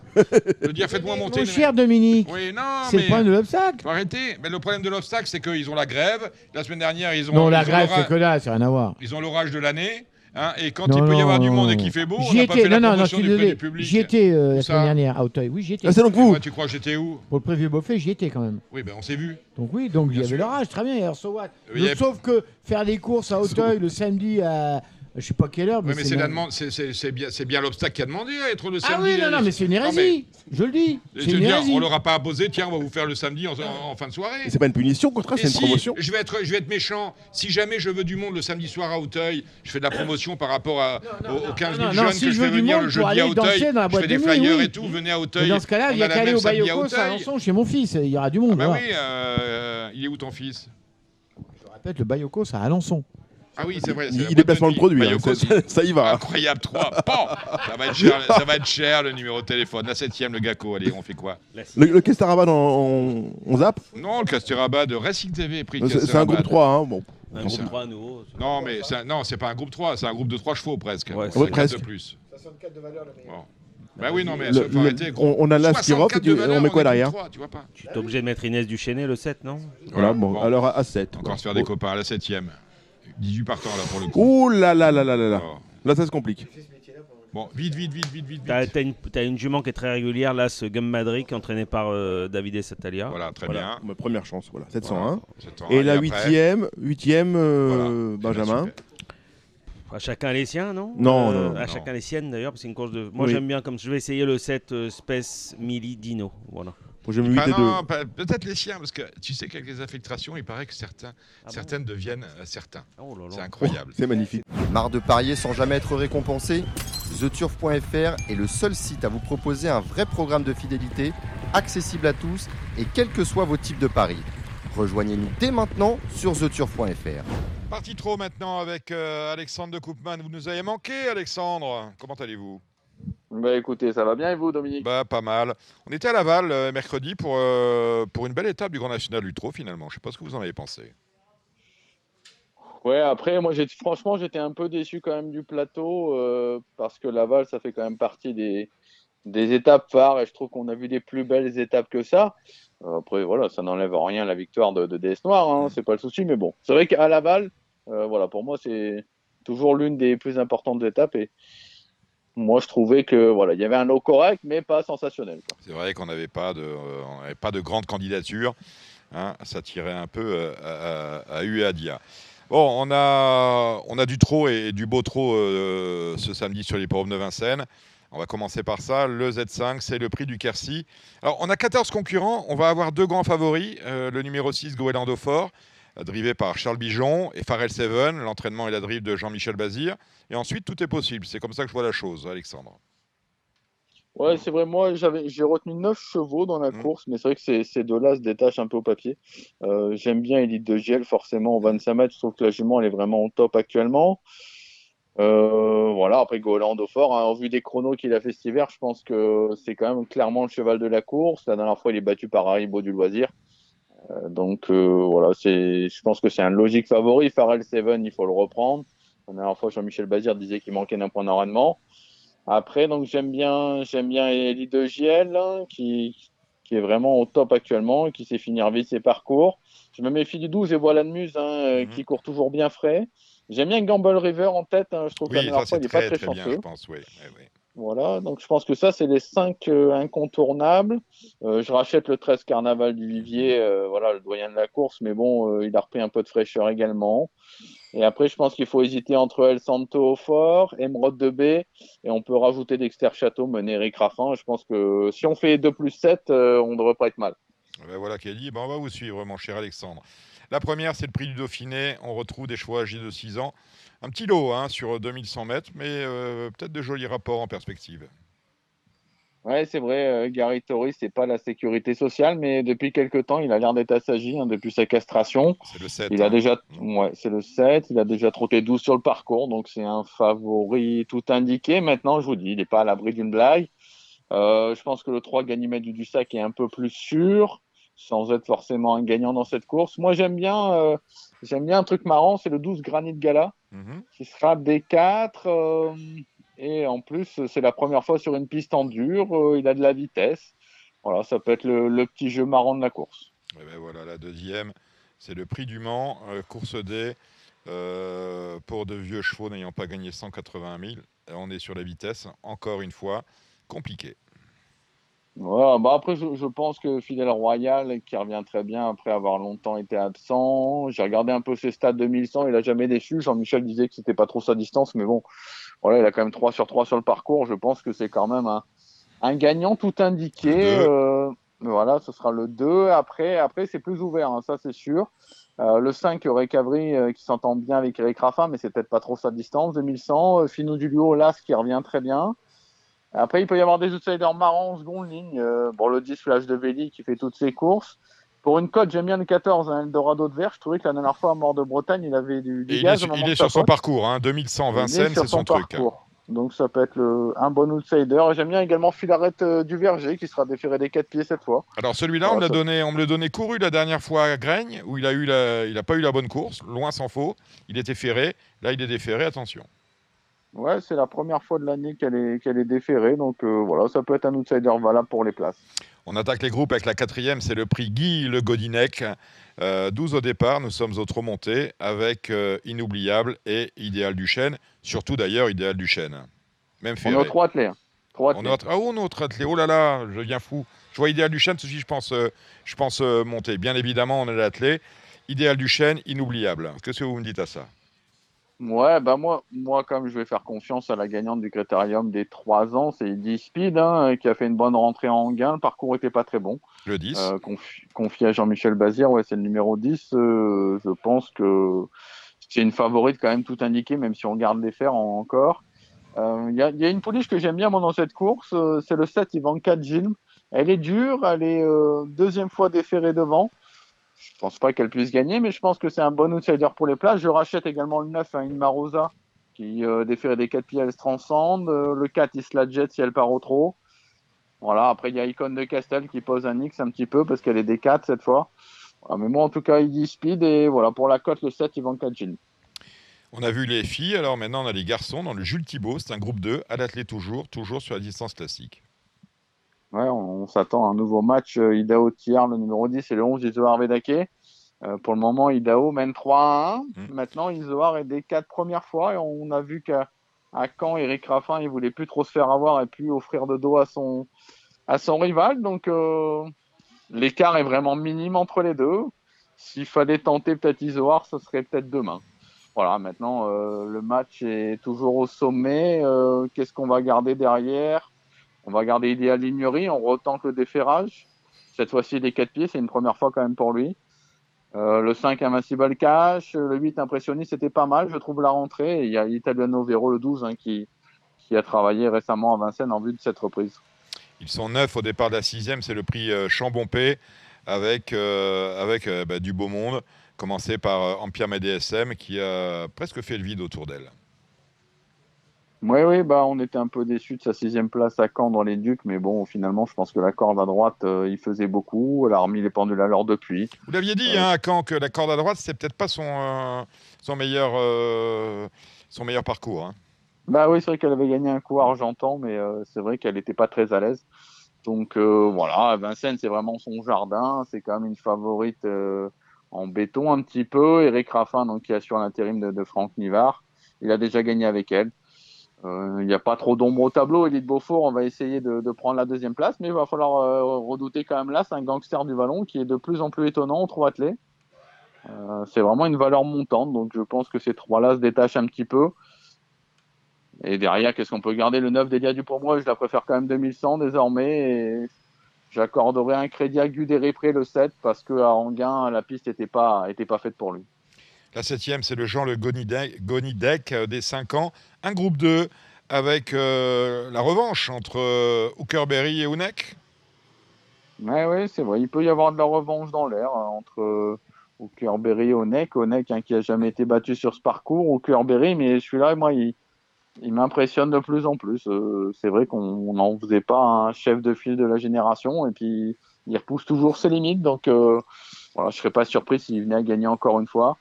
[SPEAKER 3] Veux dire, faites-moi monter.
[SPEAKER 11] Mon cher Dominique,
[SPEAKER 3] Oui, non,
[SPEAKER 11] c'est
[SPEAKER 3] mais.
[SPEAKER 11] le problème de l'obstacle.
[SPEAKER 3] Faut arrêter. Mais le problème de l'obstacle, c'est qu'ils ont la grève. La semaine dernière, ils ont.
[SPEAKER 11] Non, la grève, c'est que là, c'est rien à voir.
[SPEAKER 3] Ils ont l'orage de l'année. hein, et quand
[SPEAKER 11] Non,
[SPEAKER 3] il peut y avoir du monde et qu'il fait beau, on n'a pas
[SPEAKER 11] étais,
[SPEAKER 3] fait la promotion du public.
[SPEAKER 11] J'y étais euh, la semaine dernière à Auteuil. Oui, j'y étais.
[SPEAKER 4] Ah, c'est donc vous.
[SPEAKER 3] moi, tu crois que j'étais où?
[SPEAKER 11] Pour le prévu Beaufait, j'y étais quand même.
[SPEAKER 3] Oui, ben on s'est vu.
[SPEAKER 11] Donc oui, donc il y avait l'orage, très bien. Alors, so what
[SPEAKER 3] avait-
[SPEAKER 11] Sauf que faire des courses à Auteuil le samedi à je sais pas quelle heure,
[SPEAKER 3] Oui,
[SPEAKER 11] mais
[SPEAKER 3] mais
[SPEAKER 11] c'est
[SPEAKER 3] c'est la
[SPEAKER 11] la-
[SPEAKER 3] demande- c'est- c'est- c'est bien, c'est bien l'obstacle qui a demandé à être le
[SPEAKER 11] Ah
[SPEAKER 3] samedi.
[SPEAKER 11] oui, non, non, mais c'est une hérésie. Je le dis. C'est une
[SPEAKER 3] dire, on leur a pas imposé, tiens, on va vous faire le samedi en, en- en fin de soirée.
[SPEAKER 4] C'est pas une punition, au contraire, c'est une
[SPEAKER 3] si,
[SPEAKER 4] promotion.
[SPEAKER 3] Je vais, être, je vais être méchant. Si jamais je veux du monde le samedi soir à Auteuil, je fais de la promotion par rapport à, aux, aux 15 000
[SPEAKER 11] non, non,
[SPEAKER 3] jeunes
[SPEAKER 11] si
[SPEAKER 3] que
[SPEAKER 11] je
[SPEAKER 3] je
[SPEAKER 11] veux
[SPEAKER 3] venir
[SPEAKER 11] monde
[SPEAKER 3] le jeudi à Auteuil.
[SPEAKER 11] danser dans la
[SPEAKER 3] Je
[SPEAKER 11] boîte
[SPEAKER 3] fais
[SPEAKER 11] de
[SPEAKER 3] des
[SPEAKER 11] nuit,
[SPEAKER 3] flyers
[SPEAKER 11] oui.
[SPEAKER 3] et tout. Venez à
[SPEAKER 11] Mais
[SPEAKER 3] Auteuil.
[SPEAKER 11] dans ce cas-là, il y a qu'à aller au
[SPEAKER 3] samedi à
[SPEAKER 11] Bayocos à
[SPEAKER 3] Auteuil.
[SPEAKER 11] Alençon chez mon fils. Il y aura du monde.
[SPEAKER 3] Ah bah oui, euh, il est où ton fils?
[SPEAKER 11] Je répète, le Bayocos à Alençon.
[SPEAKER 3] Ah oui, c'est vrai.
[SPEAKER 4] Il- il déplace le produit, hein,
[SPEAKER 3] Bayoko,
[SPEAKER 4] ça- ça y va.
[SPEAKER 3] Incroyable, 3. ça, va être cher, ça va être cher le numéro de téléphone. La septième, le Gacco. Allez, on fait quoi
[SPEAKER 4] Le, le Kestarabad, on, zappe
[SPEAKER 3] Non, le Castoraba de Racing TV est pris. le
[SPEAKER 4] C'est un groupe 3, hein. Bon.
[SPEAKER 14] Un
[SPEAKER 3] Non,
[SPEAKER 14] groupe
[SPEAKER 3] c'est un-
[SPEAKER 14] 3 à nouveau.
[SPEAKER 3] Non, mais c'est un- non, c'est pas un groupe 3, c'est un groupe de 3 chevaux presque.
[SPEAKER 14] Ouais,
[SPEAKER 3] quatre
[SPEAKER 4] presque.
[SPEAKER 3] de plus.
[SPEAKER 11] 64 de valeur, le
[SPEAKER 3] Bon. Bah oui, non, mais
[SPEAKER 4] Le- le-
[SPEAKER 3] arrêter. gros.
[SPEAKER 4] on, on a l'As qui
[SPEAKER 3] 64
[SPEAKER 4] rock, et
[SPEAKER 3] de valeur,
[SPEAKER 4] on met quoi derrière
[SPEAKER 3] groupe 3, tu vois pas
[SPEAKER 14] Tu es obligé de mettre Inès Duchesnay le 7, non
[SPEAKER 4] Voilà, bon,
[SPEAKER 3] Bon.
[SPEAKER 4] alors à 7.
[SPEAKER 3] Encore se faire des copains à la septième. 18 partants là pour le coup.
[SPEAKER 4] Ouh là là là là là là.
[SPEAKER 3] Oh.
[SPEAKER 4] Là, ça se complique.
[SPEAKER 3] Bon, vite, vite, vite, vite, vite.
[SPEAKER 14] T'as
[SPEAKER 3] vite.
[SPEAKER 14] t'as une, t'as une jument qui est très régulière, là, ce Gum Madrid, entraîné par euh, David Satalia.
[SPEAKER 3] Voilà, très
[SPEAKER 4] Voilà.
[SPEAKER 3] bien.
[SPEAKER 4] Ma première chance, voilà. 701.
[SPEAKER 3] Voilà, 701,
[SPEAKER 4] Et la huitième, huitième, euh,
[SPEAKER 3] voilà,
[SPEAKER 4] Benjamin.
[SPEAKER 14] À chacun les siens, non
[SPEAKER 4] Non,
[SPEAKER 14] Euh,
[SPEAKER 4] non, non.
[SPEAKER 14] À chacun les siennes, d'ailleurs, parce que c'est une course de. Moi,
[SPEAKER 4] Oui.
[SPEAKER 14] j'aime bien, comme je vais essayer le 7 euh, Space Mili Dino. Voilà.
[SPEAKER 4] Moi, J'aime 8
[SPEAKER 3] Ah
[SPEAKER 4] et 2.
[SPEAKER 3] non, pas- peut-être les siens, parce que tu sais qu'avec les infiltrations, il paraît que certains,
[SPEAKER 14] Ah
[SPEAKER 3] certaines deviennent euh, certains.
[SPEAKER 14] Oh là là.
[SPEAKER 3] C'est incroyable.
[SPEAKER 4] C'est magnifique.
[SPEAKER 2] Marre de parier sans jamais être récompensé TheTurf.fr est le seul site à vous proposer un vrai programme de fidélité, accessible à tous et quels que soient vos types de paris. Rejoignez-nous dès maintenant sur TheTurf.fr.
[SPEAKER 3] Parti trop maintenant avec euh, Alexandre de Koopman. Vous nous avez manqué, Alexandre. Comment allez-vous?
[SPEAKER 9] Bah écoutez, ça va bien et vous, Dominique?
[SPEAKER 3] Bah, pas mal. On était à Laval euh, mercredi pour, euh, pour une belle étape du Grand National Trot, finalement. Je sais pas ce que vous en avez pensé.
[SPEAKER 9] Ouais, après, moi, j'ai franchement, j'étais un peu déçu quand même du plateau euh, parce que Laval, ça fait quand même partie des, des étapes phares et je trouve qu'on a vu des plus belles étapes que ça. Après, voilà, ça n'enlève en rien la victoire de, de DS Noir, hein, c'est pas le souci, mais bon, c'est vrai qu'à Laval, voilà, pour moi, c'est toujours l'une des plus importantes étapes et moi, je trouvais que voilà, il y avait un lot correct, mais pas sensationnel.
[SPEAKER 3] C'est vrai qu'on n'avait pas, de, euh, pas de grande candidature. hein. ça tirait un peu euh, à, à, à Dia. Bon, on a, on a du trot et du beau trot euh, ce samedi sur les de Vincennes. On va commencer par ça. Le Z5, c'est le prix du Quercy. Alors, on a 14 concurrents. On va avoir deux grands favoris. Le numéro 6, Goéland Fort, drivé par Charles Bijon, et Pharrell Seven, l'entraînement et la drive de Jean-Michel Bazir. Et ensuite, tout est possible. C'est comme ça que je vois la chose, Alexandre.
[SPEAKER 15] Ouais, c'est vrai, moi j'avais j'ai retenu 9 chevaux dans la
[SPEAKER 3] Mm.
[SPEAKER 15] course, mais c'est vrai que ces, ces deux-là se détachent un peu au papier. Euh, j'aime bien Elite de Giel, forcément, au 25 mètres, je trouve que la jument elle est vraiment au top actuellement. Euh, voilà, après Goland au fort, hein, en vue des chronos qu'il a fait cet hiver, je pense que c'est quand même clairement le cheval de la course. La dernière fois, il est battu par Haribo du loisir. Euh, donc euh, voilà, c'est, je pense que c'est un logique favori. Pharrell Seven, il faut le reprendre. La dernière fois, Jean-Michel Bazir disait qu'il manquait d'un point d'enraînement. Après, donc j'aime bien, j'aime bien Elie de Giel, hein, qui, qui est vraiment au top actuellement, et qui sait finir vite ses parcours. Je me méfie du 12 et voilà de Muse, hein, qui court toujours bien frais. J'aime bien Gamble River en tête, hein, je trouve que la
[SPEAKER 3] Oui,
[SPEAKER 15] dernière fois, il est pas
[SPEAKER 3] très
[SPEAKER 15] très
[SPEAKER 3] très bien,
[SPEAKER 15] chanceux.
[SPEAKER 3] je pense, oui. oui, oui.
[SPEAKER 15] Voilà, donc je pense que ça, c'est les cinq euh, incontournables. Euh, je rachète le 13 Carnaval du Vivier, euh, voilà, le doyen de la course, mais bon, il a repris un peu de fraîcheur également. Et après, je pense qu'il faut hésiter entre El Santo au fort, Emeraude de B, et on peut rajouter Dexter Château, Eric Raffin. Je pense que si on fait 2 plus 7, euh, on devrait pas être mal.
[SPEAKER 3] Eh ben voilà dit. Ben, on va vous suivre, mon cher Alexandre. La première, c'est le prix du Dauphiné. On retrouve des chevaux âgés de 6 ans. Un petit lot hein, sur 2100 mètres, mais euh, peut-être de jolis rapports en perspective.
[SPEAKER 15] Ouais, c'est vrai, euh, Gary Torres, c'est pas la sécurité sociale, mais depuis quelque temps, il a l'air d'être assagi, hein, depuis sa castration.
[SPEAKER 3] C'est le 7.
[SPEAKER 15] Il a
[SPEAKER 3] hein.
[SPEAKER 15] déjà, ouais, c'est le 7, il a déjà trotté 12 sur le parcours, donc c'est un favori tout indiqué. Maintenant, je vous dis, il n'est pas à l'abri d'une blague. Euh, je pense que le 3 Ganymède du Dussac est un peu plus sûr, sans être forcément un gagnant dans cette course. Moi, j'aime bien, euh, j'aime bien un truc marrant, c'est le 12 Granit Gala,
[SPEAKER 3] Mhm.
[SPEAKER 15] qui sera D4. euh, et en plus, c'est la première fois sur une piste en dur, euh, il a de la vitesse. Voilà, ça peut être le, le petit jeu marrant de la course.
[SPEAKER 3] Eh ben voilà, la deuxième, c'est le prix du Mans, euh, course D, pour de vieux chevaux n'ayant pas gagné 180 000. Et on est sur la vitesse, encore une fois, compliqué.
[SPEAKER 15] Voilà, bah après, je, je pense que Fidel Royal, qui revient très bien après avoir longtemps été absent. J'ai regardé un peu ses stats 2100, il a jamais déçu. Jean-Michel disait que c'était pas trop sa distance, mais bon, voilà, il a quand même 3 sur 3 sur le parcours. Je pense que c'est quand même un, un gagnant tout indiqué. Euh, voilà, ce sera le 2. Après, après c'est plus ouvert, hein, ça c'est sûr. Euh, le 5, Ray Cavry, euh, qui s'entend bien avec Eric Raffin, mais c'est peut-être pas trop sa distance. 2100, euh, Fino Dulio, Las, qui revient très bien. Après, il peut y avoir des outsiders marrants en seconde ligne. Euh, bon, le 10 Flash de Velli qui fait toutes ses courses. Pour une cote, j'aime bien le 14, hein, Eldorado de Vert. Je trouvais que la dernière fois à Mort de Bretagne, il avait du, du
[SPEAKER 3] Et il est,
[SPEAKER 15] gaz. au moment
[SPEAKER 3] il est
[SPEAKER 15] sa
[SPEAKER 3] sur son
[SPEAKER 15] cote.
[SPEAKER 3] parcours, hein, 2100
[SPEAKER 15] Il est
[SPEAKER 3] Vincennes, c'est son, truc. hein.
[SPEAKER 15] Donc ça peut être le- un bon outsider. J'aime bien également Filaret euh, du Verger qui sera déféré des 4 pieds cette fois.
[SPEAKER 3] Alors celui-là, on, me l'a donné, on me l'a donné couru la dernière fois à Graigne, où il a eu la, il a pas eu la bonne course, loin s'en faut. Il était ferré, là il est déféré, attention.
[SPEAKER 15] Ouais, c'est la première fois de l'année qu'elle est, qu'elle est déférée. Donc euh, voilà, ça peut être un outsider valable pour les places.
[SPEAKER 3] On attaque les groupes avec la quatrième, c'est le prix Guy Le Godinec. Euh, 12 au départ, nous sommes aux trop montés avec euh, Inoubliable et Idéal du Chêne. Surtout d'ailleurs Idéal du Chêne. Même
[SPEAKER 15] On est trois attelés. hein. Trois
[SPEAKER 3] On au- Ah, on est au triathlé. Oh là là, je viens fou. Je vois Idéal du Chêne, ceci, je pense, euh, je pense monter. Bien évidemment, on est l'attelé. Idéal du Chêne, Inoubliable. Qu'est-ce que vous me dites à ça?
[SPEAKER 15] Ouais, bah moi, moi, comme je vais faire confiance à la gagnante du Critérium des 3 ans, c'est Eddie Speed, hein, qui a fait une bonne rentrée en gain. Le parcours était pas très bon.
[SPEAKER 3] Le 10.
[SPEAKER 15] Euh, confi- confié à Jean-Michel Bazir, ouais, c'est le numéro 10. euh, je pense que c'est une favorite quand même tout indiqué, même si on garde les fers en- encore. Euh, Il y, a, il y a une pouliche que j'aime bien moi, dans cette course, euh, c'est le 7 Ivanka Gilm. Elle est dure, elle est euh, deuxième fois déférée devant. Je pense pas qu'elle puisse gagner, mais je pense que c'est un bon outsider pour les places. Je rachète également le 9 à Inma Rosa, qui euh, des 4 pieds, elle se transcende. Euh, le 4, il se la jette si elle part au trop. Voilà, après il y a Icon de Castel qui pose un X un petit peu parce qu'elle est des 4 cette fois. Mais moi en tout cas il dit speed et voilà pour la cote le 7 Ivanka Gilm.
[SPEAKER 3] On a vu les filles, alors maintenant on a les garçons dans le Jules Thibault. C'est un groupe 2, à l'athlète toujours, toujours sur la distance classique.
[SPEAKER 15] Ouais, on, on s'attend à un nouveau match euh, Idao Tiar, le numéro 10 et le 11 Isoar Vedake. Euh, pour le moment, Idao mène 3 à 1. Maintenant, Isoar est des quatre premières fois et on a vu qu'à Caen, Eric Raffin, il voulait plus trop se faire avoir et plus offrir de dos à son, à son rival. Donc, euh, l'écart est vraiment minime entre les deux. S'il fallait tenter peut-être Isoar, ce serait peut-être demain. Voilà, maintenant, le match est toujours au sommet. Qu'est-ce qu'on va garder derrière? On va garder Idéal Lignerie, on retente le déferrage. Cette fois-ci, les 4 pieds, c'est une première fois quand même pour lui. Euh, le 5, Invincible Cash. Le 8, Impressionniste, c'était pas mal, je trouve, la rentrée. Et il y a Italiano Vero, le 12, hein, qui, a travaillé récemment à Vincennes en vue de cette reprise.
[SPEAKER 3] Ils sont neuf au départ de la sixième, c'est le prix euh, Chambompé avec, euh, avec euh, bah, du beau monde, commencé par Empire MDSM qui a presque fait le vide autour d'elle.
[SPEAKER 15] Oui, oui, bah, on était un peu déçus de sa sixième place à Caen dans les Ducs, mais bon, finalement, je pense que la corde à droite, euh, il faisait beaucoup. Elle a remis les pendules à l'heure depuis.
[SPEAKER 3] Vous l'aviez dit hein, à Caen que la corde à droite, c'est peut-être pas son, euh, son, meilleur, euh, son meilleur parcours. hein.
[SPEAKER 15] Bah oui, c'est vrai qu'elle avait gagné un coup argentan, mais euh, c'est vrai qu'elle n'était pas très à l'aise. Donc euh, voilà, Vincennes, c'est vraiment son jardin. C'est quand même une favorite euh, en béton un petit peu. Eric Raffin, donc, qui assure l'intérim de, de Franck Nivard, il a déjà gagné avec elle. Euh, Il n'y a pas trop d'ombre au tableau. Edith Beaufort, on va essayer de, prendre la deuxième place, mais il va falloir euh, redouter quand même là. C'est un gangster du vallon qui est de plus en plus étonnant au trois attelé. Euh, c'est vraiment une valeur montante, donc je pense que ces trois-là se détachent un petit peu. Et derrière, qu'est-ce qu'on peut garder? Le 9 d'Elia Dupourmois, je la préfère quand même 2100 désormais. Et j'accorderai un crédit à Guderipré le 7 parce que à Anguin, la piste n'était pas, pas faite pour lui.
[SPEAKER 3] La septième, c'est le Jean Le Gonidec, euh, des 5 ans. Un groupe 2 avec euh, la revanche entre euh, Hookerberry et Ounek.
[SPEAKER 15] Ouais, ouais, c'est vrai. Il peut y avoir de la revanche dans l'air hein, entre euh, Hookerberry et Onek. Onek, hein, qui a jamais été battu sur ce parcours. Hookerberry, mais celui-là, moi, il, m'impressionne de plus en plus. Euh, c'est vrai qu'on n'en faisait pas un chef de file de la génération. Et puis, il repousse toujours ses limites. Donc, voilà, je serais pas surpris s'il venait à gagner encore une fois.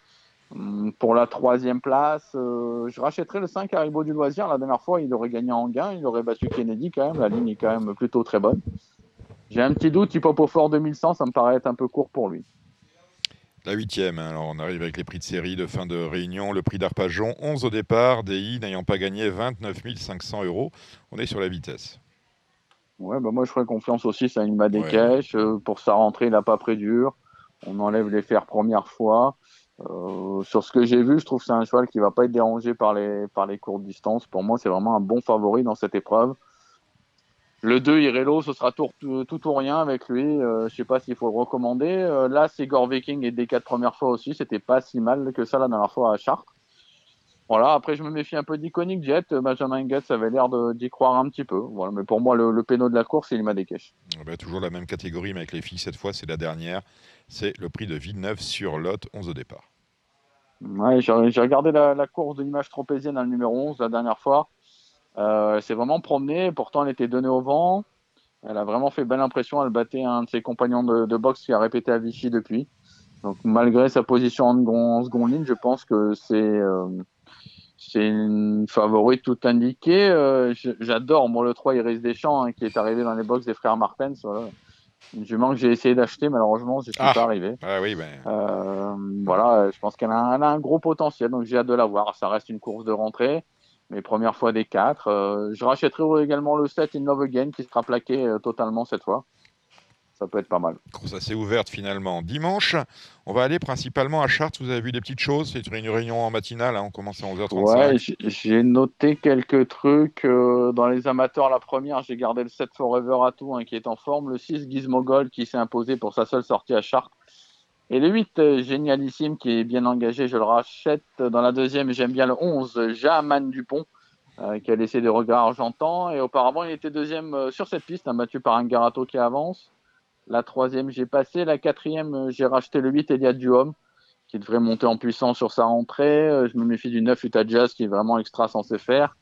[SPEAKER 15] Hum, Pour la troisième place, euh, je rachèterais le 5 Haribo du loisir. La dernière fois, il aurait gagné en gain. Il aurait battu Kennedy quand même. La ligne est quand même plutôt très bonne. J'ai un petit doute, Hip Hop au Fort 2100, ça me paraît être un peu court pour lui.
[SPEAKER 3] La huitième, hein. alors on arrive avec les prix de série de fin de réunion. Le prix d'Arpajon, 11 au départ, DI n'ayant pas gagné 29 500 euros. On est sur la vitesse.
[SPEAKER 15] Ouais, bah moi je ferais confiance aussi à Inma Descaches. Euh, pour sa rentrée, il n'a pas pris dur. On enlève les fers première fois. Euh, sur ce que j'ai vu, je trouve que c'est un cheval qui va pas être dérangé par les, par les courtes distances. Pour moi, c'est vraiment un bon favori dans cette épreuve. Le 2, Irelo, ce sera tout, ou rien avec lui. Euh, je sais pas s'il faut le recommander. Euh, là, c'est Gore Viking et des quatre premières fois aussi. C'était pas si mal que ça la dernière fois à Chartres. Voilà, après, je me méfie un peu d'Iconic Jet. Benjamin Guts avait l'air d'y croire un petit peu. Voilà, mais pour moi, le, le péno de la course, il m'a décaché.
[SPEAKER 3] Eh ben, toujours la même catégorie, mais avec les filles, cette fois, c'est la dernière. C'est le prix de Villeneuve sur Lot, 11 au départ.
[SPEAKER 15] J'ai regardé la, course de l'image tropézienne dans le numéro 11 la dernière fois. Euh, elle s'est vraiment promenée, pourtant elle était donnée au vent. Elle a vraiment fait belle impression. Elle battait un de ses compagnons de, boxe qui a répété à Vichy depuis. Donc malgré sa position en, en seconde ligne, je pense que c'est euh, une favorite tout indiquée. Euh, J'adore moi le 3 Iris Deschamps hein, qui est arrivé dans les box des frères Marpens. Voilà. Une jument que j'ai essayé d'acheter, malheureusement, je suis
[SPEAKER 3] Ah.
[SPEAKER 15] pas arrivé.
[SPEAKER 3] Ah oui, ben,
[SPEAKER 15] Euh, voilà, je pense qu'elle a, un- elle a un gros potentiel, donc j'ai hâte de la voir. Ça reste une course de rentrée, mais première fois des quatre. Euh, je rachèterai également le 7 In Love Again qui sera plaqué euh, totalement cette fois. Ça peut être pas mal.
[SPEAKER 3] course assez ouverte finalement. Dimanche, on va aller principalement à Chartres. Vous avez vu des petites choses? C'est une réunion en matinale, hein, on commence à 11h35.
[SPEAKER 15] Ouais, j'ai- noté quelques trucs. euh, dans les amateurs, la première, j'ai gardé le 7 Forever à tout, qui est en forme. Le 6 Gizmo Gold qui s'est imposé pour sa seule sortie à Chartres. Et le 8 euh, Génialissime qui est bien engagé, je le rachète. Dans la deuxième, j'aime bien le 11 Jaman Dupont euh, qui a laissé des regards argentants. Et auparavant, il était deuxième sur cette piste, hein, battu par un Garato qui avance. La troisième, j'ai passé. La quatrième, euh, j'ai racheté le 8 Eliade Duhomme qui devrait monter en puissance sur sa rentrée. Euh, Je me méfie du 9 Utah Jazz qui est vraiment extra censé faire.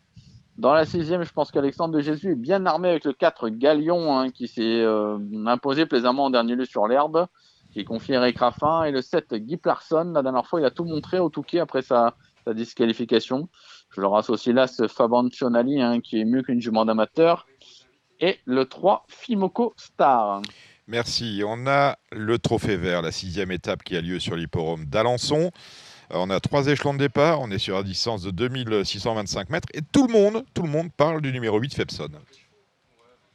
[SPEAKER 15] Dans la sixième, je pense qu'Alexandre de Jésus est bien armé avec le 4 Galion hein, qui s'est euh, imposé plaisamment en dernier lieu sur l'herbe, qui est confié à Eric. Et le 7 Guy Larson, la dernière fois, il a tout montré au Touquet après sa, disqualification. Je leur associe là ce Fabancionali hein, qui est mieux qu'une jument d'amateur. Et le 3 Fimoco Star.
[SPEAKER 3] Merci. On a le trophée vert, la sixième étape qui a lieu sur l'hipporome d'Alençon. Euh, On a trois échelons de départ, on est sur une distance de 2625 mètres et tout le monde, tout le monde parle du numéro 8 Fepson.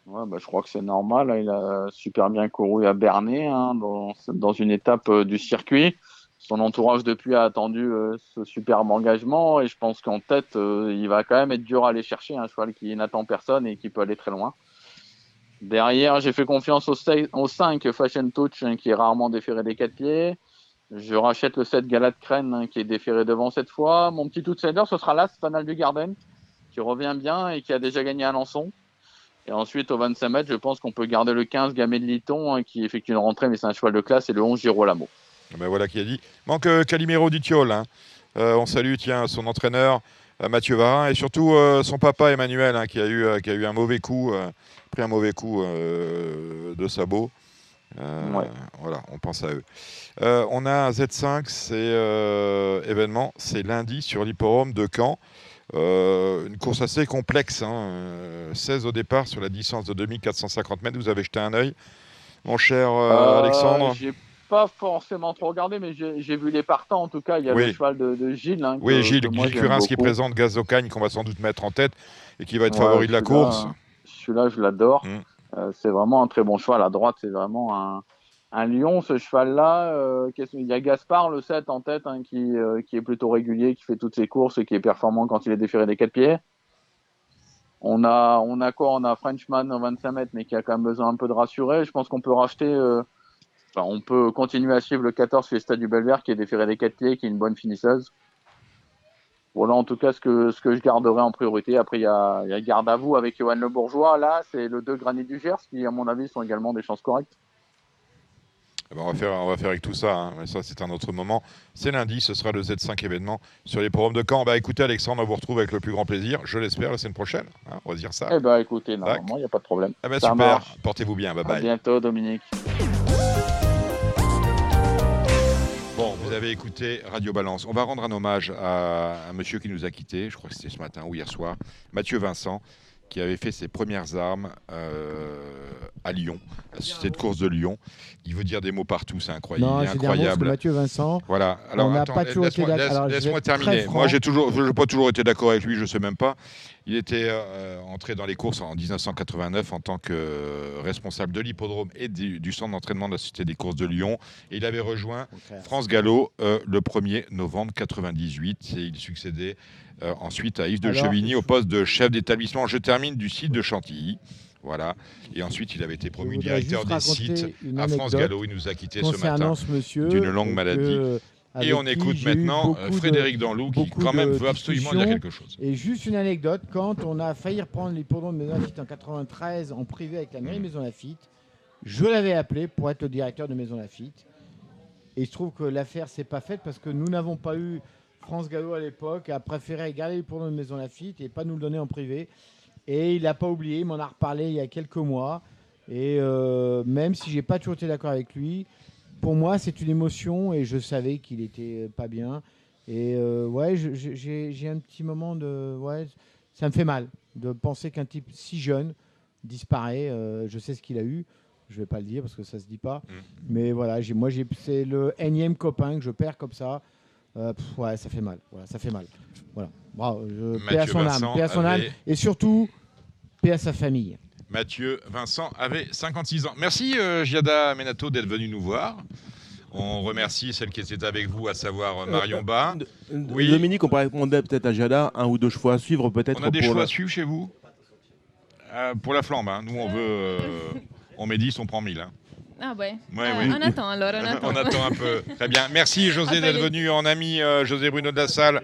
[SPEAKER 15] Ouais, bah, je crois que c'est normal. Il a super bien couru à Bernay hein, dans, une étape euh, du circuit. Son entourage depuis a attendu euh, ce superbe engagement et je pense qu'en tête, il va quand même être dur à aller chercher. Un cheval qui n'attend personne et qui peut aller très loin. Derrière, j'ai fait confiance au, sei- au 5 Fashion Touch hein, qui est rarement déféré des quatre pieds. Je rachète le 7 Galat Crène hein, qui est déféré devant cette fois. Mon petit outsider, ce sera l'As Fanal du Garden qui revient bien et qui a déjà gagné à Alençon. Et ensuite, au 25 mètres, je pense qu'on peut garder le 15 Gamay de Liton, hein, qui effectue une rentrée, mais c'est un cheval de classe, et le 11 Girolamo.
[SPEAKER 3] Ben voilà qui a dit. Manque euh, Calimero Ditiol. hein. Euh, on salue tiens, son entraîneur Mathieu Varin et surtout euh, son papa Emmanuel hein, qui, a eu, euh, qui a eu un mauvais coup, euh, pris un mauvais coup de sabot. Euh, Voilà, on pense à eux. Euh, on a un Z5, c'est euh, événement, c'est lundi sur l'hipporome de Caen. Une course assez complexe, hein, euh, 16 au départ sur la distance de 2450 mètres. Vous avez jeté un œil, mon cher Alexandre?
[SPEAKER 15] Pas forcément trop regardé, mais j'ai vu les partants en tout cas. Il y a
[SPEAKER 3] Oui.
[SPEAKER 15] le cheval de, de Gilles. hein,
[SPEAKER 3] Oui,
[SPEAKER 15] que-
[SPEAKER 3] Gilles,
[SPEAKER 15] que moi,
[SPEAKER 3] Gilles Curins qui présente Gaz d'Ocagne qu'on va sans doute mettre en tête et qui va être
[SPEAKER 15] Ouais,
[SPEAKER 3] favori de la course.
[SPEAKER 15] Celui-là, je l'adore.
[SPEAKER 3] Mm.
[SPEAKER 15] Euh, c'est vraiment un très bon cheval. À droite, c'est vraiment un, un lion, ce cheval-là. Euh, il y a Gaspard, le 7, en tête, hein, qui, euh, qui est plutôt régulier, qui fait toutes ses courses et qui est performant quand il est déféré des quatre pieds. On a, on a quoi? On a Frenchman au 25 mètres, mais qui a quand même besoin un peu de rassurer. Je pense qu'on peut racheter. Enfin, on peut continuer à suivre le 14 Fiesta du Belvert, qui est déféré des quatre pieds, qui est une bonne finisseuse. Voilà en tout cas ce que, ce que je garderai en priorité. Après, il y a, il y a Garde à vous avec Johan Le Bourgeois. Là, c'est le 2 Granit du Gers qui, à mon avis, sont également des chances correctes.
[SPEAKER 3] Eh ben, on, va faire, on va faire avec tout ça, hein. mais ça c'est un autre moment. C'est lundi, ce sera le Z5 événement sur les programmes de Caen. Bah écoutez Alexandre, on vous retrouve avec le plus grand plaisir, je l'espère, la semaine prochaine. hein, on va dire ça.
[SPEAKER 15] Eh ben, écoutez, normalement, il n'y a pas de problème.
[SPEAKER 3] Ah bah,
[SPEAKER 15] Ça
[SPEAKER 3] super, portez-vous bien, bye
[SPEAKER 15] À
[SPEAKER 3] bye.
[SPEAKER 15] bientôt, Dominique.
[SPEAKER 3] Avez écouté Radio Balance. On va rendre un hommage à un monsieur qui nous a quittés, je crois que c'était ce matin ou hier soir, Mathieu Vincent, qui avait fait ses premières armes euh, à Lyon, à la Société de course de Lyon. Il veut dire des mots partout, c'est incroyable.
[SPEAKER 11] Non,
[SPEAKER 3] incroyable.
[SPEAKER 11] Mathieu Vincent,
[SPEAKER 3] Voilà.
[SPEAKER 11] on
[SPEAKER 3] Alors,
[SPEAKER 11] n'a
[SPEAKER 3] attends,
[SPEAKER 11] pas toujours été
[SPEAKER 3] laisse-moi
[SPEAKER 11] d'accord.
[SPEAKER 3] laisse-
[SPEAKER 11] très
[SPEAKER 3] terminer. Moi, j'ai toujours, je n'ai pas toujours été d'accord avec lui, je ne sais même pas. Il était euh, entré dans les courses en 1989 en tant que euh, responsable de l'hippodrome et du, du centre d'entraînement de la Société des courses de Lyon. Et il avait rejoint France Gallo euh, le 1er novembre 98 et il succédait euh, ensuite à Yves de
[SPEAKER 11] Alors,
[SPEAKER 3] Chevigny au poste de chef d'établissement. Je termine du site de Chantilly. Voilà. Et ensuite, il avait été promu directeur des sites à France Gallo. Il nous a quittés ce matin d'une longue
[SPEAKER 11] euh,
[SPEAKER 3] maladie.
[SPEAKER 11] que-
[SPEAKER 3] Et on écoute maintenant euh,
[SPEAKER 11] de-
[SPEAKER 3] Frédéric Danlou qui, quand même,
[SPEAKER 11] de
[SPEAKER 3] veut absolument dire quelque chose.
[SPEAKER 11] Et juste une anecdote, quand on a failli reprendre l'hippodrome de Maison Lafitte en 93 en privé avec la mairie de Maison Lafitte, je l'avais appelé pour être le directeur de Maison Lafitte. Et il se trouve que l'affaire s'est pas faite parce que nous n'avons pas eu France Gallo à l'époque, a préféré garder l'hippodrome de Maison Lafitte et pas nous le donner en privé. Et il n'a pas oublié, il m'en a reparlé il y a quelques mois. Et euh, même si j'ai pas toujours été d'accord avec lui, pour moi c'est une émotion et je savais qu'il était euh, pas bien. Et euh, ouais, j'ai un petit moment de. Ouais, ça me fait mal de penser qu'un type si jeune disparaît. Euh, je sais ce qu'il a eu. Je vais pas le dire parce que ça se dit pas.
[SPEAKER 3] Mm.
[SPEAKER 11] Mais voilà, moi c'est le énième copain que je perds comme ça. Euh, pff, ouais, ça fait mal. Voilà, ça fait mal. Voilà. Bravo. Je, paix à son
[SPEAKER 3] Vincent
[SPEAKER 11] âme. Paix à son âme. Et surtout, paix à sa famille.
[SPEAKER 3] Mathieu Vincent avait 56 ans. Merci euh, Giada Menato d'être venu nous voir. On remercie celle qui était avec vous, à savoir euh, Marion Bas. Oui.
[SPEAKER 16] Dominique, on pourrait recommander peut-être à Jada un ou deux chevaux à suivre, peut-être.
[SPEAKER 3] On a des
[SPEAKER 16] le-
[SPEAKER 3] à suivre chez vous Euh, Pour la flambe, hein. nous on veut. euh, on met 10, on prend 1000. hein.
[SPEAKER 6] Ah ouais.
[SPEAKER 3] Ouais, oui.
[SPEAKER 6] On attend alors, on attend.
[SPEAKER 3] On attend un peu. Très bien. Merci José d'être venu en ami euh, José Bruno de la Salle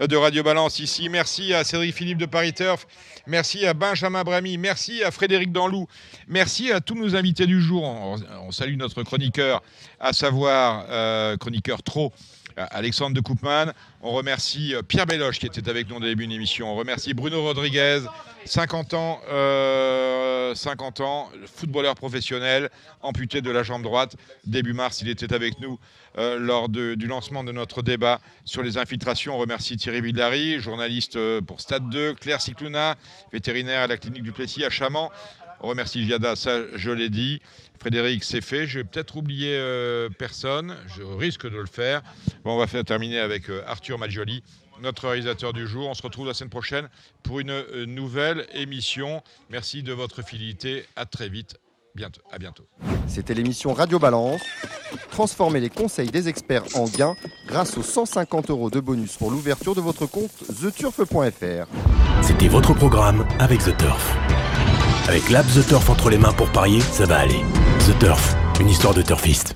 [SPEAKER 3] euh, de Radio Balance ici. Merci à Cédric Philippe de Paris Turf. Merci à Benjamin Bramy. Merci à Frédéric Danlou. Merci à tous nos invités du jour. On, on salue notre chroniqueur, à savoir euh, chroniqueur trop. Euh, Alexandre de Koopman. On remercie euh, Pierre Belloche qui était avec nous au début de l'émission. On remercie Bruno Rodriguez, 50 ans, euh, 50 ans, footballeur professionnel, amputé de la jambe droite. Début mars, il était avec nous lors du lancement de notre débat sur les infiltrations. On remercie Thierry Villary, journaliste pour Stade 2, Claire Cicluna, vétérinaire à la clinique du Plessis à Chamant. On remercie Giada, ça je l'ai dit. Frédéric, c'est fait. Je vais peut-être oublier euh, personne. Je risque de le faire. Bon, on va faire terminer avec euh, Arthur Maggioli, notre réalisateur du jour. On se retrouve la semaine prochaine pour une euh, nouvelle émission. Merci de votre fidélité. À très vite. Bientôt. À bientôt.
[SPEAKER 2] C'était l'émission Radio Balance. Transformez les conseils des experts en gains grâce aux 150 euros de bonus pour l'ouverture de votre compte theturf.fr.
[SPEAKER 1] C'était votre programme avec The Turf. Avec l'app The Turf entre les mains pour parier, ça va aller. The Turf, une histoire de turfiste.